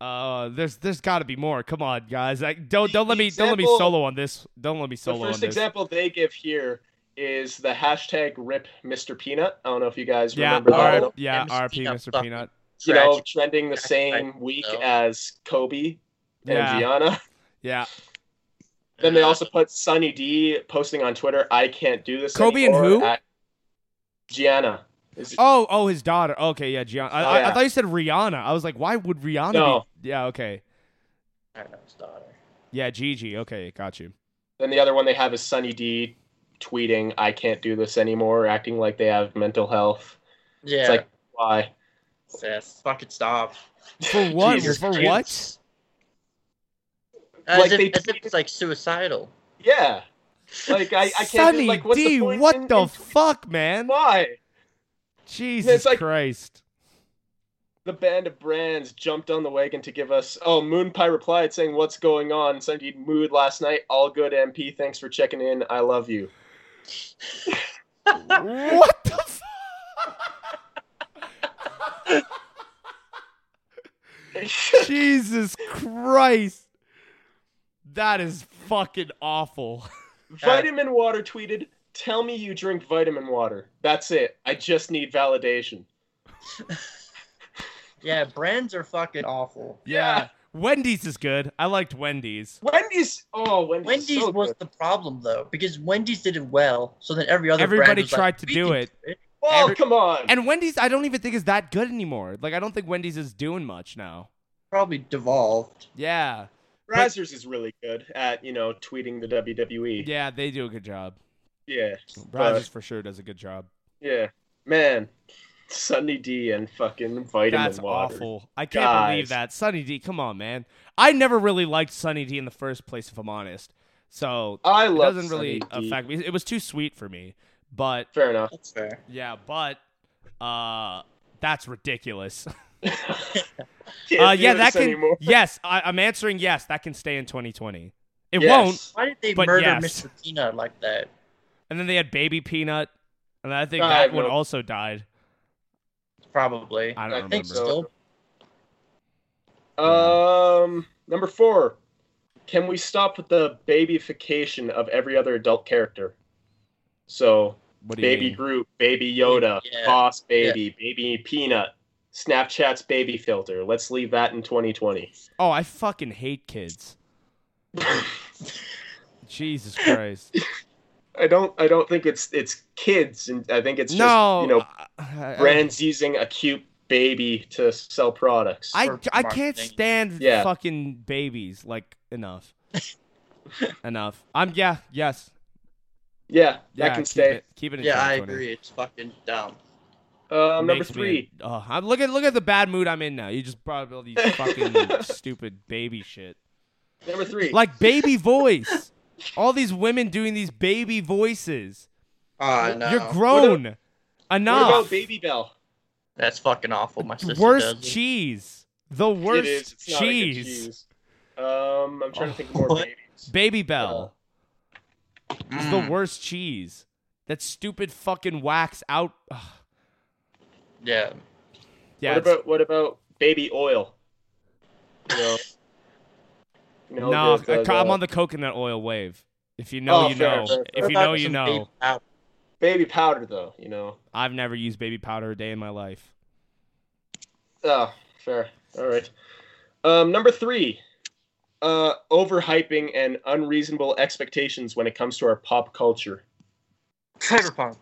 Uh, there's there's got to be more. Come on, guys. I, don't don't let me don't let me solo on this. Don't let me the solo on first this. example they give here is the hashtag Rip Mr. Peanut. I don't know if you guys Yeah, remember that. R- yeah, Mr. RP Peanut Mr. Peanut. you know, trending the same week as Kobe and Yeah. Gianna. Yeah, Then they also put Sunny D posting on Twitter, "I can't do this." Kobe and who? At Gianna. Is- Oh, oh, his daughter. Okay, yeah, Gianna. I, Oh, I, I thought you said Rihanna. I was like, why would Rihanna No. be? Yeah, okay. I know his daughter. Yeah, Gigi. Okay, got you. Then the other one they have is Sunny D tweeting, "I can't do this anymore," acting like they have mental health. Yeah. It's like, why? Sis, fucking stop. For what? Jesus For Christ. what? As, Like if, they as if it's like suicidal. Yeah. Like I, I can't. Sunny like, what's D. the point what in- the in- fuck, man? why? Jesus like- Christ. The band of brands jumped on the wagon to give us. Oh, Moon Pie replied saying, "What's going on?" Sunny D mood last night. All good, MP. Thanks for checking in. I love you. <laughs> what the fuck? <laughs> Jesus Christ. That is fucking awful. <laughs> Vitamin Water tweeted, "Tell me you drink vitamin water. That's it. I just need validation." <laughs> Yeah, brands are fucking awful. Yeah. Wendy's is good. I liked Wendy's. Wendy's. Oh, Wendy's. Wendy's so was good. the problem though, because Wendy's did it well, so then every other brand Everybody was like, tried to "We do can it." Oh, every- come on. And Wendy's, I don't even think is that good anymore. Like, I don't think Wendy's is doing much now. Probably devolved. Yeah, Brazzers is really good at you know tweeting the WWE. yeah, they do a good job. Yeah, Brazzers for sure does a good job. yeah, man, Sunny D and fucking vitamin That's water. awful. I can't believe that. Sunny D, come on, man. I never really liked Sunny D in the first place, if I'm honest. So I it love doesn't really Sunny D. affect me. It was too sweet for me. But Fair enough. That's fair. yeah, but uh that's ridiculous. <laughs> <laughs> Can't uh yeah, that can anymore. <laughs> Yes, I, I'm answering yes, that can stay in 2020. It Yes. won't. Why did they murder yes. Mr. Peanut like that? And then they had Baby Peanut, and I think I that have one also died. Probably. I don't I remember. think so. Um, number four. Can we stop with the babyfication of every other adult character? So, What do you Baby mean? Groot, Baby Yoda, Yeah. Boss Baby, Baby Peanut, Snapchat's baby filter. Let's leave that in 2020. Oh, I fucking hate kids. <laughs> Jesus Christ. I don't. I don't think it's it's kids, and I think it's just no, you know I- I- brands using a cute baby to sell products. I, I can't stand Yeah. fucking babies. Like enough, <laughs> enough. I'm yeah yes yeah, that yeah. can keep stay. It, keep it in Yeah, I agree. It's fucking dumb. Um, number Makes me- three. oh, I'm, look at look at the bad mood I'm in now. You just brought up all these <laughs> fucking stupid baby shit. Number three. Like baby <laughs> voice. All these women doing these baby voices. Oh, no. You're grown. what Enough. about Babybel? That's fucking awful. My sister worst does it. cheese. The worst it is. It's not a good cheese. cheese. Um, I'm trying to think of more What? babies. Babybel. It's the Mm. worst cheese. That stupid fucking wax out. Ugh. Yeah. Yeah, what it's- about what about baby oil? You know. You know, no, the- the- I- I'm the on the coconut oil wave. If you know, Oh, you fair, know. fair, If What you know, you know. baby powder? baby powder though. You know. I've never used baby powder a day in my life. Oh, fair. All right. Um, number three. Uh, overhyping and unreasonable expectations when it comes to our pop culture. Cyberpunk.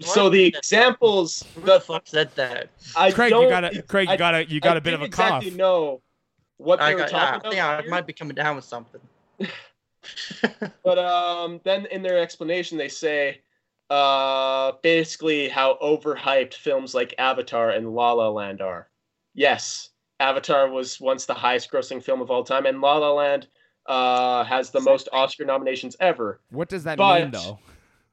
So the examples, Who the the fuck said that? I Craig, don't, you got a Craig, you I- got a you got I a bit of a didn't cough. exactly know what they I, were got, talking I, about. think I might be coming down with something. <laughs> <laughs> But um, then in their explanation, they say uh, basically how overhyped films like Avatar and La La Land are. Yes, Avatar was once the highest grossing film of all time, and La La Land uh, has the most Oscar nominations ever. What does that But- mean though?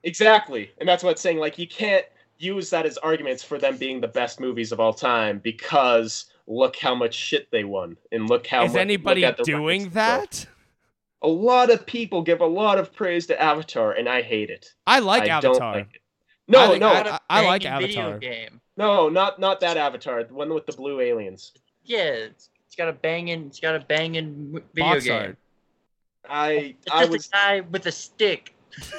Exactly. And that's what it's saying. Like, you can't use that as arguments for them being the best movies of all time because look how much shit they won. And look how Is much. anybody look at doing records that? A lot of people give a lot of praise to Avatar, and I hate it. I like I Avatar. don't like it. No, I think- no, I- I like Banging video Avatar. game. no, not not that Avatar. The one with the blue aliens. Yeah, it's, it's got a banging. It's got a banging video Box game. art. I It's I just was a guy with a stick. <laughs>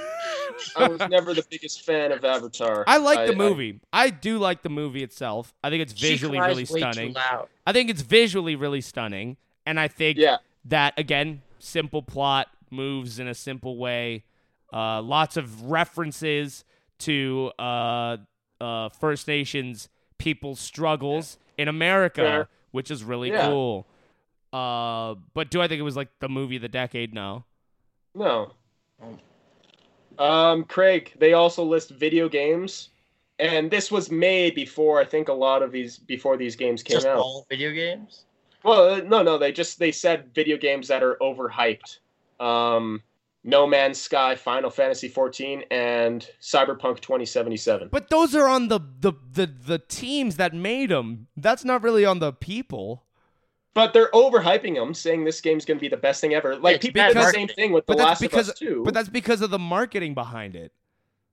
I was never the biggest fan of Avatar. I like the movie. I, do like the movie itself. I think it's visually really stunning. I think it's visually really stunning, and I think yeah, that again, simple plot moves in a simple way. Uh, lots of references to uh, uh, First Nations people's struggles in America, Fair. which is really Yeah. cool. Uh, but do I think it was like the movie of the decade? No. no. Um, Craig, they also list video games, and this was made before I think a lot of these before these games came Just out. all video games. Well, uh, no, no, they just they said video games that are overhyped. Um, No Man's Sky, Final Fantasy 14, and Cyberpunk 2077. But those are on the the the, the teams that made them. That's not really on the people. But they're overhyping them, saying this game's going to be the best thing ever. Like It's people did the same thing with The But that's Last because of Us 2. but that's because of the marketing behind it.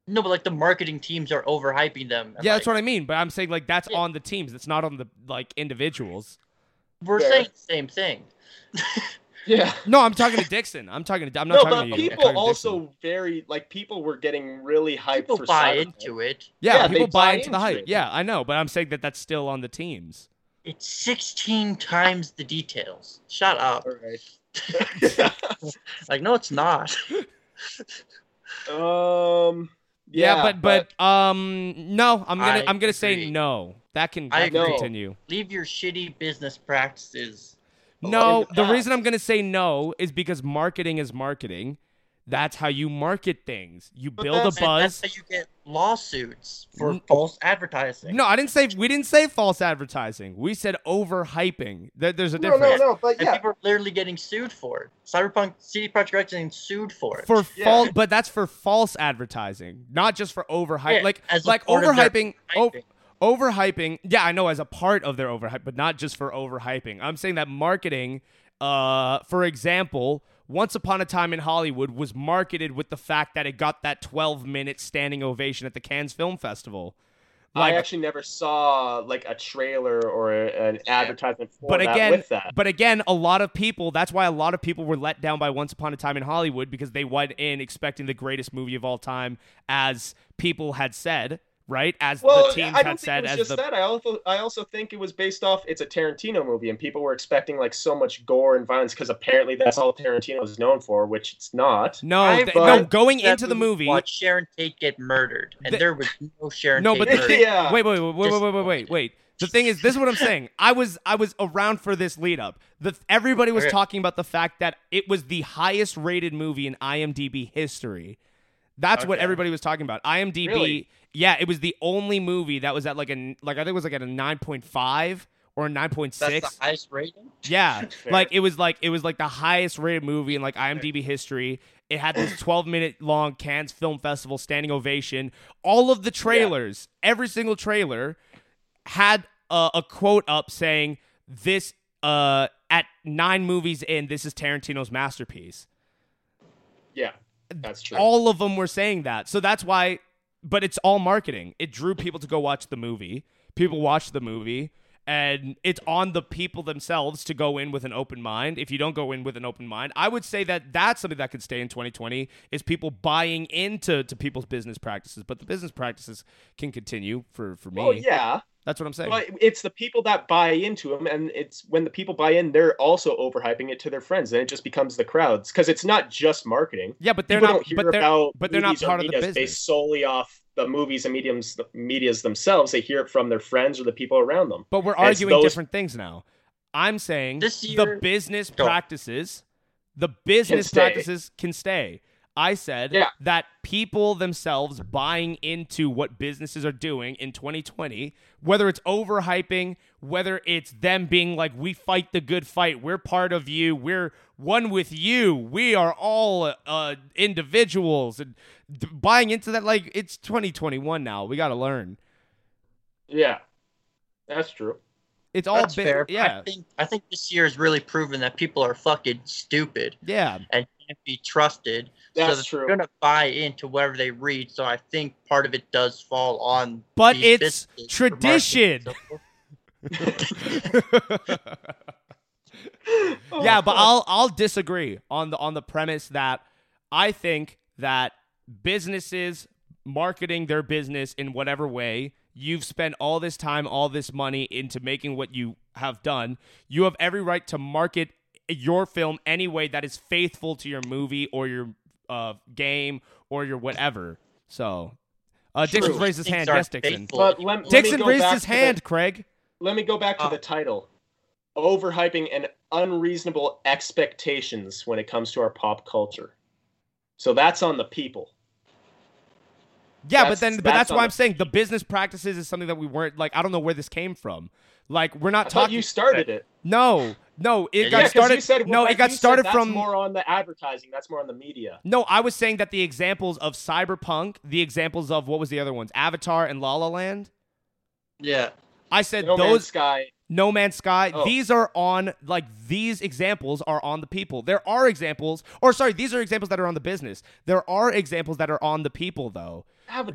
No, but like the marketing teams are overhyping them. and, Yeah, that's what I mean. But I'm saying like that's Yeah. on the teams. It's not on the like individuals. We're Fair. saying the same thing. <laughs> yeah. No, I'm talking to Dixon. I'm talking to. I'm not No, talking but to you. I'm people talking to also Dixon. very like people were getting really hyped People for buy Cyberpunk. into it. Yeah, yeah, people buy buy into the hype. it. Yeah, I know, but I'm saying that that's still on the teams. It's 16 times the details. Shut up. All right. <laughs> Like, no, it's not. <laughs> um. Yeah, Yeah, but but um no, I'm gonna I I'm gonna say no. That can, I that can continue. Leave your shitty business practices No, in the reason I'm going to say no is because marketing is marketing. That's how you market things. You But build a that's- And buzz. that's how you get lawsuits for N- false advertising. No, I didn't say we didn't say false advertising. We said overhyping. There, there's a difference. no, no. No. But And yeah, people are literally getting sued for it. Cyberpunk CD Projekt Red is getting sued for it. For Yeah. false, but that's for false advertising, not just for overhype. Yeah, like as like part of their overhyping. o- overhyping. Yeah, I know as a part of their overhype, but not just for overhyping. I'm saying that marketing, uh, for example, Once Upon a Time in Hollywood was marketed with the fact that it got that 12 minute standing ovation at the Cannes Film Festival. I actually never saw like a trailer or an advertisement for but that again, with that. but again, a lot of people. That's why a lot of people were let down by Once Upon a Time in Hollywood because they went in expecting the greatest movie of all time, as people had said, right? As well, the teams I don't had said, it was as just the that. I also, I also think it was based off. It's a Tarantino movie, and people were expecting like so much gore and violence because apparently that's all Tarantino is known for, which it's not. no, th- no, going into the movie. Watch Sharon Tate get murdered, and The- there was no Sharon No, Tate but the murdered. thing, Yeah. wait, wait, wait, wait, Just- wait, wait, wait, wait. The thing is, this is what I'm saying. I was, I was around for this lead up. The everybody was Okay. talking about the fact that it was the highest rated movie in IMDb history. That's what everybody was talking about. IMDb, Really? yeah, it was the only movie that was at like a, like I think it was like at a 9.5 or a 9.6. That's the highest rating. <laughs> Yeah, like it was like it was like the highest rated movie in like IMDb history. It had this 12 minute long Cannes Film Festival standing ovation. All of the trailers, every single trailer, had a, a quote up saying this uh at nine movies in this is Tarantino's masterpiece. Yeah, that's true. All of them were saying that. So that's why but it's all marketing. It drew people to go watch the movie. People watched the movie and it's on the people themselves to go in with an open mind. If you don't go in with an open mind, I would say that that's something that could stay in 2020 is people buying into to people's business practices, but the business practices can continue for for me. well, yeah, That's what I'm saying. but it's the people that buy into them, and it's when the people buy in, they're also overhyping it to their friends, and it just becomes the crowds because it's not just marketing. yeah, but they're people not don't hear but they're about but they're not part of the business. based solely off the movies and mediums the medias themselves. They hear it from their friends or the people around them. But we're arguing those- different things now. I'm saying This the business practices, the business stay. practices can stay. I said Yeah. that people themselves buying into what businesses are doing in 2020, whether it's overhyping, whether it's them being like, we fight the good fight, we're part of you, we're one with you, we are all uh, individuals, and d- buying into that, like, it's 2021 now. We got to learn. Yeah, that's true. It's all That's fair. yeah, I think I think this year has really proven that people are fucking stupid yeah. and can't be trusted. so That's that true. They're gonna buy into whatever they read. So I think part of it does fall on. But it's businesses for marketing tradition. and so forth. <laughs> <laughs> yeah, but I'll I'll disagree on the on the premise that I think that businesses marketing their business in whatever way you've spent all this time, all this money into making what you have done. You have every right to market your film any way that is faithful to your movie or your uh, game or your whatever. So, uh, True. Dixon raised his Things hand. Yes, Dixon. faithful. But let, let Dixon go raised his to the- hand, Craig. let me go back to Oh. the title overhyping and unreasonable expectations when it comes to our pop culture so that's on the people Yeah, but That's- then, but that's that's why I'm saying the business practices is something that we weren't like. I don't know where this came from. Like, we're not thought talking. you started it no, no, it Yeah, got Yeah, started. said, no, well, it got said started that's from. more on the advertising that's more on the media no, I was saying that the examples of cyberpunk, the examples of what was the other ones, Avatar and La La Land. yeah. I said no Man's those sky No Man's Sky. Oh. These are on like these examples are on the people. There are examples, or sorry, these are examples that are on the business. There are examples that are on the people though.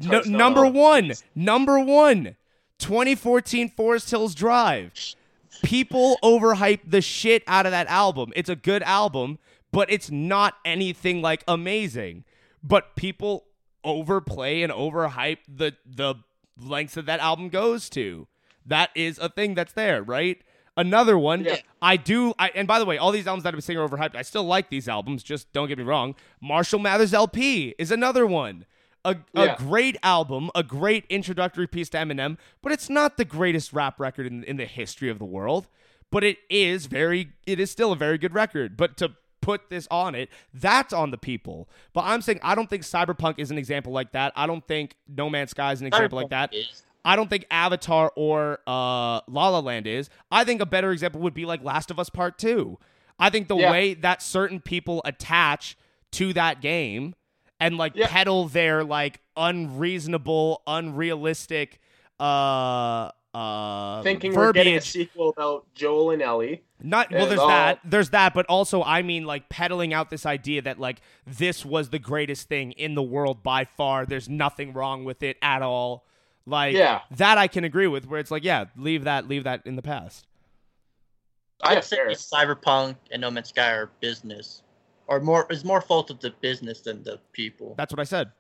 No, number on. one, number one, 2014 Forest Hills Drive. People overhype the shit out of that album. It's a good album, but it's not anything like amazing. But people overplay and overhype the the lengths that that album goes to. That is a thing that's there, right? Another one, Yeah. I do. I, and by the way, all these albums that I'm saying are overhyped. I still like these albums. Just don't get me wrong. Marshall Mathers LP is another one. A, Yeah. a great album, a great introductory piece to Eminem, but it's not the greatest rap record in, in the history of the world. but it is very it is still a very good record. But to put this on it, that's on the people. But I'm saying I don't think Cyberpunk is an example like that. I don't think No Man's Sky is an example like that. Is- I don't think Avatar or uh, La La Land is. I think a better example would be like Last of Us Part 2. I think the Yeah. way that certain people attach to that game and like Yeah. peddle their like unreasonable, unrealistic uh uh Thinking we're getting a sequel about Joel and Ellie. Not well. There's all- that. There's that. But also, I mean, like peddling out this idea that like this was the greatest thing in the world by far. There's nothing wrong with it at all. Like Yeah. that, I can agree with. Where it's like, yeah, leave that, leave that in the past. I'd Yeah, say fair. Cyberpunk and No Man's Sky are business, or more is more fault of the business than the people. That's what I said.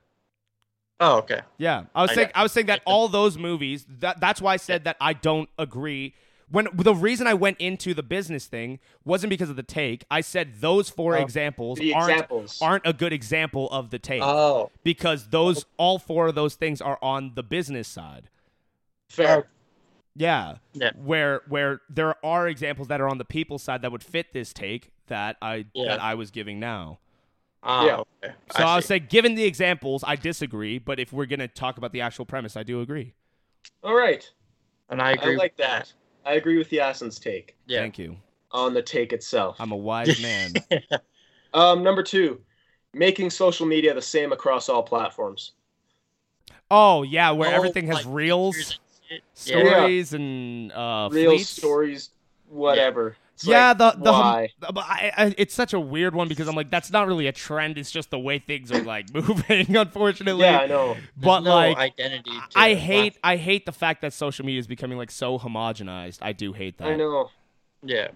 Oh, okay. Yeah, I was I saying, know. I was saying that <laughs> all those movies. That that's why I said that I don't agree. When the reason I went into the business thing wasn't because of the take. I said those four Oh. examples aren't examples. aren't a good example of the take. Oh, because those all four of those things are on the business side. Fair. Oh. Yeah. Yeah. Where where there are examples that are on the people side that would fit this take that I Yeah. that I was giving now. oh Yeah. okay. So I, would see. say given the examples, I disagree, but if we're gonna talk about the actual premise, I do agree. All right. and I I, agree. like with that. I agree with the Yasin's take Yeah. Thank you. on the take itself. I'm a wise <laughs> man. Um, number two, making social media the same across all platforms. oh yeah, where Oh, everything has reels, pictures and shit. Yeah. stories, and uh Real fleets. stories, whatever. It's yeah, like, the the why? but I, I, it's such a weird one because I'm like that's not really a trend. It's just the way things are like <laughs> moving. Unfortunately, yeah, I know. There's but no like identity. To I it. hate I hate the fact that social media is becoming like so homogenized. I do hate that. I know. Yeah.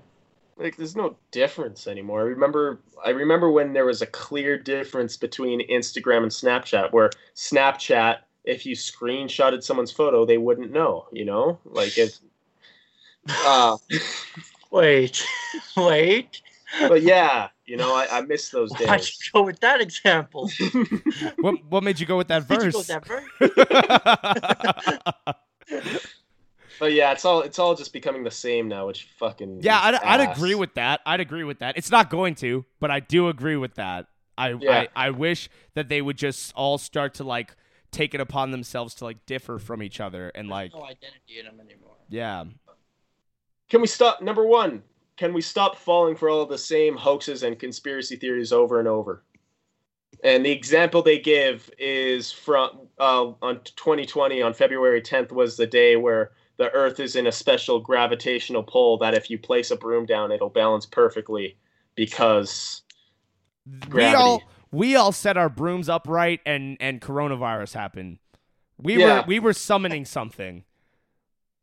Like, there's no difference anymore. I remember, I remember when there was a clear difference between Instagram and Snapchat, where Snapchat, if you screenshotted someone's photo, they wouldn't know. You know, like if. <laughs> Uh, Wait. <laughs> Wait. but yeah, you know, I, I miss those <laughs> days. Why'd you go with that example? <laughs> What what made you go with that Did you go verse? with that verse? But yeah, it's all it's all just becoming the same now, which fucking yeah, I'd, I'd agree with that. I'd agree with that. It's not going to, but I do agree with that. I, Yeah. I I wish that they would just all start to like take it upon themselves to like differ from each other and like no identity in them anymore. yeah. Can we stop? Number one, can we stop falling for all the same hoaxes and conspiracy theories over and over? And the example they give is from uh, on 2020 on February 10th was the day where the Earth is in a special gravitational pull that if you place a broom down, it'll balance perfectly because We all we all set our brooms upright and and coronavirus happened. We Yeah. were we were summoning something.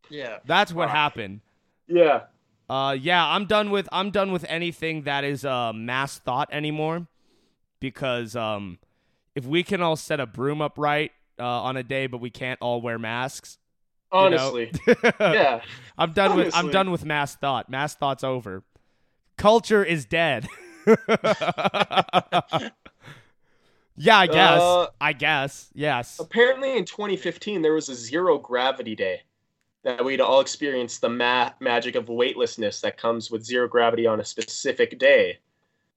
Yeah. That's what Fuck. happened. Yeah, Uh, yeah, I'm done with I'm done with anything that is uh mass thought anymore, because um, if we can all set a broom upright uh, on a day, but we can't all wear masks. you know? honestly, <laughs> yeah, I'm done with I'm done with mass thought. Mass thought's over. Culture is dead. <laughs> yeah, I guess. Uh, I guess. Yes. Apparently, in 2015, there was a zero gravity day that we'd all experience the ma- magic of weightlessness that comes with zero gravity on a specific day.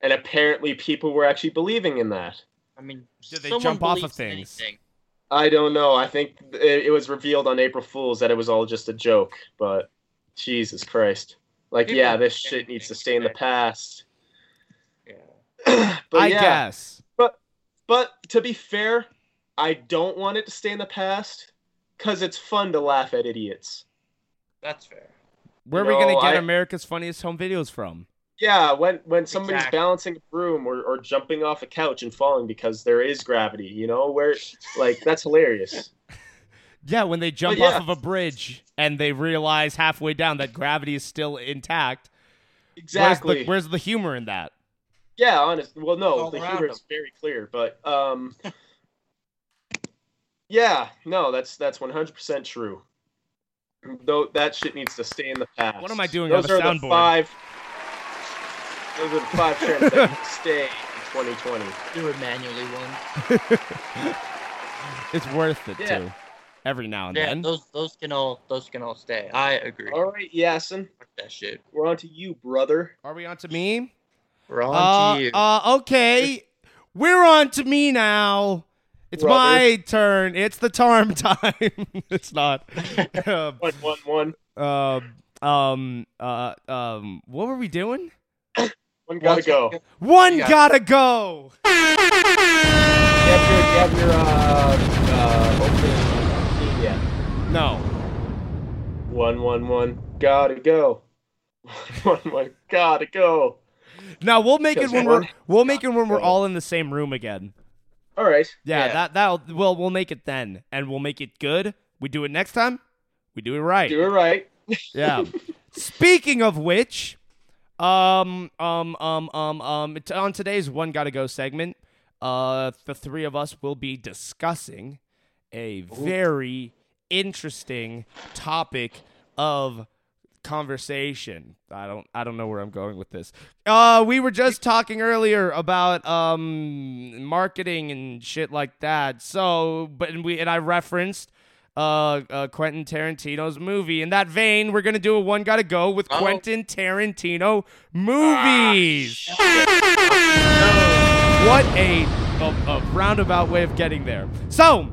And apparently, people were actually believing in that. I mean, Did they jump off of things? anything. I don't know. I think it, it was revealed on April Fool's that it was all just a joke, but Jesus Christ. Like, People yeah, this shit needs to stay in the past. Yeah. <clears throat> but I yeah, guess. But to be fair, I don't want it to stay in the past because it's fun to laugh at idiots. That's fair. Where are we gonna get I- America's funniest home videos from? Yeah, when when somebody's Exactly. balancing a broom or, or jumping off a couch and falling because there is gravity, you know, where like that's hilarious. <laughs> Yeah, when they jump yeah. off of a bridge and they realize halfway down that gravity is still intact. Exactly. Where's the, where's the humor in that? yeah, honest. Well, no, All the around humor is very clear, but um, <laughs> yeah, no, that's that's one hundred percent true. Though that shit needs to stay in the past. What am I doing? I Those have a are the soundboard. five. Those are the five trends that need to stay in 2020. Do it manually one. <laughs> It's worth it Yeah. too. every now and Yeah, then. those those can all those can all stay. I agree. All right, Yasin, Fuck that shit. we're on to you, brother. Are we on to me? We're on Uh, to you. uh, okay. We're on to me now. It's Brother. my turn. It's the tarm <laughs> time. it's not. Uh, <laughs> One, one, one. um, um, uh, um, what were we doing? One gotta go. One Yeah. gotta go. You have your, you have your uh, uh, opening yet. No. One, one, one. Gotta go. <laughs> One, one. Gotta go. Now we'll make it Because when one we're we'll make it when we're all in the same room again. All right. Yeah, Yeah. that that'll well we'll make it then, and we'll make it good. We do it next time. We do it right. Do it right. <laughs> Yeah. Speaking of which, um, um, um, um, um, t- on today's one gotta go segment, uh, the three of us will be discussing a very interesting topic of conversation. I don't I don't know where I'm going with this. Uh we were just talking earlier about um marketing and shit like that. So but and we and I referenced uh, uh Quentin Tarantino's movie. In that vein, we're going to do a one gotta go with Oh. Quentin Tarantino movies. What a, a, a roundabout way of getting there. So,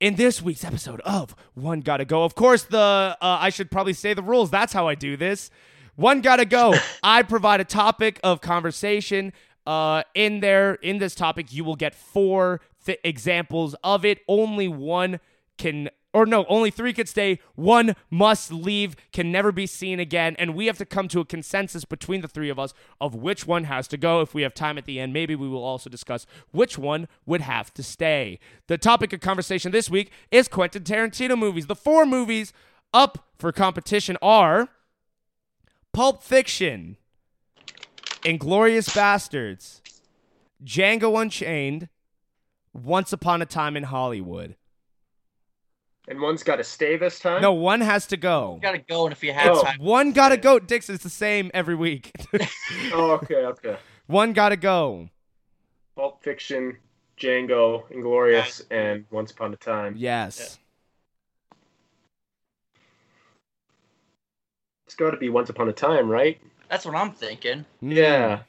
in this week's episode of One Gotta Go, of course, the uh, I should probably say the rules. That's how I do this. One Gotta Go. <laughs> I provide a topic of conversation. Uh, in there, in this topic, you will get four th- examples of it. Only one can or no, only three could stay. One must leave, can never be seen again. And we have to come to a consensus between the three of us of which one has to go. If we have time at the end, maybe we will also discuss which one would have to stay. The topic of conversation this week is Quentin Tarantino movies. The four movies up for competition are Pulp Fiction, Inglorious Bastards, Django Unchained, Once Upon a Time in Hollywood. And one's got to stay this time. No, one has to go. Gotta go, and if you have Oh. time, One gotta go. Dix, it's the same every week. <laughs> Oh, okay, okay. <laughs> one gotta go. Pulp Fiction, Django, Inglorious, and Once Upon a Time. Yes. It's got to be Once Upon a Time, right? that's what I'm thinking. Mm. Yeah.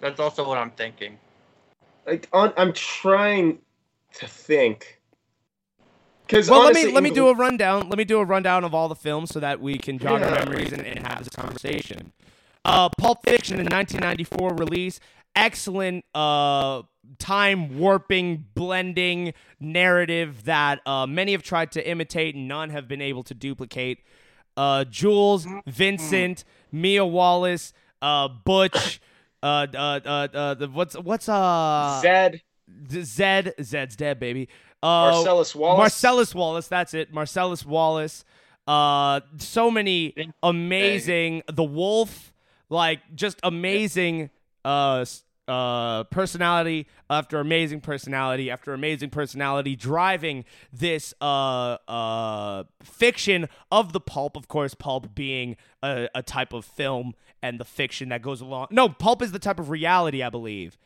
That's also what I'm thinking. Like, on, I'm trying to think. Because Well, let me let me do a rundown. Let me do a rundown of all the films so that we can jog our memories and, and have this conversation. Uh, Pulp Fiction in 1994 release. Excellent uh, time warping, blending narrative that uh, many have tried to imitate and none have been able to duplicate. Uh, Jules, Vincent, Mia Wallace, uh, Butch, <coughs> uh, uh, uh, uh, the, what's what's uh Zed, Zed Zed's dead, baby. Uh, Marcellus Wallace. Marcellus Wallace, that's it. Marcellus Wallace. Uh, so many amazing. The Wolf, like just amazing. Uh, uh, personality after amazing personality after amazing personality, driving this uh uh fiction of the pulp. Of course, pulp being a, a type of film and the fiction that goes along. No, pulp is the type of reality, I believe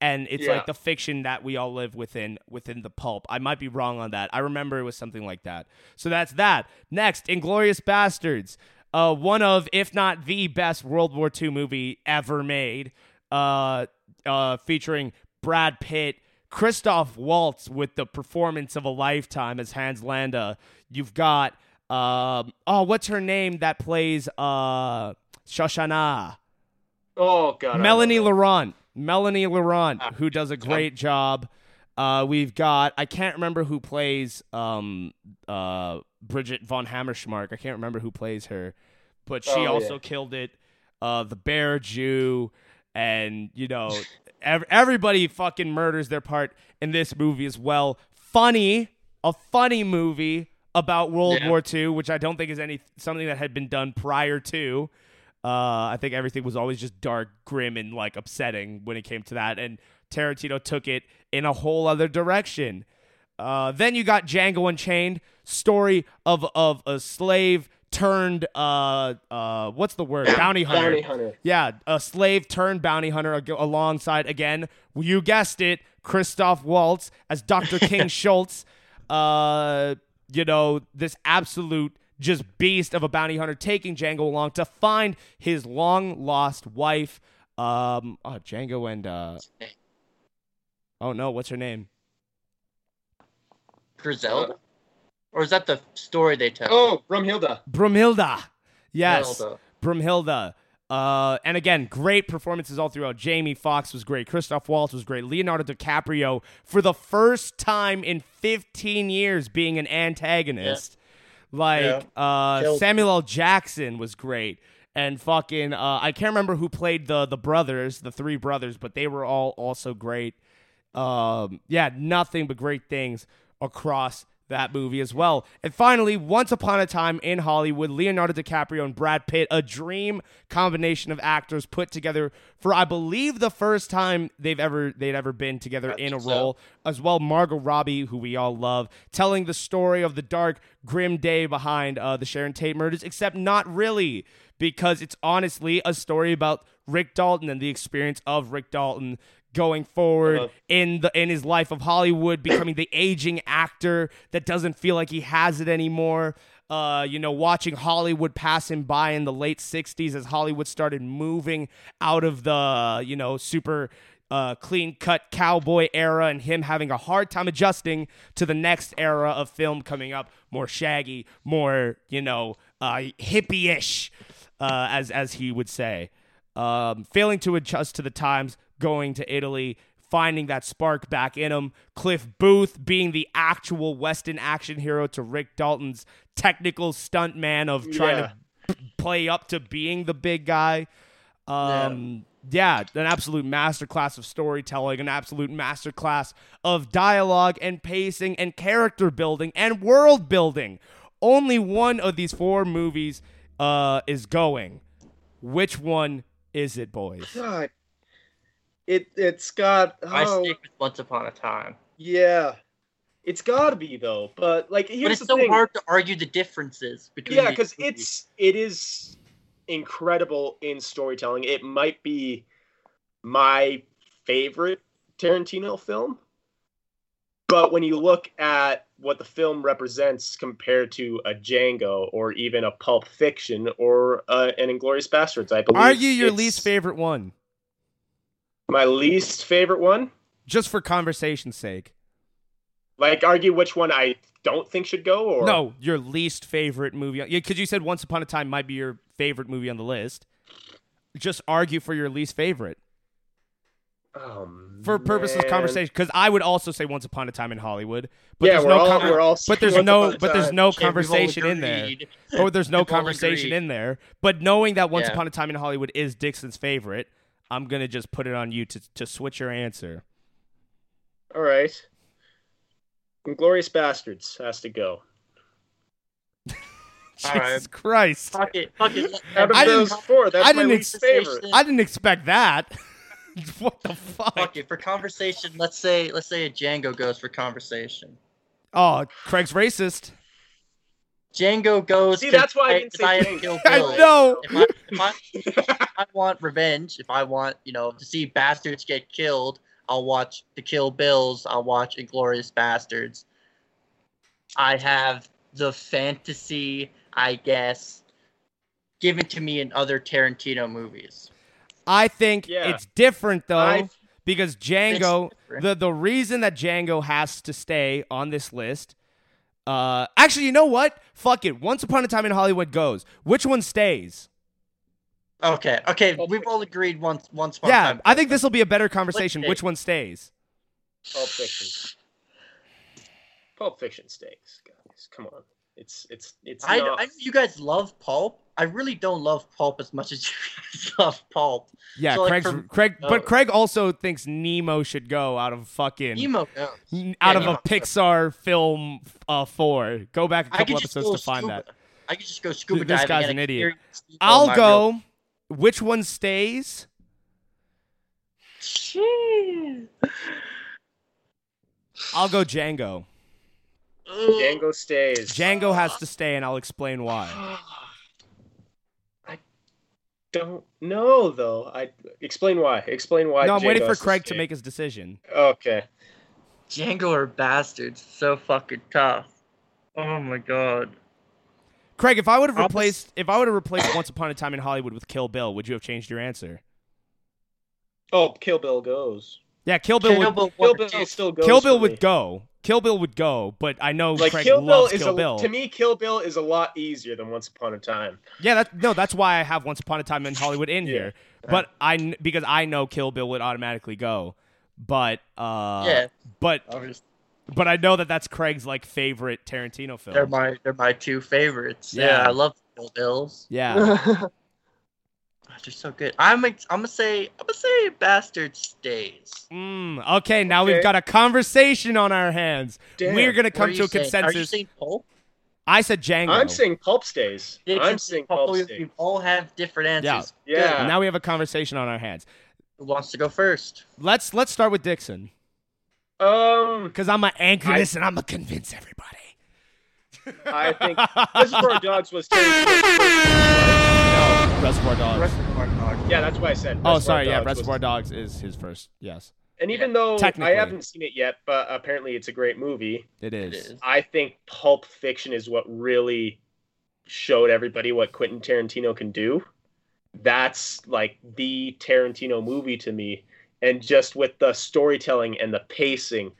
and it's Yeah. like the fiction that we all live within within the pulp. I might be wrong on that. I remember it was something like that. So that's that. Next, Inglorious Bastards. Uh, one of, if not the best World War II movie ever made. Uh, uh, featuring Brad Pitt, Christoph Waltz with the performance of a lifetime as Hans Landa. You've got um, oh, what's her name that plays uh Shoshana? Oh God. Melanie. Laurent. Melanie Laurent, Ah, who does a great job. Uh, we've got I can't remember who plays um uh Bridget von Hammersmark. I can't remember who plays her, but she Oh, also yeah. killed it. Uh, the Bear Jew, and you know ev- everybody fucking murders their part in this movie as well. Funny, a funny movie about World Yeah. War II, which I don't think is any something that had been done prior to. Uh, I think everything was always just dark, grim, and like upsetting when it came to that. And Tarantino took it in a whole other direction. Uh, then you got Django Unchained, story of of a slave turned uh uh what's the word <coughs> bounty hunter. Bounty Hunter. Yeah, a slave turned bounty hunter ag- alongside again. You guessed it, Christoph Waltz as Dr. King <laughs> Schultz. uh, you know, this absolute just beast of a bounty hunter taking Django along to find his long lost wife. Um, oh, Django and uh, oh no, what's her name? Griselda? Or is that the story they tell? Oh, Broomhilda. Broomhilda. Yes, Hilda. Broomhilda. Uh, and again, great performances all throughout. Jamie Foxx was great. Christoph Waltz was great. Leonardo DiCaprio, for the first time in 15 years, being an antagonist. Like uh, Samuel L. Jackson was great. And fucking, uh, I can't remember who played the the brothers, the three brothers, but they were all also great. Um, yeah, nothing but great things across that movie as well. And finally, Once Upon a Time in Hollywood, Leonardo DiCaprio and Brad Pitt, a dream combination of actors put together for I believe the first time they've ever they'd ever been together in a think so. role. As well, Margot Robbie, who we all love, telling the story of the dark, grim day behind uh, the Sharon Tate murders, except not really, because it's honestly a story about Rick Dalton and the experience of Rick Dalton going forward Uh-huh. in the in his life of Hollywood, becoming the aging actor that doesn't feel like he has it anymore. Uh, you know, watching Hollywood pass him by in the late '60s as Hollywood started moving out of the you know super uh, clean cut cowboy era, and him having a hard time adjusting to the next era of film coming up, more shaggy, more you know uh, hippie-ish, uh, as as he would say um, failing to adjust to the times, going to Italy, finding that spark back in him. Cliff Booth being the actual Weston action hero to Rick Dalton's technical stunt man of trying Yeah. to p- play up to being the big guy. Um, yeah. an absolute masterclass of storytelling, an absolute masterclass of dialogue and pacing and character building and world building. Only one of these four movies uh, is going. Which one is it, boys? God. It it's got I oh, stick with Once Upon a Time. yeah. It's gotta be though. But like here's but it's the so thing. hard to argue the differences between yeah because it's it is incredible in storytelling it might be my favorite tarantino film but when you look at what the film represents compared to a django or even a pulp fiction or uh, an inglorious bastards i believe Argue your least favorite one, my least favorite one just for conversation's sake. like argue which one i don't think should go or No, your least favorite movie. Yeah, because you said Once Upon a Time might be your favorite movie on the list. Just argue for your least favorite oh, for purposes of conversation. Because I would also say Once Upon a Time in Hollywood, but yeah there's we're no all, con- we're all but there's no Once Upon a but there's no Okay, we've all conversation in there. agreed. Or there's no conversation in there. But knowing that Once Yeah. Upon a Time in Hollywood is Dixon's favorite, I'm gonna just put it on you to to switch your answer. All right. Glorious Bastards has to go. <laughs> Jesus right. Christ! Fuck it, fuck it. Out of I those didn't- four, that's I my didn't least ex- favorite. I didn't expect that. <laughs> what the fuck? Fuck it. For conversation, let's say let's say a Django goes for conversation. Oh, Craig's racist. Django goes. See, that's why I didn't say I Django. Kill <laughs> I Bill. know. If I, if, I, <laughs> if I want revenge, if I want, you know, to see bastards get killed, I'll watch the Kill Bills. I'll watch Inglorious Bastards. I have the fantasy, I guess, given to me in other Tarantino movies. I think Yeah. it's different though I- because Django. The the reason that Django has to stay on this list. Uh, actually, you know what? Fuck it. Once Upon a Time in Hollywood goes. Which one stays? Okay, okay, we've all agreed once. Once upon Yeah, time. I think this will be a better conversation. Which one stays? Pulp Fiction. Pulp Fiction stakes, guys. Come on. It's it's it's I, not. I know you guys love pulp. I really don't love pulp as much as <laughs> you guys love pulp. Yeah, So, like, Craig's for- Craig, Oh. but Craig also thinks Nemo should go out of fucking Nemo goes. n- out Yeah, of Nemo. a Pixar film uh four. Go back a couple episodes to find scuba. that. I could just go scuba This diving. guy's an idiot. experience Nemo in I'll my go. Which one stays? real- I'll go Django. Django stays. Django has to stay, and I'll explain why. <sighs> I don't know though. I explain why. Explain why. no, I'm Django waiting for Craig to stay. make his decision. Okay. Django or Bastards, so fucking tough. Oh my god. Craig, if I would have replaced if I would have replaced Once Upon a Time in Hollywood with Kill Bill, would you have changed your answer? Oh, Kill Bill goes. Yeah, Kill Bill Kill would Bill Kill one or Bill two. still goes. Kill Bill would me. go. Kill Bill would go, but I know Like Craig Kill Bill loves is Kill a Bill. to me. Kill Bill is a lot easier than Once Upon a Time. Yeah, that no, that's why I have Once Upon a Time in Hollywood in Yeah. here. But I because I know Kill Bill would automatically go. But uh Yeah. but Obviously, but I know that that's Craig's like favorite Tarantino film. they're my they're my two favorites. Yeah, Yeah. I love Kill Bills. yeah. <laughs> They're so good. I'm ex- I'm gonna say I'm gonna say Bastard stays. Mm, okay, now we've got a conversation on our hands. Damn. We're gonna come to a saying? Are you consensus. saying Pulp? I said Django. I'm saying Pulp stays. Yeah, I'm saying Pulp, Pulp stays. We all have different answers. Yeah. now we have a conversation on our hands. Who wants to go first? Let's let's start with Dixon Um, because I'm gonna anchor this and I'm gonna convince everybody. I think Reservoir Dogs was <laughs> Tarantino's first. no, Reservoir Dogs. Reservoir Dogs. Yeah, that's why I said. Oh, Reservoir sorry. Yeah, Dogs was- Reservoir Dogs is his first. Yes, And even though I haven't seen it yet, but apparently it's a great movie. it It is. is. I think Pulp Fiction is what really showed everybody what Quentin Tarantino can do. That's like the Tarantino movie to me. And just with the storytelling and the pacing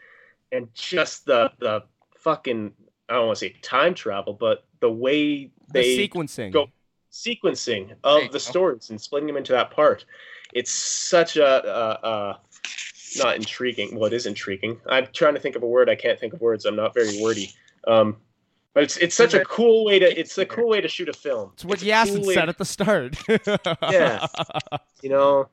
and just the the fucking I don't want to say time travel, but the way The they sequencing. go sequencing of the stories and splitting them into that part. It's such a uh, uh, not intriguing. Well, it is intriguing. I'm trying to think of a word. I can't think of words. I'm not very wordy. Um, but it's it's such a cool way to it's a cool way to shoot a film. It's what a Yasin cool said to- at the start. <laughs> Yeah. you know,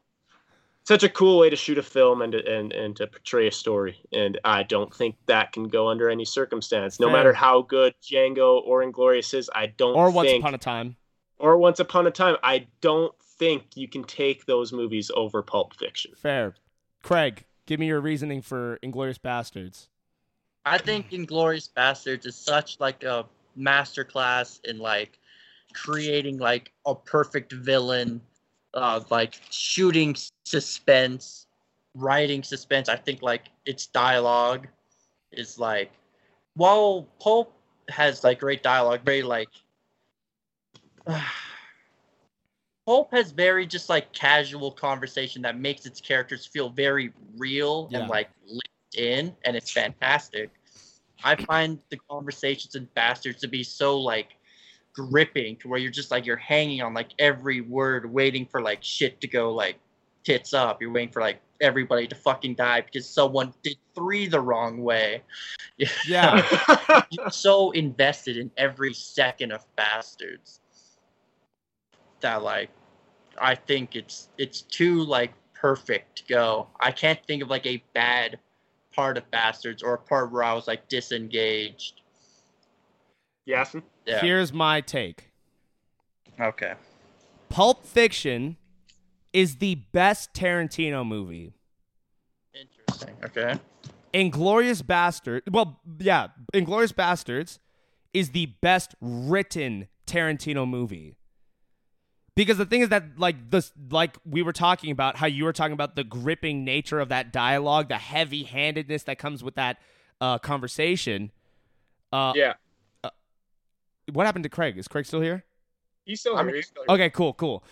such a cool way to shoot a film and to, and and to portray a story. And I don't think that can go under any circumstance, no Fair. matter how good Django or Inglorious is. I don't or Once Upon a Time. Or Once Upon a Time. I don't think you can take those movies over Pulp Fiction. Fair. Craig, give me your reasoning for Inglorious Bastards. I think Inglorious Bastards is such like a masterclass in like creating like a perfect villain, uh, like shooting suspense, writing suspense. I think like its dialogue is like, while Pulp has like great dialogue, very like. <sighs> Pulp has very just like casual conversation that makes its characters feel very real Yeah. and like lived in, and it's fantastic. I find the conversations in Bastards to be so like gripping to where you're just like you're hanging on like every word, waiting for like shit to go like tits up. You're waiting for like everybody to fucking die because someone did three the wrong way. <laughs> Yeah. You're so invested in every second of Bastards that like I think it's it's too like perfect to go. I can't think of like a bad part of Bastards or a part where I was like disengaged. Yasin? Yeah. Here's my take. Okay. Pulp Fiction is the best Tarantino movie. Interesting. Okay. Inglorious Bastard. Well, yeah, Inglorious Bastards is the best written Tarantino movie. Because the thing is that like this like we were talking about how you were talking about the gripping nature of that dialogue, the heavy-handedness that comes with that uh, conversation. Uh, yeah. What happened to Craig? Is Craig still here? He's still I'm here. He's still here. Okay, cool, cool.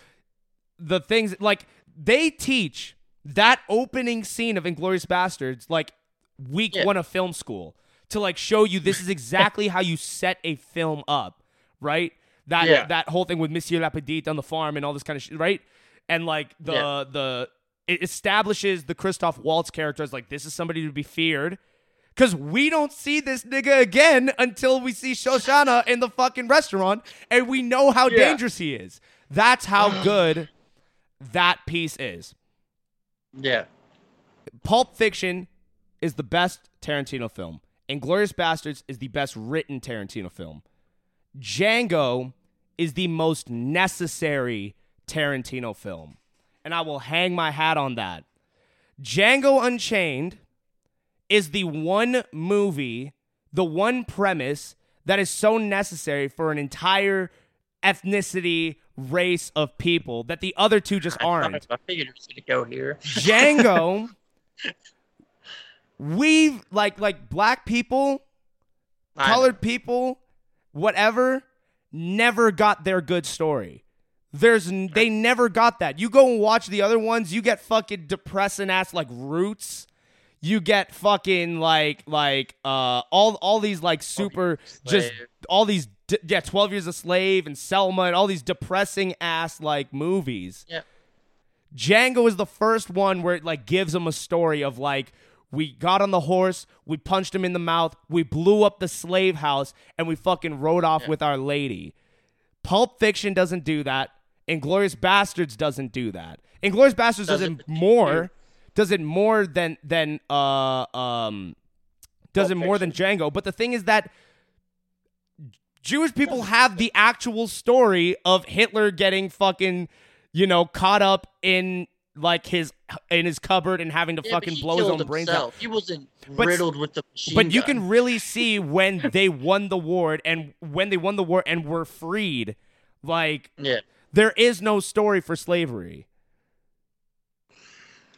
The things like they teach that opening scene of Inglorious Bastards like week Yeah. one of film school to like show you this is exactly how you set a film up, right? That Yeah. that whole thing with Monsieur LaPadite on the farm and all this kind of shit, right? And like the Yeah. the it establishes the Christoph Waltz character as like this is somebody to be feared. Cause we don't see this nigga again until we see Shoshana in the fucking restaurant, and we know how Yeah. dangerous he is. That's how <clears throat> good that piece is. Yeah. Pulp Fiction is the best Tarantino film. Inglorious Bastards is the best written Tarantino film. Django is the most necessary Tarantino film. And I will hang my hat on that. Django Unchained is the one movie, the one premise that is so necessary for an entire ethnicity, race of people that the other two just aren't. I figured it was gonna go here. Django <laughs> we've like like black people, colored people, whatever, never got their good story. There's they never got that. You go and watch the other ones, you get fucking depressing ass like roots. You get fucking like like uh all all these like super just all these d- yeah 12 years a slave and Selma and all these depressing ass like movies. Yeah. Django is the first one where it like gives him a story of like we got on the horse, we punched him in the mouth, we blew up the slave house, and we fucking rode off with our lady. Pulp Fiction doesn't do that. Inglorious Bastards doesn't do that. Inglorious Bastards does it Doesn't- more, does it more than than uh um does it Pulp more than Django. But the thing is that Jewish people have the actual story of Hitler getting fucking, you know, caught up in like his in his cupboard and having to Yeah, fucking blow his own brains out. He wasn't But- riddled with the machine But you can really see when they won the war and when they won the war and were freed. Like Yeah. there is no story for slavery.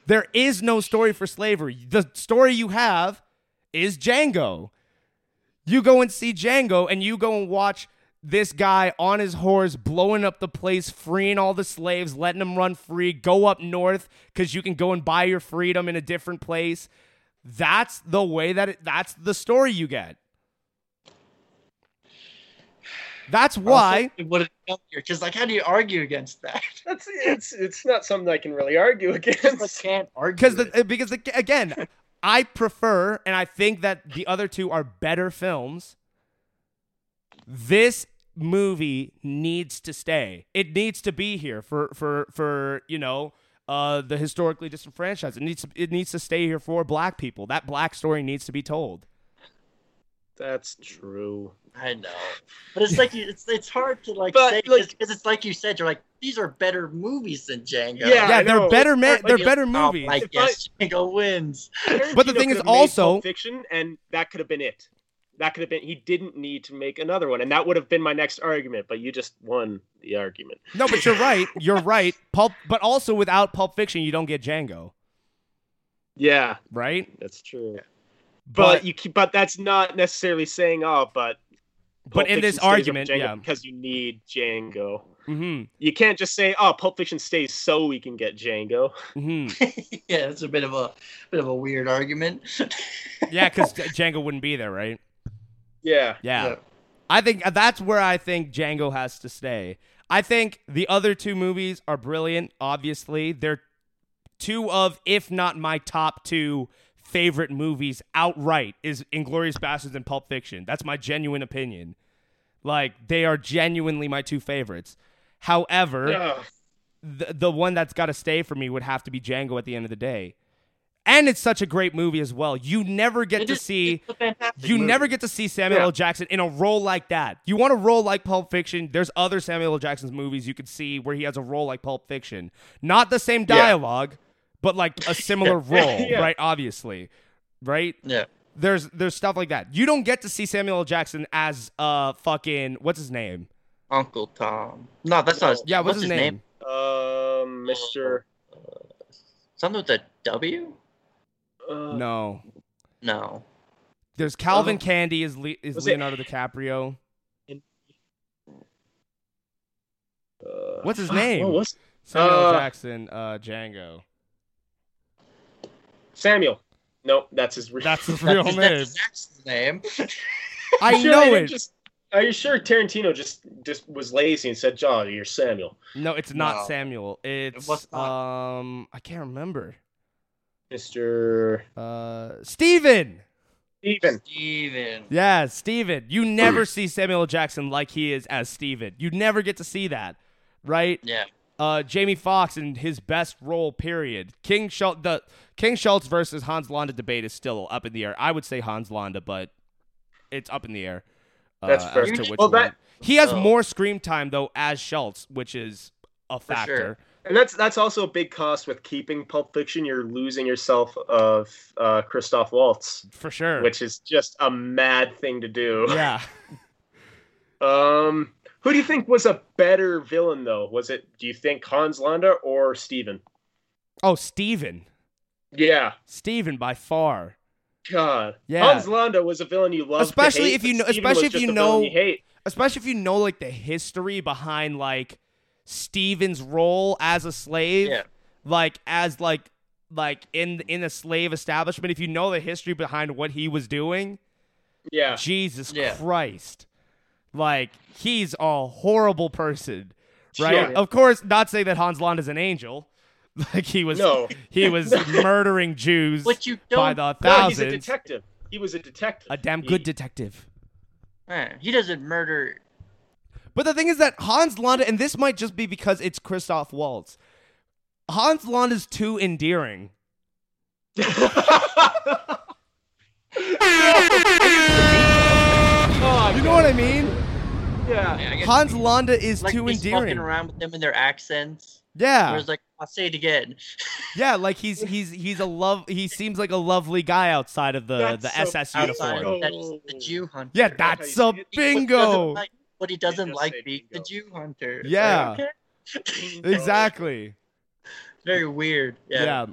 There is no story for slavery. The story you have is Django. You go and see Django and you go and watch this guy on his horse blowing up the place, freeing all the slaves, letting them run free, go up north because you can go and buy your freedom in a different place. That's the way that it, that's the story you get. That's why What did come here? Because like, how do you argue against that? <laughs> That's it's it's not something I can really argue against. I against. can't argue. because the, because the, again, I prefer and I think that the other two are better films. This movie needs to stay. It needs to be here for for for you know uh, the historically disenfranchised. It needs to, it needs to stay here for black people. That black story needs to be told. That's true. I know, but it's like you- it's it's hard to like But, say like- because it's like you said, you're like these are better movies than Django. Yeah, yeah, they're better man. Like, They're better oh, movies. Like If yes, Django wins. But the thing is also- Fiction, and that could have been it. That could have been. He didn't need to make another one, and that would have been my next argument. But you just won the argument. No, but you're <laughs> right. You're right. Pulp, but also without Pulp Fiction, you don't get Django, Yeah, right? that's true. But, you keep. But that's not necessarily saying, oh, but. But in this argument, yeah. because you need Django. hmm You can't just say, "Oh, Pulp Fiction stays so we can get Django." hmm <laughs> yeah, it's a bit of a bit of a weird argument. Yeah, because <laughs> Django wouldn't be there, right? Yeah. Yeah. Yeah. I think uh, that's where I think Django has to stay. I think the other two movies are brilliant. Obviously, they're two of, if not my top two favorite movies outright, is Inglorious Bastards and Pulp Fiction. That's my genuine opinion. Like they are genuinely my two favorites. However, Ugh. the the one that's got to stay for me would have to be Django at the end of the day. And it's such a great movie as well. You never get It to is- see it's a fantastic you movie. never get to see Samuel Yeah. L. Jackson in a role like that. You want a role like Pulp Fiction? There's other Samuel L. Jackson's movies you could see where he has a role like Pulp Fiction. Not the same Yeah. dialogue, but like a <laughs> similar role, Yeah. right? Obviously. Right? Yeah. There's there's stuff like that. You don't get to see Samuel L. Jackson as uh fucking what's his name? Uncle Tom. No, that's not. His, Yeah, what's, his, name? Um, Mister. Something with a W? Uh, No. No. There's Calvin Oh. Candie is Le- is Was it- Leonardo DiCaprio. uh, What's his name? What was Samuel Uh, Jackson, uh, Django. Samuel? Nope, that's his real. That's his <laughs> real his, name. that's his name. I <laughs> Sure, know it. Just, are you sure Tarantino just just was lazy and said, "John, you're Samuel, No, it's not No. Samuel. It's was not. um I can't remember. Mister Uh Steven. Steven." Steven. Yeah, Steven. You never <clears throat> see Samuel L. Jackson like he is as Steven. You never get to see that. Right? Yeah. Uh Jamie Foxx in his best role period. King Schultz the King Schultz versus Hans Landa debate is still up in the air. I would say Hans Landa, but it's up in the air. Uh, That's fair. as to which Well, that- one. He has Oh. more screen time though as Schultz, which is a For sure. And that's that's also a big cost with keeping Pulp Fiction. You're losing yourself of uh, Christoph Waltz, For sure. which is just a mad thing to do. yeah. <laughs> Um, who do you think was a better villain though? Was it? Do you think Hans Landa or Steven? Oh, Steven. Yeah, Steven by far. God. Yeah. Hans Landa was a villain you loved. Especially hate, if you know- especially if you know- hate. especially if you know like the history behind like Steven's role as a slave, Yeah. like as like like in in a slave establishment. If you know the history behind what he was doing, Yeah. Jesus Yeah. Christ, like he's a horrible person, right? Yeah. Of course, not saying that Hans Land is an angel. <laughs> Like he was, No. he was <laughs> murdering Jews But you by don't. the No, he's a detective. He was a detective. a damn He- good detective. Man, he doesn't murder. But the thing is that Hans Landa, and this might just be because it's Christoph Waltz. Hans Landa is too endearing. Oh, You know what I mean? Yeah. I Hans Landa is like too he's fucking around with them in their accents. Yeah, Whereas like I'll say it again. <laughs> yeah, like he's he's he's a love. He seems like a lovely guy outside of the That's the so SS uniform. of that, the Jew hunter. Yeah, That's that's a say. He- what bingo. Like- What he doesn't like being the. Jew hunter. Yeah. Okay. <laughs> Exactly. Very weird. Yeah. Yeah.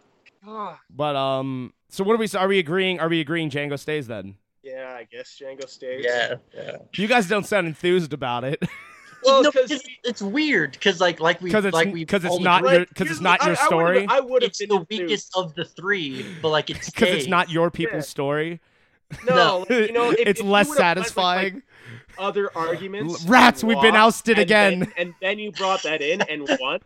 Ah, But um, so what are we? Are we agreeing? Are we agreeing? Django stays then. yeah, I guess Django stays. Yeah. yeah. You guys don't sound enthused about it <laughs> Well, no, 'cause it's, it's weird because like like we because it's like we because it's not agree, your because it's not your story. I would have been the enthused. weakest of the three, but like <laughs> it's Because it's not your people's Yeah. story. No, like, you know, if, it's if less would've like, satisfying. Other arguments. Rats, we've been ousted and again. then- and then you brought that in and <laughs> won.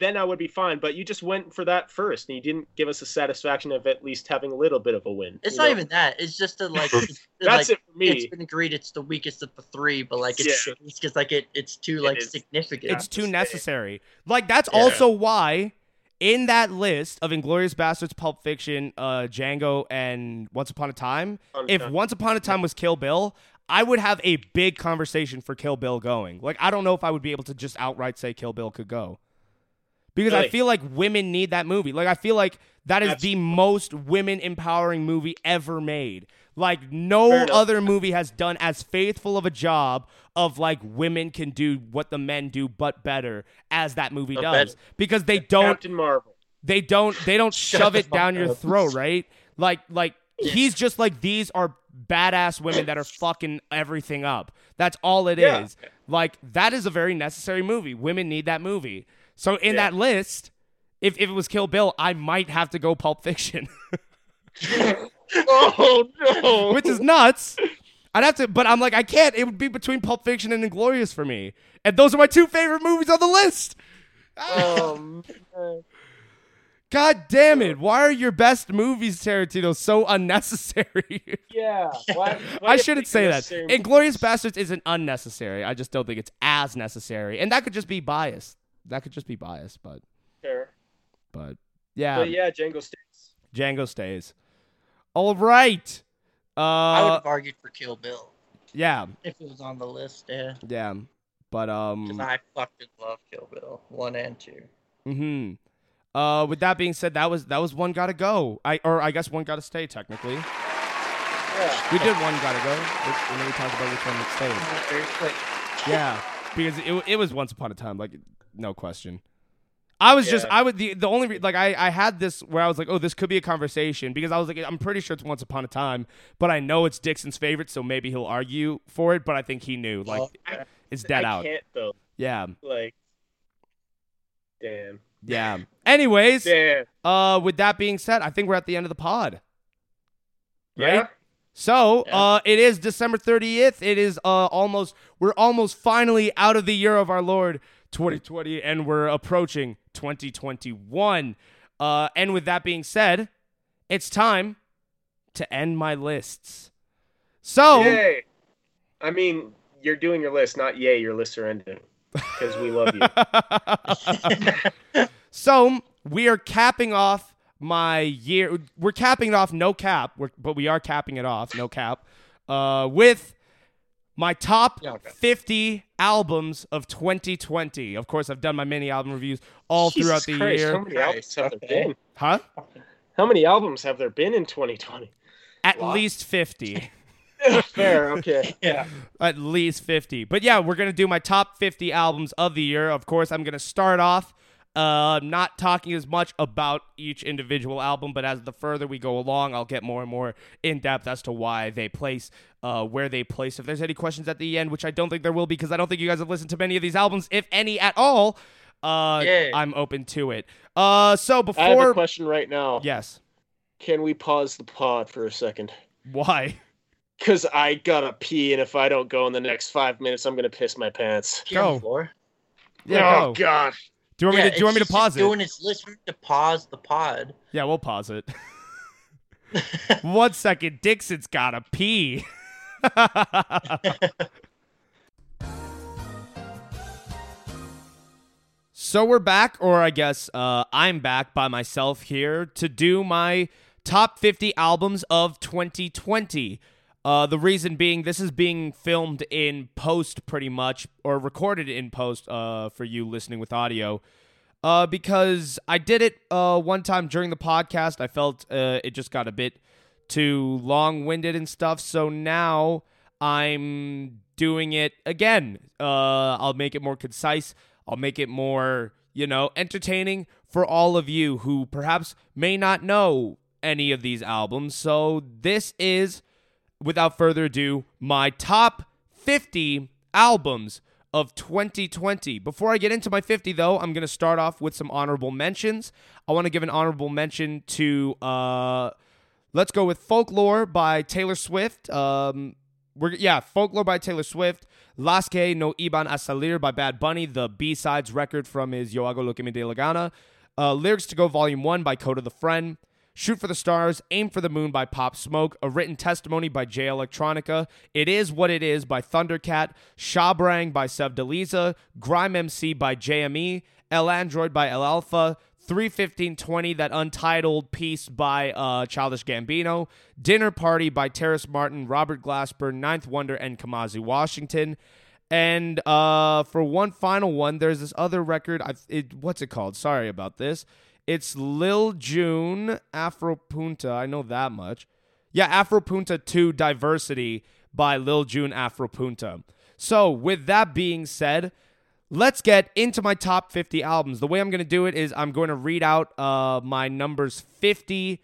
Then I would be fine. But you just went for that first, and you didn't give us the satisfaction of at least having a little bit of a win. It's not know? even that. It's just that like <laughs> it's, That's like, it for me. It's been agreed it's the weakest of the three, but like it's Yeah. because like it it's too like is. significant. it's too necessary. Like that's Yeah. also why in that list of Inglorious Bastards, Pulp Fiction, uh, Django, and Once Upon a Time, Upon if Time. Once Upon a Time was Kill Bill, I would have a big conversation for Kill Bill going. Like I don't know if I would be able to just outright say Kill Bill could go. Because I feel like women need that movie. Like I feel like that is the most women empowering movie ever made. Like no other movie has done as faithful of a job of like women can do what the men do but better as that movie But does. better. Because they don't Captain Marvel. they don't they don't <laughs> shove it down your throat, right? Like like he's just like these are badass women that are <laughs> fucking everything up. That's all it is. Yeah. Like that is a very necessary movie. Women need that movie. So in Yeah. that list, if, if it was Kill Bill, I might have to go Pulp Fiction, <laughs> oh no! which is nuts. I'd have to, but I'm like, I can't. It would be between Pulp Fiction and Inglorious for me, and those are my two favorite movies on the list. Oh, <laughs> man. God damn it! Why are your best movies, Tarantino, so unnecessary? yeah. Why, why <laughs> I shouldn't think say that. the same- Inglorious Bastards isn't unnecessary. I just don't think it's as necessary, and that could just be bias. That could just be bias, but Fair. but yeah, But yeah, Django stays. Django stays. All right. Uh, I would Uh, have argued for Kill Bill yeah, if it was on the list. Yeah, yeah, but um. because I fucking love Kill Bill one and two. hmm Uh, with that being said, that was that was one gotta go. I or I guess one gotta stay technically. Yeah. We did one gotta go, and then we talked about which one would stay. Very quick. Yeah, because it, it was once upon a time, like no question. I was just I would the the only re- like I I had this where I was like, oh, this could be a conversation because I was like, I'm pretty sure it's once upon a time, but I know it's Dixon's favorite, so maybe he'll argue for it. But I think he knew like Well, it's dead I out. can't though. Yeah, Like, damn. Yeah. <laughs> Anyways, Damn. uh, with that being said, I think we're at the end of the pod. Right? Yeah. So, Yeah. uh, it is December 30th. It is uh, almost, we're almost finally out of the year of our Lord 2020, and we're approaching 2021. Uh, and with that being said, it's time to end my lists. So, Yay. I mean, you're doing your list, not yay. Your lists are ending because we love you. <laughs> so we are capping off my year. We're capping it off, no cap, we're, but we are capping it off, no cap, uh, with my top Yeah, okay. 50 albums of 2020. Of course, I've done my mini album reviews all throughout Jesus the Christ, year. How many albums have there been? Huh? How many albums have there been in 2020? At Wow. least 50. <laughs> Fair. Okay. <laughs> Yeah. At least 50. But yeah, we're going to do my top 50 albums of the year. Of course, I'm going to start off Uh, not talking as much about each individual album, but as the further we go along, I'll get more and more in depth as to why they place, uh, where they place. If there's any questions at the end, which I don't think there will, be because I don't think you guys have listened to many of these albums, if any at all, uh, Yeah. I'm open to it. Uh, so before. I have a question right now. yes, Can we pause the pod for a second? why? Because I gotta pee, and if I don't go in the next five minutes, I'm gonna piss my pants. Pee on the Go. floor. Yeah, oh go. God! Do you want me to? Do you want me to it's just pause it? Doing its listening to pause the pod. Yeah, we'll pause it. <laughs> <laughs> One second, Dixon's gotta pee. <laughs> so we're back, or I guess uh, I'm back by myself here to do my top 50 albums of 2020. Uh, the reason being, this is being filmed in post pretty much, or recorded in post uh, for you listening with audio. Uh, because I did it uh, one time during the podcast. I felt uh, it just got a bit too long winded and stuff. So now I'm doing it again. Uh, I'll make it more concise. I'll make it more, you know, entertaining for all of you who perhaps may not know any of these albums. So this is, without further ado, my top 50 albums of 2020. Before I get into my 50, though, I'm going to start off with some honorable mentions. I want to give an honorable mention to, uh, let's go with Folklore by Taylor Swift. Um, we're, yeah, Folklore by Taylor Swift. Las que no iban a salir by Bad Bunny, the B-sides record from his Yo hago lo que me de la gana. Uh, Lyrics to Go Volume 1 by Kota the Friend. Shoot for the Stars, Aim for the Moon by Pop Smoke, A Written Testimony by Jay Electronica, It Is What It Is by Thundercat, Shabrang by Sevdaliza, Grime MC by JME, El Android by El Alfa, 31520, that untitled piece by uh, Childish Gambino, Dinner Party by Terrace Martin, Robert Glasper, Ninth Wonder, and Kamasi Washington. And uh, for one final one, there's this other record. It, what's it called? Sorry about this. It's Lil June Afro Punta. I know that much. Yeah, Afro Punta 2 Diversity by Lil June Afro Punta. So, with that being said, let's get into my top 50 albums. The way I'm going to do it is I'm going to read out uh, my numbers 50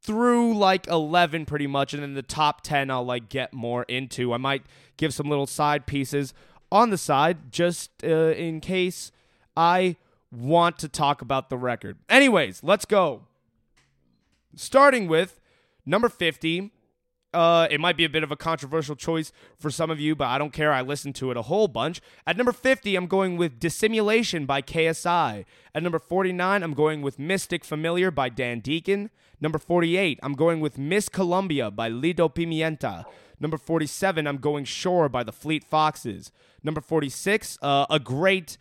through like 11 pretty much and then the top 10 I'll like get more into. I might give some little side pieces on the side just uh, in case I want to talk about the record. Anyways, let's go. Starting with number 50. Uh, it might be a bit of a controversial choice for some of you, but I don't care. I listened to it a whole bunch. At number 50, I'm going with Dissimulation by KSI. At number 49, I'm going with Mystic Familiar by Dan Deacon. Number 48, I'm going with Miss Colombia by Lido Pimienta. Number 47, I'm going Shore by the Fleet Foxes. Number 46, uh, a great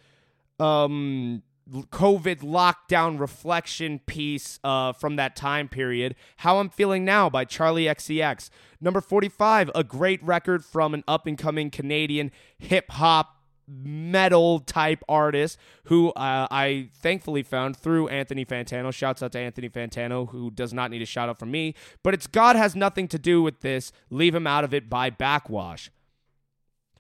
um COVID lockdown reflection piece uh, from that time period. How I'm Feeling Now by Charli XCX. Number 45, a great record from an up and coming Canadian hip hop metal type artist who uh, I thankfully found through Anthony Fantano. Shouts out to Anthony Fantano, who does not need a shout out from me. But it's God has nothing to do with this. Leave him out of it by Backwash.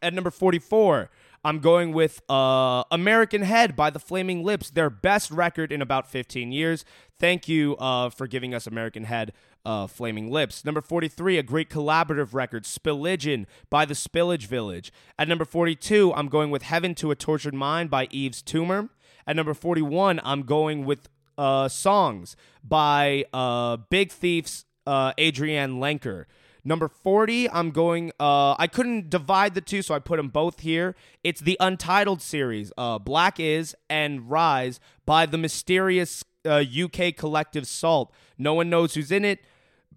At number 44, I'm going with uh, American Head by the Flaming Lips, their best record in about 15 years. Thank you uh, for giving us American Head, uh, Flaming Lips. Number 43, a great collaborative record, Spilligion by the Spillage Village. At number 42, I'm going with Heaven to a Tortured Mind by Yves Tumor. At number 41, I'm going with uh, Songs by uh, Big Thief's uh, Adrienne Lenker. Number 40, I'm going, uh, I couldn't divide the two, so I put them both here. It's the Untitled series, uh, Black Is and Rise by the mysterious uh, UK collective SAULT. No one knows who's in it.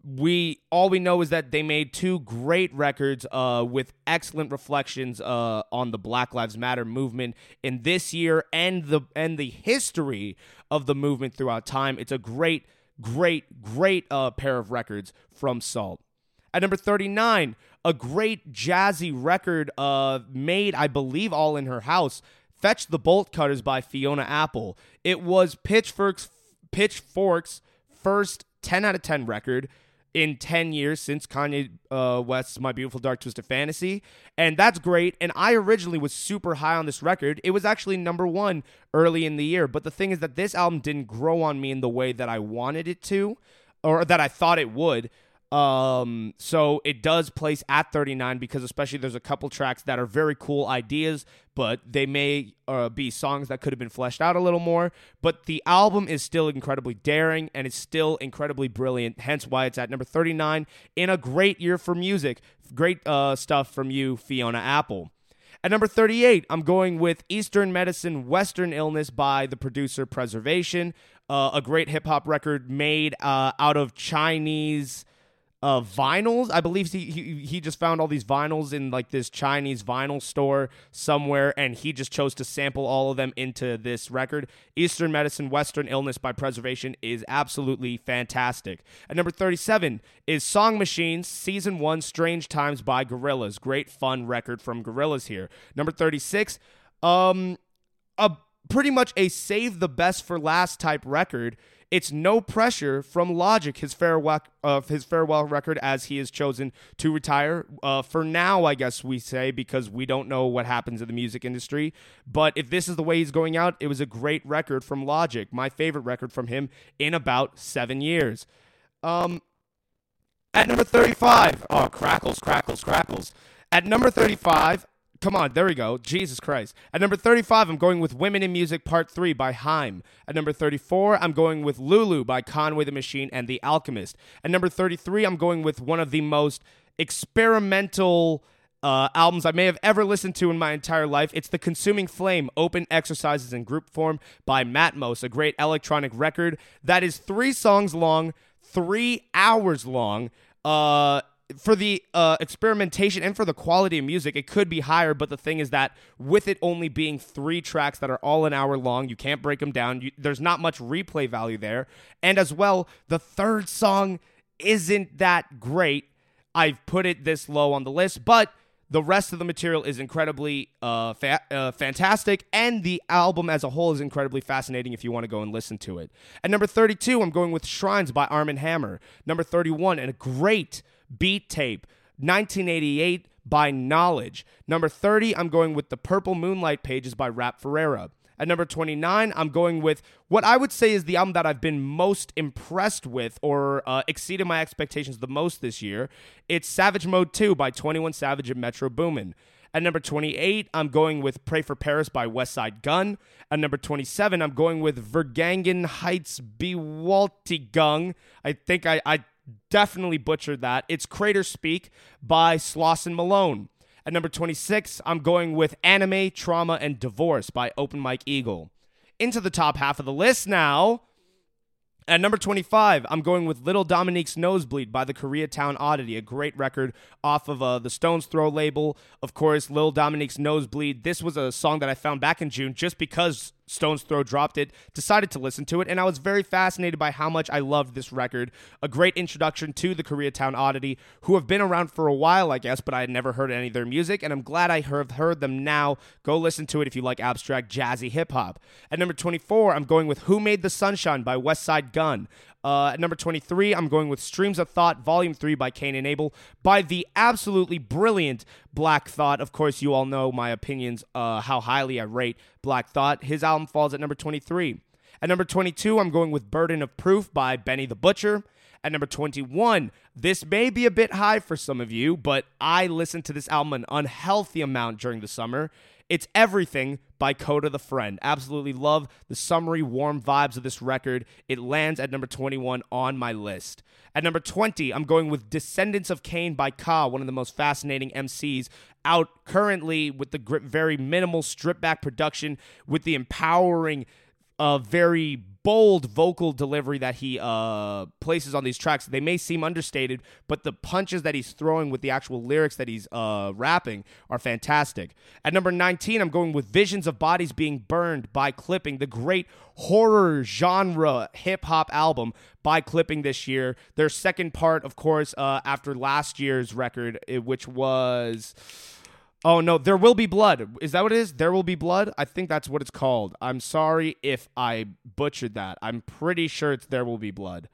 We all we know is that they made two great records uh, with excellent reflections uh, on the Black Lives Matter movement in this year and the and the history of the movement throughout time. It's a great, great, great uh, pair of records from SAULT. At number 39, a great jazzy record uh, made, I believe, all in her house. Fetch the Bolt Cutters by Fiona Apple. It was Pitchfork's, Pitchfork's first 10 out of 10 record. in 10 years since Kanye uh, West's My Beautiful Dark Twisted Fantasy. And that's great. And I originally was super high on this record. It was actually number one early in the year. But the thing is that this album didn't grow on me in the way that I wanted it to, or that I thought it would. Um, so it does place at 39 because especially there's a couple tracks that are very cool ideas, but they may uh, be songs that could have been fleshed out a little more. But the album is still incredibly daring and it's still incredibly brilliant. Hence why it's at number 39 in a great year for music. Great uh, stuff from you, Fiona Apple. At number 38, I'm going with Eastern Medicine, Western Illness by the producer Preservation, uh, a great hip hop record made uh, out of Chinese uh, vinyls. I believe he, he he just found all these vinyls in like this Chinese vinyl store somewhere, and he just chose to sample all of them into this record. Eastern Medicine, Western Illness by Preservation is absolutely fantastic. At number thirty-seven is Song Machines Season One, Strange Times by Gorillaz. Great fun record from Gorillaz here. Number thirty-six, um, a pretty much a save the best for last type record. It's no pressure from Logic, his farewell, uh, his farewell record, as he has chosen to retire. Uh, for now, I guess we say, because we don't know what happens in the music industry. But if this is the way he's going out, it was a great record from Logic, my favorite record from him in about seven years. Um, at number 35, oh, crackles, crackles, crackles. At number 35, Come on, there we go. Jesus Christ. At number 35, I'm going with Women in Music Part 3 by Haim. At number 34, I'm going with Lulu by Conway the Machine and The Alchemist. At number 33, I'm going with one of the most experimental uh, albums I may have ever listened to in my entire life. It's The Consuming Flame Open Exercises in Group Form by Matmos, a great electronic record that is three songs long, three hours long. Uh, for the uh, experimentation and for the quality of music, it could be higher. But the thing is that with it only being three tracks that are all an hour long, you can't break them down. You, there's not much replay value there. And as well, the third song isn't that great. I've put it this low on the list, but the rest of the material is incredibly uh, fa- uh, fantastic, and the album as a whole is incredibly fascinating if you want to go and listen to it. At number 32, I'm going with Shrines by Armand Hammer. Number 31, and a great beat tape, 1988 by Knxwledge. Number 30, I'm going with The Purple Moonlight Pages by Rap Ferreira. At number 29, I'm going with what I would say is the album that I've been most impressed with or uh, exceeded my expectations the most this year. It's Savage Mode 2 by 21 Savage and Metro Boomin. At number 28, I'm going with Pray for Paris by Westside Gun. At number 27, I'm going with Vergangen Heights Bewaltigung. I think I, I definitely butchered that. It's Crater Speak by Slauson Malone. At number 26, I'm going with Anime, Trauma, and Divorce by Open Mike Eagle. Into the top half of the list now. At number 25, I'm going with Little Dominique's Nosebleed by the Koreatown Oddity, a great record off of uh, the Stones Throw label. Of course, Little Dominique's Nosebleed. This was a song that I found back in June just because Stones Throw dropped it, decided to listen to it, and I was very fascinated by how much I loved this record. A great introduction to the Koreatown Oddity, who have been around for a while, I guess, but I had never heard any of their music, and I'm glad I have heard them now. Go listen to it if you like abstract jazzy hip hop. At number 24, I'm going with Who Made the Sunshine by Westside Gun. Uh, at number 23, I'm going with Streams of Thought, Volume 3 by Cane and Able, by the absolutely brilliant Black Thought. Of course, you all know my opinions, uh, how highly I rate Black Thought. His album falls at number 23. At number 22, I'm going with Burden of Proof by Benny the Butcher. At number 21, this may be a bit high for some of you, but I listened to this album an unhealthy amount during the summer. It's Everything by Kota the Friend. Absolutely love the summery, warm vibes of this record. It lands at number 21 on my list. At number 20, I'm going with Descendants of Cain by Ka, one of the most fascinating MCs out currently with the very minimal strip back production, with the empowering, uh, very bold vocal delivery that he uh, places on these tracks. They may seem understated, but the punches that he's throwing with the actual lyrics that he's uh, rapping are fantastic. At number 19, I'm going with Visions of Bodies Being Burned by Clipping, the great horror genre hip hop album by Clipping this year. Their second part, of course, uh, after last year's record, which was. Oh no, there will be blood. Is that what it is? There will be blood. I think that's what it's called. I'm sorry if I butchered that. I'm pretty sure it's there will be blood.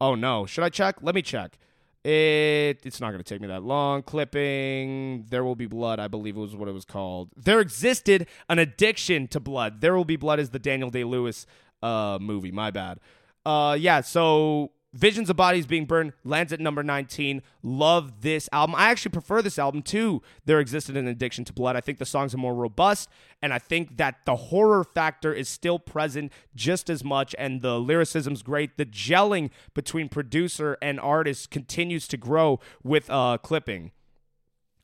Oh no, should I check? Let me check. It it's not going to take me that long. Clipping. There will be blood. I believe it was what it was called. There existed an addiction to blood. There will be blood is the Daniel Day Lewis uh movie. My bad. Uh yeah. So Visions of Bodies Being Burned lands at number 19. Love this album. I actually prefer this album to There Existed an Addiction to Blood. I think the songs are more robust, and I think that the horror factor is still present just as much, and the lyricism's great. The gelling between producer and artist continues to grow with uh, clipping.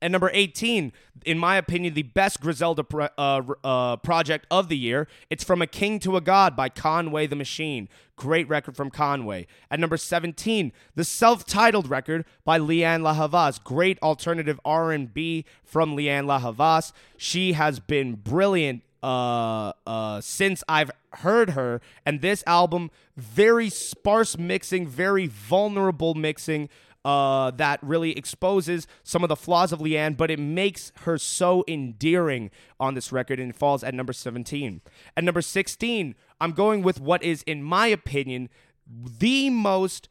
And number 18, in my opinion, the best Griselda pro- uh, uh, project of the year. It's From a King to a God by Conway the Machine. Great record from Conway. At number 17, the self-titled record by Lianne La Havas. Great alternative R&B from Lianne La Havas. She has been brilliant uh, uh, since I've heard her. And this album, very sparse mixing, very vulnerable mixing uh, that really exposes some of the flaws of Lianne, but it makes her so endearing on this record and falls at number 17. At number 16, I'm going with what is, in my opinion, the most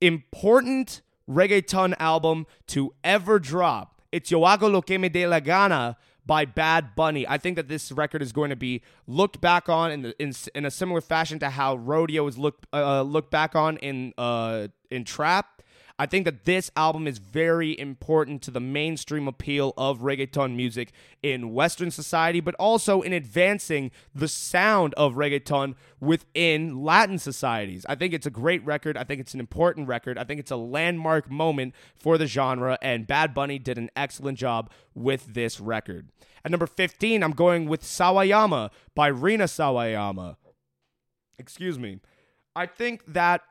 important reggaeton album to ever drop. It's Yo Hago Lo Que Me De La Gana by Bad Bunny. I think that this record is going to be looked back on in in, in a similar fashion to how Rodeo is looked uh, looked back on in uh, in trap. I think that this album is very important to the mainstream appeal of reggaeton music in Western society, but also in advancing the sound of reggaeton within Latin societies. I think it's a great record. I think it's an important record. I think it's a landmark moment for the genre, and Bad Bunny did an excellent job with this record. At number 15, I'm going with Sawayama by Rina Sawayama. Excuse me. I think that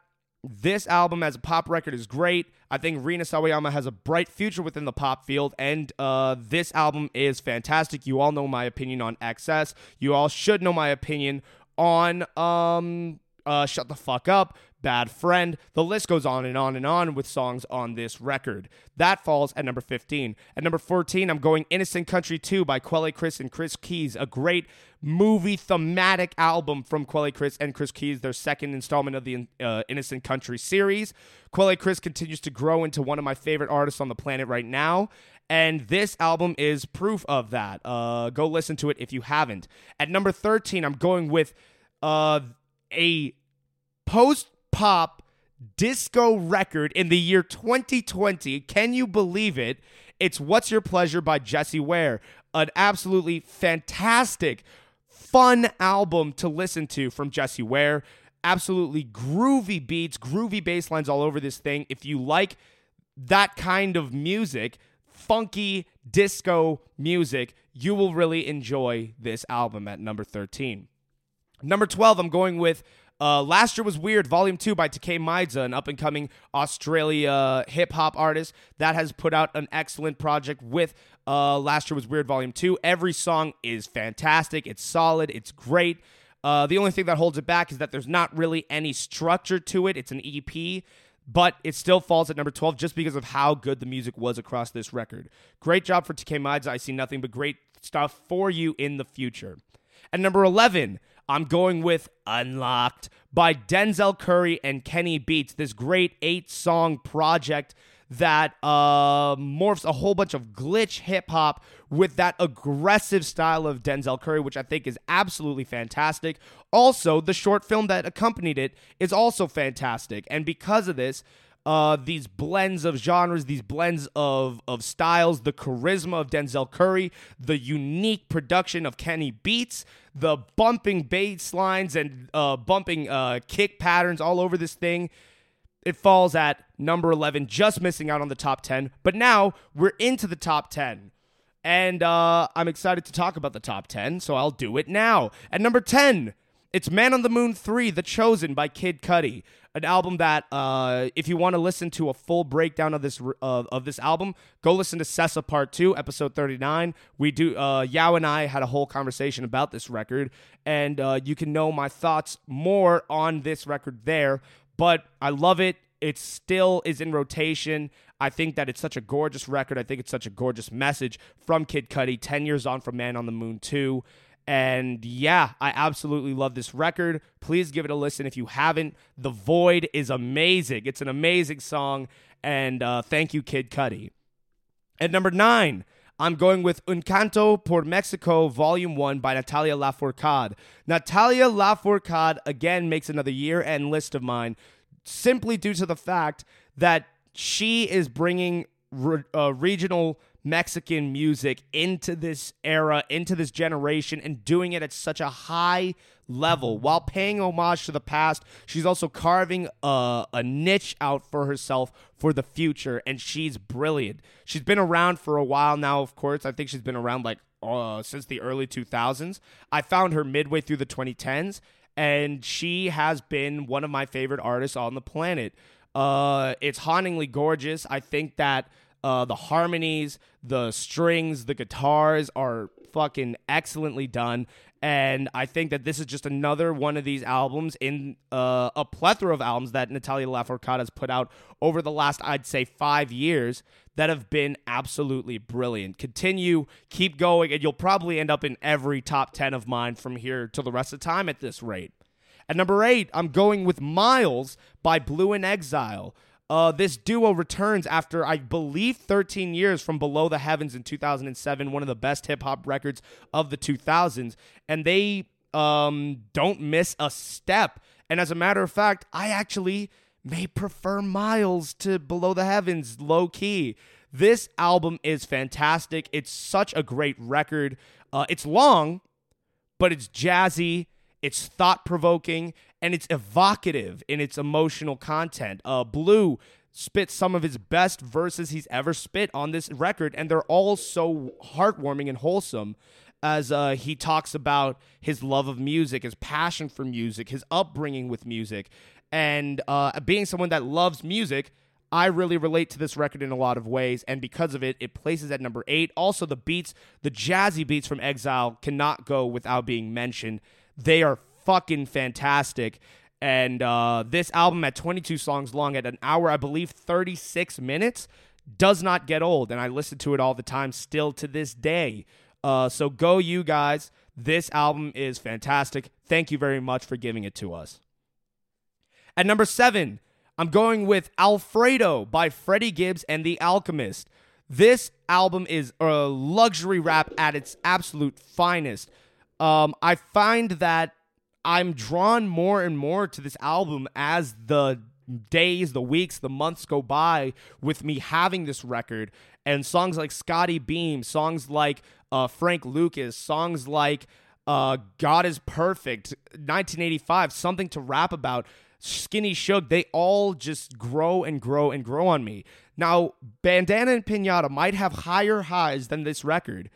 this album as a pop record is great. I think Rina Sawayama has a bright future within the pop field, and uh, this album is fantastic. You all know my opinion on XS. You all should know my opinion on um, uh, Shut the Fuck Up, Bad Friend. The list goes on and on and on with songs on this record. That falls at number 15. At number 14, I'm going Innocent Country 2 by Quelle Chris and Chris Keys, a great movie thematic album from Quelle Chris and Chris Keys, their second installment of the uh, Innocent Country series. Quelle Chris continues to grow into one of my favorite artists on the planet right now. And this album is proof of that. Uh, go listen to it if you haven't. At number 13, I'm going with uh, a post pop disco record in the year 2020. Can you believe it? It's What's Your Pleasure by Jessie Ware. An absolutely fantastic, fun album to listen to from Jessie Ware. Absolutely groovy beats, groovy bass lines all over this thing. If you like that kind of music, funky disco music, you will really enjoy this album at number 13. Number 12, I'm going with uh, Last Year Was Weird, Volume 2 by Tkay Maidza, an up and coming Australia hip hop artist that has put out an excellent project with uh, Last Year Was Weird, Volume 2. Every song is fantastic, it's solid, it's great. Uh, the only thing that holds it back is that there's not really any structure to it. It's an EP, but it still falls at number 12 just because of how good the music was across this record. Great job for Tkay Maidza. I see nothing but great stuff for you in the future. At number 11, I'm going with Unlocked by Denzel Curry and Kenny Beats, this great eight song project that uh, morphs a whole bunch of glitch hip hop with that aggressive style of Denzel Curry, which I think is absolutely fantastic. Also, the short film that accompanied it is also fantastic. And because of this, uh, these blends of genres, these blends of, of styles, the charisma of Denzel Curry, the unique production of Kenny Beats, the bumping bass lines and uh, bumping uh, kick patterns all over this thing. It falls at number 11, just missing out on the top 10. But now we're into the top 10. And uh, I'm excited to talk about the top 10, so I'll do it now. At number 10, it's Man on the Moon 3, The Chosen by Kid Cudi. An album that, uh, if you want to listen to a full breakdown of this of this album, go listen to Sessa Part 2, episode 39. We do, uh, Yao and I had a whole conversation about this record, and uh, you can know my thoughts more on this record there. But I love it. It still is in rotation. I think that it's such a gorgeous record. I think it's such a gorgeous message from Kid Cudi, 10 years on from Man on the Moon 2. And yeah, I absolutely love this record. Please give it a listen if you haven't. The Void is amazing. It's an amazing song. And uh, thank you, Kid Cudi. At number nine, I'm going with Un Canto por Mexico, Volume 1 by Natalia Lafourcade. Natalia Lafourcade again makes another year end list of mine simply due to the fact that she is bringing re- uh, regional Mexican music into this era, into this generation, and doing it at such a high level while paying homage to the past. She's also carving a, a niche out for herself for the future, and she's brilliant. She's been around for a while now, of course. I think she's been around like uh, since the early 2000s. I found her midway through the 2010s, and she has been one of my favorite artists on the planet. Uh, it's hauntingly gorgeous. I think that uh, the harmonies, the strings, the guitars are fucking excellently done. And I think that this is just another one of these albums in uh, a plethora of albums that Natalia Lafourcade has put out over the last, I'd say, five years that have been absolutely brilliant. Continue, keep going, and you'll probably end up in every top 10 of mine from here till the rest of the time at this rate. At number eight, I'm going with Miles by Blu and Exile. Uh, this duo returns after, I believe, 13 years from Below the Heavens in 2007, one of the best hip hop records of the 2000s. And they um, don't miss a step. And as a matter of fact, I actually may prefer Miles to Below the Heavens, low key. This album is fantastic. It's such a great record. Uh, it's long, but it's jazzy, it's thought provoking, and it's evocative in its emotional content. Uh, Blu spits some of his best verses he's ever spit on this record, and they're all so heartwarming and wholesome. As uh, he talks about his love of music, his passion for music, his upbringing with music, and uh, being someone that loves music, I really relate to this record in a lot of ways, and because of it, it places at number eight. Also, the beats, the jazzy beats from Exile, cannot go without being mentioned. They are fucking fantastic. And uh, this album, at 22 songs long, at an hour, I believe 36 minutes, does not get old. And I listen to it all the time, still to this day. Uh, so go, you guys. This album is fantastic. Thank you very much for giving it to us. At number seven, I'm going with Alfredo by Freddie Gibbs and The Alchemist. This album is a luxury rap at its absolute finest. Um, I find that I'm drawn more and more to this album as the days, the weeks, the months go by with me having this record. And songs like Scotty Beam, songs like uh, Frank Lucas, songs like uh, God is Perfect, 1985, Something to Rap About, Skinny Suge, they all just grow and grow and grow on me. Now, Bandana and Pinata might have higher highs than this record,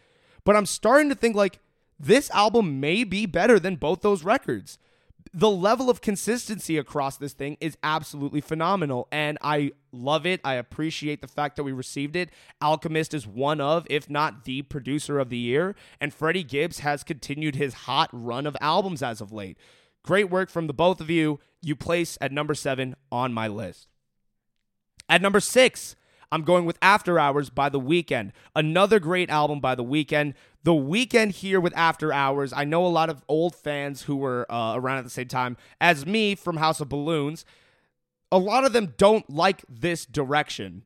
but I'm starting to think like this album may be better than both those records. The level of consistency across this thing is absolutely phenomenal, and I love it. I appreciate the fact that we received it. Alchemist is one of, if not the producer of the year, and Freddie Gibbs has continued his hot run of albums as of late. Great work from the both of you. You place at number seven on my list. At number six, I'm going with After Hours by The Weeknd. Another great album by The Weeknd. The Weeknd here with After Hours. I know a lot of old fans who were uh, around at the same time as me from House of Balloons. A lot of them don't like this direction.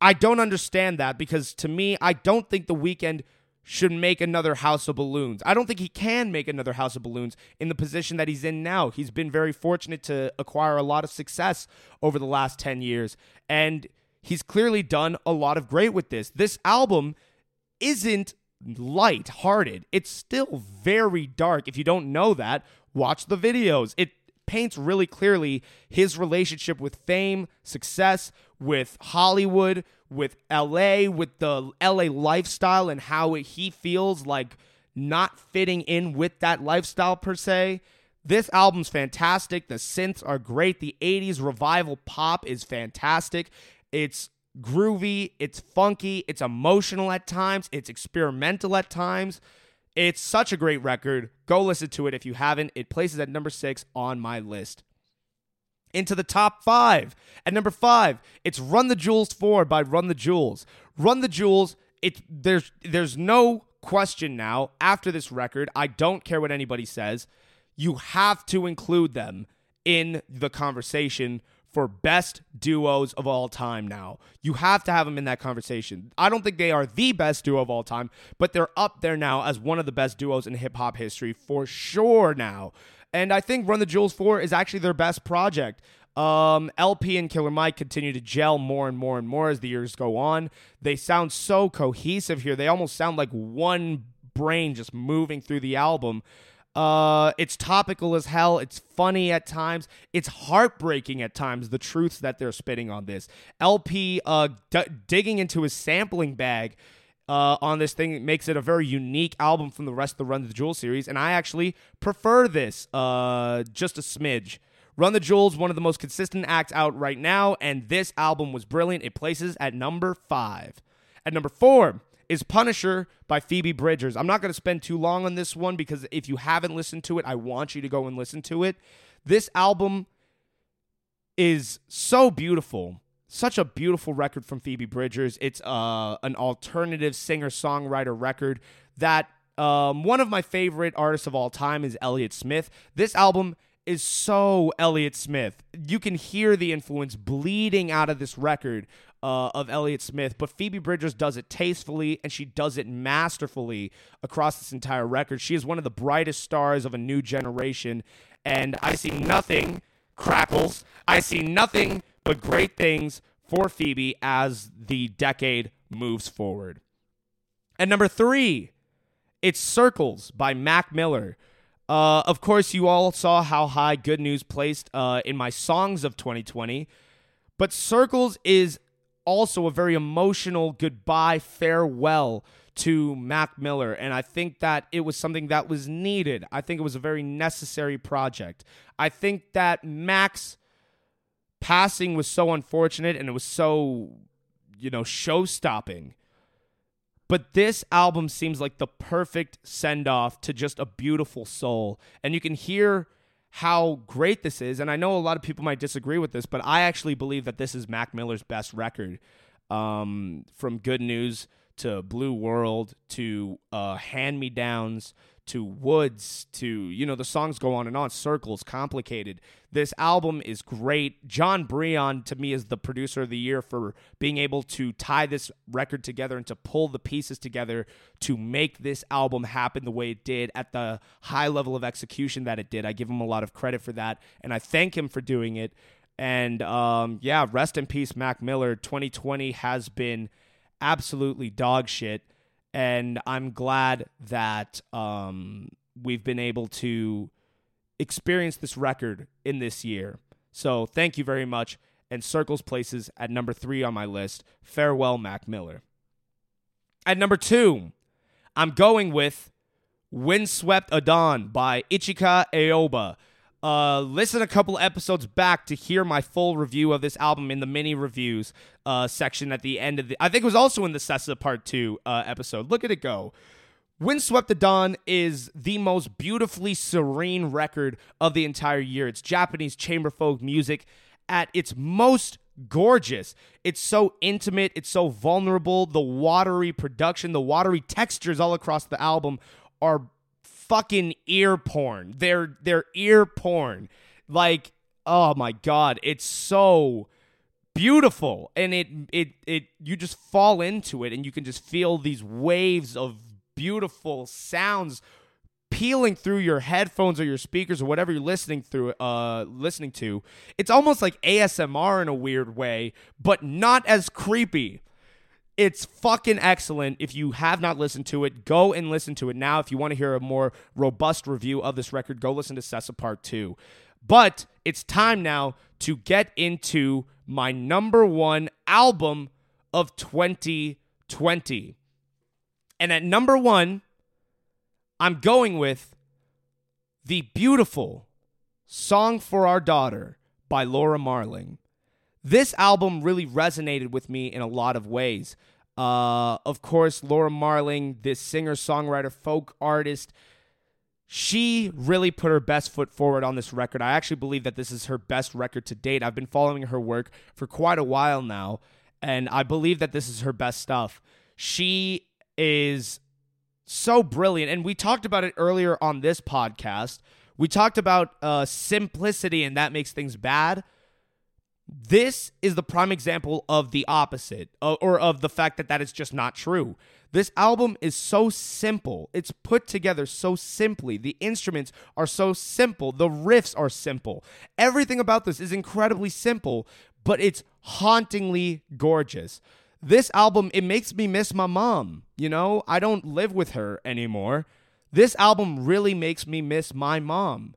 I don't understand that because to me, I don't think The Weeknd should make another House of Balloons. I don't think he can make another House of Balloons in the position that he's in now. He's been very fortunate to acquire a lot of success over the last 10 years. And he's clearly done a lot of great with this. This album isn't light hearted, it's still very dark. If you don't know that, watch the videos. It paints really clearly his relationship with fame, success, with Hollywood, with LA, with the LA lifestyle, and how he feels like not fitting in with that lifestyle per se. This album's fantastic. The synths are great. The 80s revival pop is fantastic. It's groovy, it's funky, it's emotional at times, it's experimental at times. It's such a great record. Go listen to it if you haven't. It places at number six on my list. Into the top five. At number five, it's Run the Jewels 4 by Run the Jewels. Run the Jewels, it there's there's no question now, after this record, I don't care what anybody says, you have to include them in the conversation for best duos of all time now. You have to have them in that conversation. I don't think they are the best duo of all time, but they're up there now as one of the best duos in hip hop history for sure now. And I think Run the Jewels 4 is actually their best project. Um, El-P and Killer Mike continue to gel more and more and more as the years go on. They sound so cohesive here. They almost sound like one brain just moving through the album. Uh, it's topical as hell. It's funny at times. It's heartbreaking at times. The truths that they're spitting on this LP, uh, d- digging into his sampling bag, uh, on this thing makes it a very unique album from the rest of the Run the Jewel series, and I actually prefer this, uh, just a smidge. Run the Jewels, one of the most consistent acts out right now, and this album was brilliant. It places at number five. At number four is Punisher by Phoebe Bridgers. I'm not going to spend too long on this one because if you haven't listened to it, I want you to go and listen to it. This album is so beautiful. Such a beautiful record from Phoebe Bridgers. It's uh, an alternative singer songwriter record that um, one of my favorite artists of all time is Elliott Smith. This album is so Elliott Smith. You can hear the influence bleeding out of this record uh, of Elliott Smith, but Phoebe Bridgers does it tastefully and she does it masterfully across this entire record. She is one of the brightest stars of a new generation, and I see nothing crackles. I see nothing but great things for Phoebe as the decade moves forward. And number three, it's Circles by Mac Miller. Uh, of course, you all saw how high Good News placed uh, in my songs of 2020. But Circles is also a very emotional goodbye, farewell to Mac Miller. And I think that it was something that was needed. I think it was a very necessary project. I think that Mac's passing was so unfortunate and it was so, you know, show stopping. But this album seems like the perfect send off to just a beautiful soul. And you can hear how great this is. And I know a lot of people might disagree with this, but I actually believe that this is Mac Miller's best record. Um, from Good News to Blue World to uh, Hand Me Downs to Woods to, you know, the songs go on and on, Circles, Complicated. This album is great. Jon Brion, to me, is the producer of the year for being able to tie this record together and to pull the pieces together to make this album happen the way it did at the high level of execution that it did. I give him a lot of credit for that, and I thank him for doing it. And um, yeah, rest in peace, Mac Miller. 2020 has been absolutely dog shit and I'm glad that um, we've been able to experience this record in this year. So thank you very much. And Circles places at number three on my list. Farewell, Mac Miller. At number two, I'm going with Windswept Adan by Ichika Aoba. Uh, listen a couple episodes back to hear my full review of this album in the mini reviews uh, section at the end of the. I think it was also in the Sessa Part Two uh, episode. Look at it go. Windswept Adan is the most beautifully serene record of the entire year. It's Japanese chamber folk music at its most gorgeous. It's so intimate, it's so vulnerable. The watery production, the watery textures all across the album are fucking ear porn. They're they're ear porn. Like, oh my god, it's so beautiful and it it it you just fall into it and you can just feel these waves of beautiful sounds peeling through your headphones or your speakers or whatever you're listening through uh listening to it's almost like ASMR in a weird way but not as creepy it's fucking excellent. If you have not listened to it, go and listen to it now. If you want to hear a more robust review of this record, go listen to Sessa Part 2. But it's time now to get into my number one album of 2020. And at number one, I'm going with the beautiful Song for Our Daughter by Laura Marling. This album really resonated with me in a lot of ways. Uh, of course, Laura Marling, this singer, songwriter, folk artist, she really put her best foot forward on this record. I actually believe that this is her best record to date. I've been following her work for quite a while now, and I believe that this is her best stuff. She is so brilliant. And we talked about it earlier on this podcast. We talked about uh, simplicity and that makes things bad. This is the prime example of the opposite, or of the fact that that is just not true. This album is so simple. It's put together so simply. The instruments are so simple. The riffs are simple. Everything about this is incredibly simple, but it's hauntingly gorgeous. This album, it makes me miss my mom. You know, I don't live with her anymore. This album really makes me miss my mom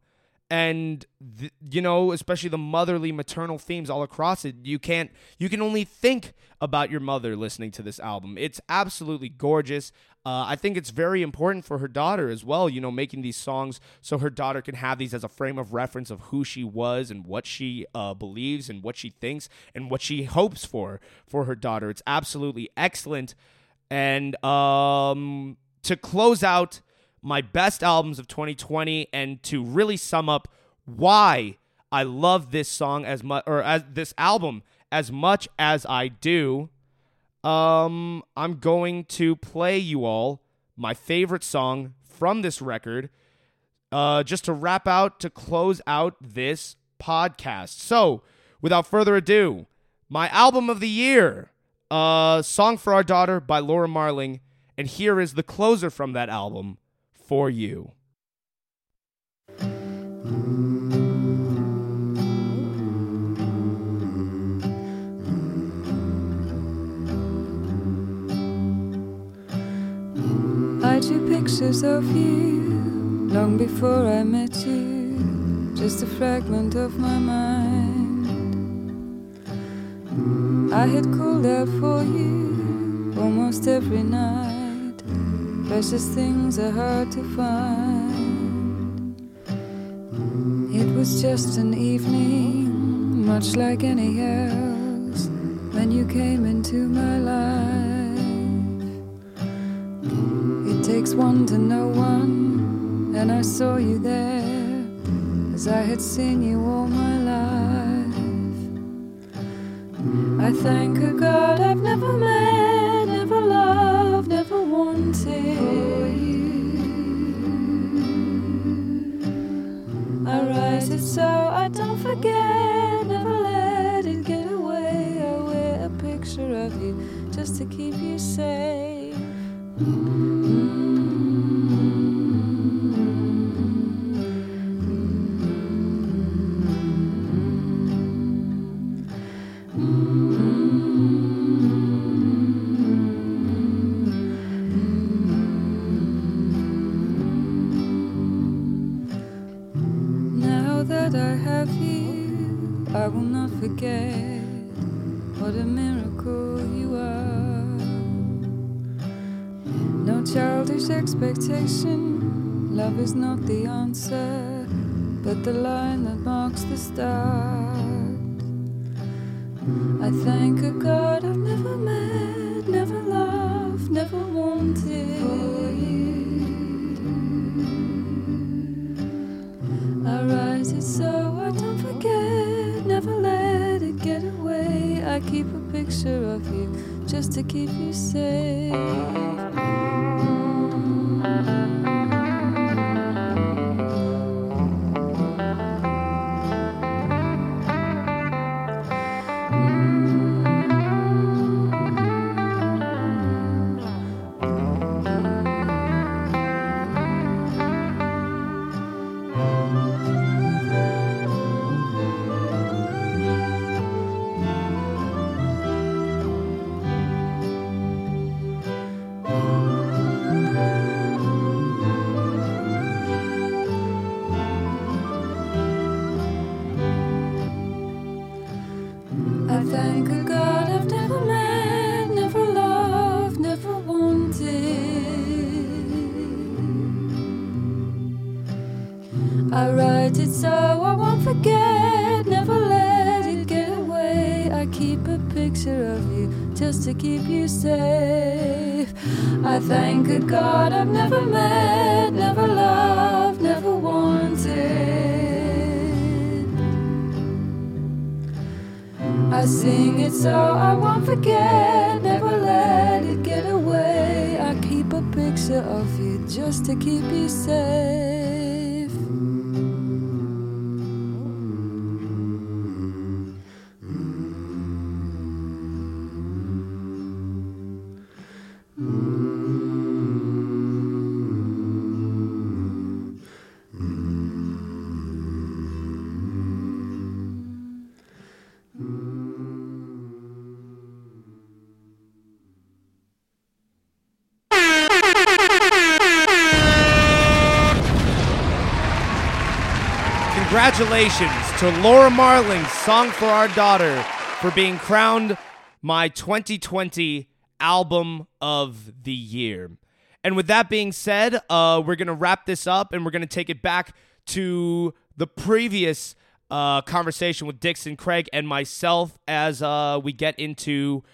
and th- you know especially the motherly maternal themes all across it you can't you can only think about your mother listening to this album. It's absolutely gorgeous. Uh, i think it's very important for her daughter as well you know making these songs so her daughter can have these as a frame of reference of who she was and what she uh, believes and what she thinks and what she hopes for for her daughter. It's absolutely excellent. And um to close out my best albums of 2020 and to really sum up why I love this song as much or as this album as much as I do, um I'm going to play you all my favorite song from this record uh just to wrap out to close out this podcast. So, without further ado, my album of the year, uh Song for Our Daughter by Laura Marling, and here is the closer from that album for you. I drew pictures of you long before I met you, just a fragment of my mind. I had called out for you almost every night. Precious things are hard to find. It was just an evening, much like any else, when you came into my life. It takes one to know one, and I saw you there as I had seen you all my life. I thank a God I've never met, never loved, just to keep you safe. Now forget what a miracle you are. No childish expectation, love is not the answer, but the line that marks the start. I thank a God I've never met, never loved, never wanted. Keep a picture of you just to keep you safe. Congratulations to Laura Marling's Song for Our Daughter for being crowned my 2020 Album of the Year. And with that being said, uh, we're going to wrap this up and we're going to take it back to the previous uh, conversation with Dixon, Craig, and myself as uh, we get into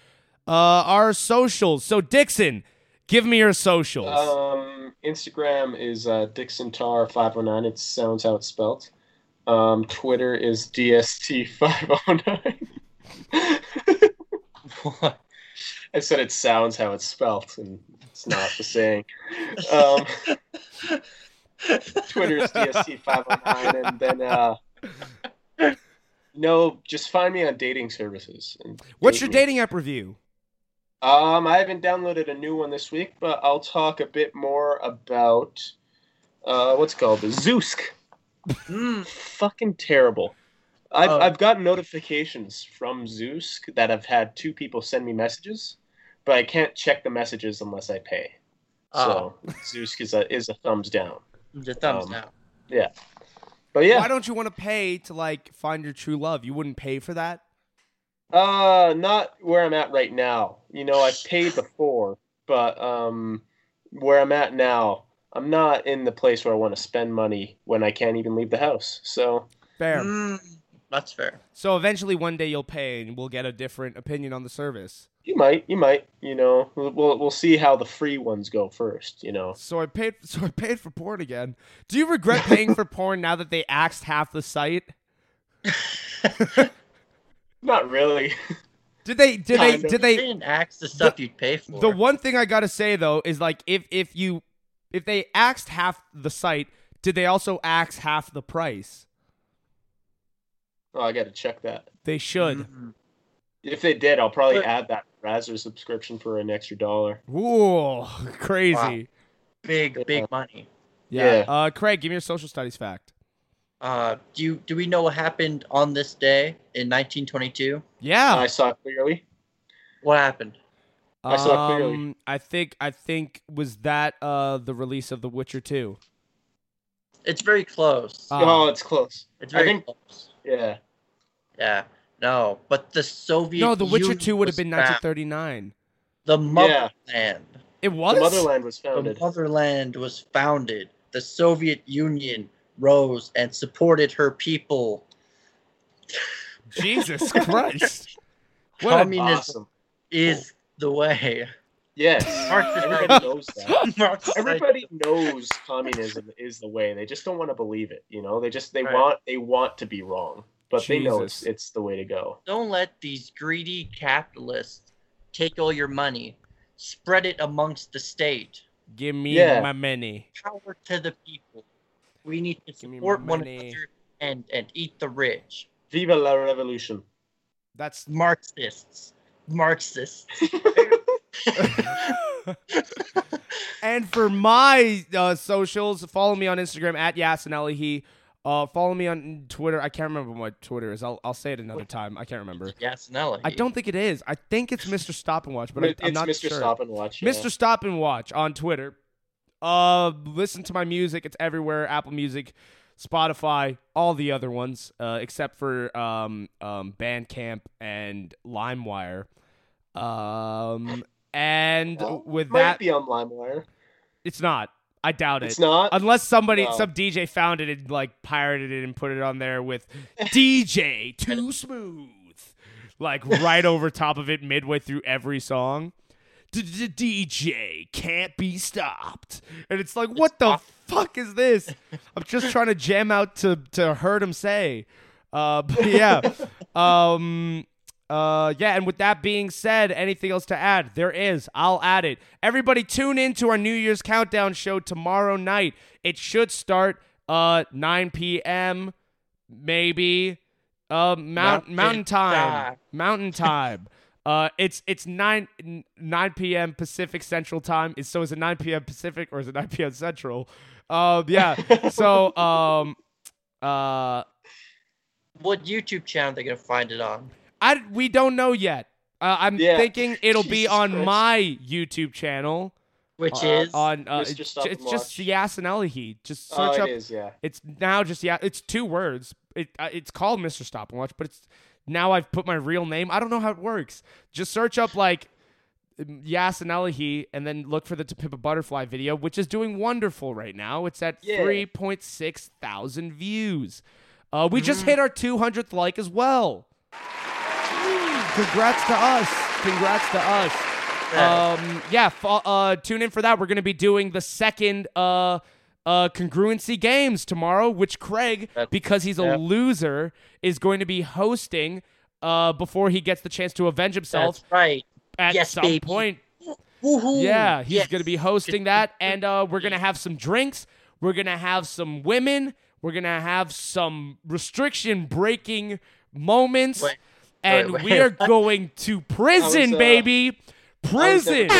uh, our socials. So, Dixon, give me your socials. Um, Instagram is uh, DixonTar509. It sounds how it's spelled. Um, Twitter is DST509. <laughs> What? I said it sounds how it's spelled, and it's not the saying. Um, Twitter is DST509, and then uh, no, just find me on dating services. And What's date your me. dating app review? Um, I haven't downloaded a new one this week, but I'll talk a bit more about uh, what's called the Zeusk. Mm, Fucking terrible. I've Oh. I've got notifications from Zoosk that I've had two people send me messages, but I can't check the messages unless I pay. So Zoosk is a is a thumbs down. the thumbs Um, down. But yeah, Why don't you want to pay to like find your true love? You wouldn't pay for that? Uh, not where I'm at right now. You know, I've <sighs> paid before, but um, where I'm at now, I'm not in the place where I want to spend money when I can't even leave the house. So Fair. Mm, that's fair. So eventually one day you'll pay and we'll get a different opinion on the service. you might, you might, you know, we'll we'll, we'll see how the free ones go first. You know, So I paid <laughs> so I paid for porn again. Do you regret paying for <laughs> porn now that they axed half the site? <laughs> not really. Did they did they Kind of. did they didn't axe the stuff you'd pay for. The one thing I gotta say though is like if if you if they axed half the site, did they also axe half the price? oh, I got to check that. They should. Mhm. If they did, I'll probably But- add that Razor subscription for an extra dollar. Ooh, <laughs> crazy. big big money. Yeah. Yeah. Uh, Craig, give me your social studies fact. Uh, do you do we know what happened on this day in 1922? Yeah. I saw it clearly. What happened? I saw it clearly. Um, I think I think was that uh the release of The Witcher 2. It's very close. Uh, oh, it's close. it's I very think- close. Yeah. Yeah. No, but the Soviet no, The Witcher Union 2 would have been 1939. The Yeah. motherland. It was The motherland was The founded. motherland was founded. The Soviet Union rose and supported her people. Jesus <laughs> Christ. What a- Communism Awesome. is the way. Yes. <laughs> Everybody knows <laughs> that. Everybody knows communism is the way. They just don't want to believe it. You know, they just they Right. want they want to be wrong, but they know it's it's the way to go. Don't let these greedy capitalists take all your money. Spread it amongst the state. Give me Yeah. my money. Power to the people. We need to support one money. another and, and eat the rich. Viva la revolution. That's Marxists. Marxists. <laughs> <laughs> and for my uh, socials, follow me on Instagram at Yasinelli. He uh, follow me on Twitter. I can't remember what Twitter is. I'll I'll say it another time. I can't remember. Yasinelli. I don't think it is. I think it's Mr. Stop and Watch, but I, it's I'm not Mr. sure. Stop and Watch. yeah. Mr. Stop and Watch on Twitter. Uh, listen to my music. It's everywhere. Apple Music, Spotify, all the other ones, uh, except for um, um, Bandcamp and LimeWire. Um, and Well, with Might that, be on LimeWire. it's not. I doubt it. It's not. Unless somebody, No. some DJ found it and like pirated it and put it on there with <laughs> DJ Too Smooth, like right over <laughs> top of it midway through every song. DJ can't be stopped, and it's like, what the fuck is this? I'm just trying to jam out to to heard him say. Uh, <laughs> but yeah, um, Uh, yeah, and with that being said, anything else to add? There is. I'll add it. Everybody, tune in to our New Year's countdown show tomorrow night. It should start uh 9 p.m. maybe. Uh, mount, Mountain mountain time. time. Mountain <laughs> time. Uh, it's it's nine nine p.m. Pacific Central Time. Is so is it nine p.m. Pacific or is it nine p.m. Central? Uh, yeah. so <laughs> um, uh, What YouTube channel they're gonna find it on? I we don't know yet. Uh, I'm Yeah. thinking it'll be on Christ. my YouTube channel. Which uh, is on uh, it's, Stop it's just. Just search Oh, up. is, yeah. It's now just yeah. It's two words. It uh, it's called Mr. Stop and Watch, but it's now I've put my real name. I don't know how it works. Just search up like Yasinelihi and then look for the To Pimp a Butterfly video, which is doing wonderful right now. It's at Yeah. three point six thousand views. Uh, we Mm-hmm. just hit our two hundredth like as well. Congrats to us. Congrats to us. Um, yeah, fo- uh, tune in for that. We're going to be doing the second uh, uh, congruency games tomorrow, which Craig, That's- because he's a yeah. loser, is going to be hosting uh, before he gets the chance to avenge himself That's right. At Yes, some baby. point. Woohoo! Yeah, he's Yes. going to be hosting that, and uh, we're going to have some drinks. We're going to have some women. We're going to have some restriction breaking moments. Wait, and wait, we are <laughs> going to prison, uh, baby. Prison. <laughs>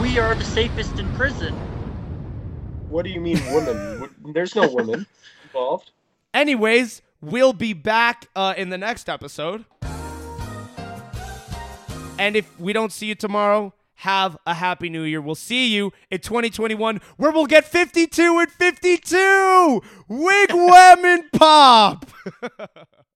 We are the safest in prison. What do you mean, women? There's no women involved. Anyways, we'll be back uh, in the next episode. And if we don't see you tomorrow, have a happy new year. We'll see you in 2021 where we'll get 52 and 52. Wigwam and pop. <laughs>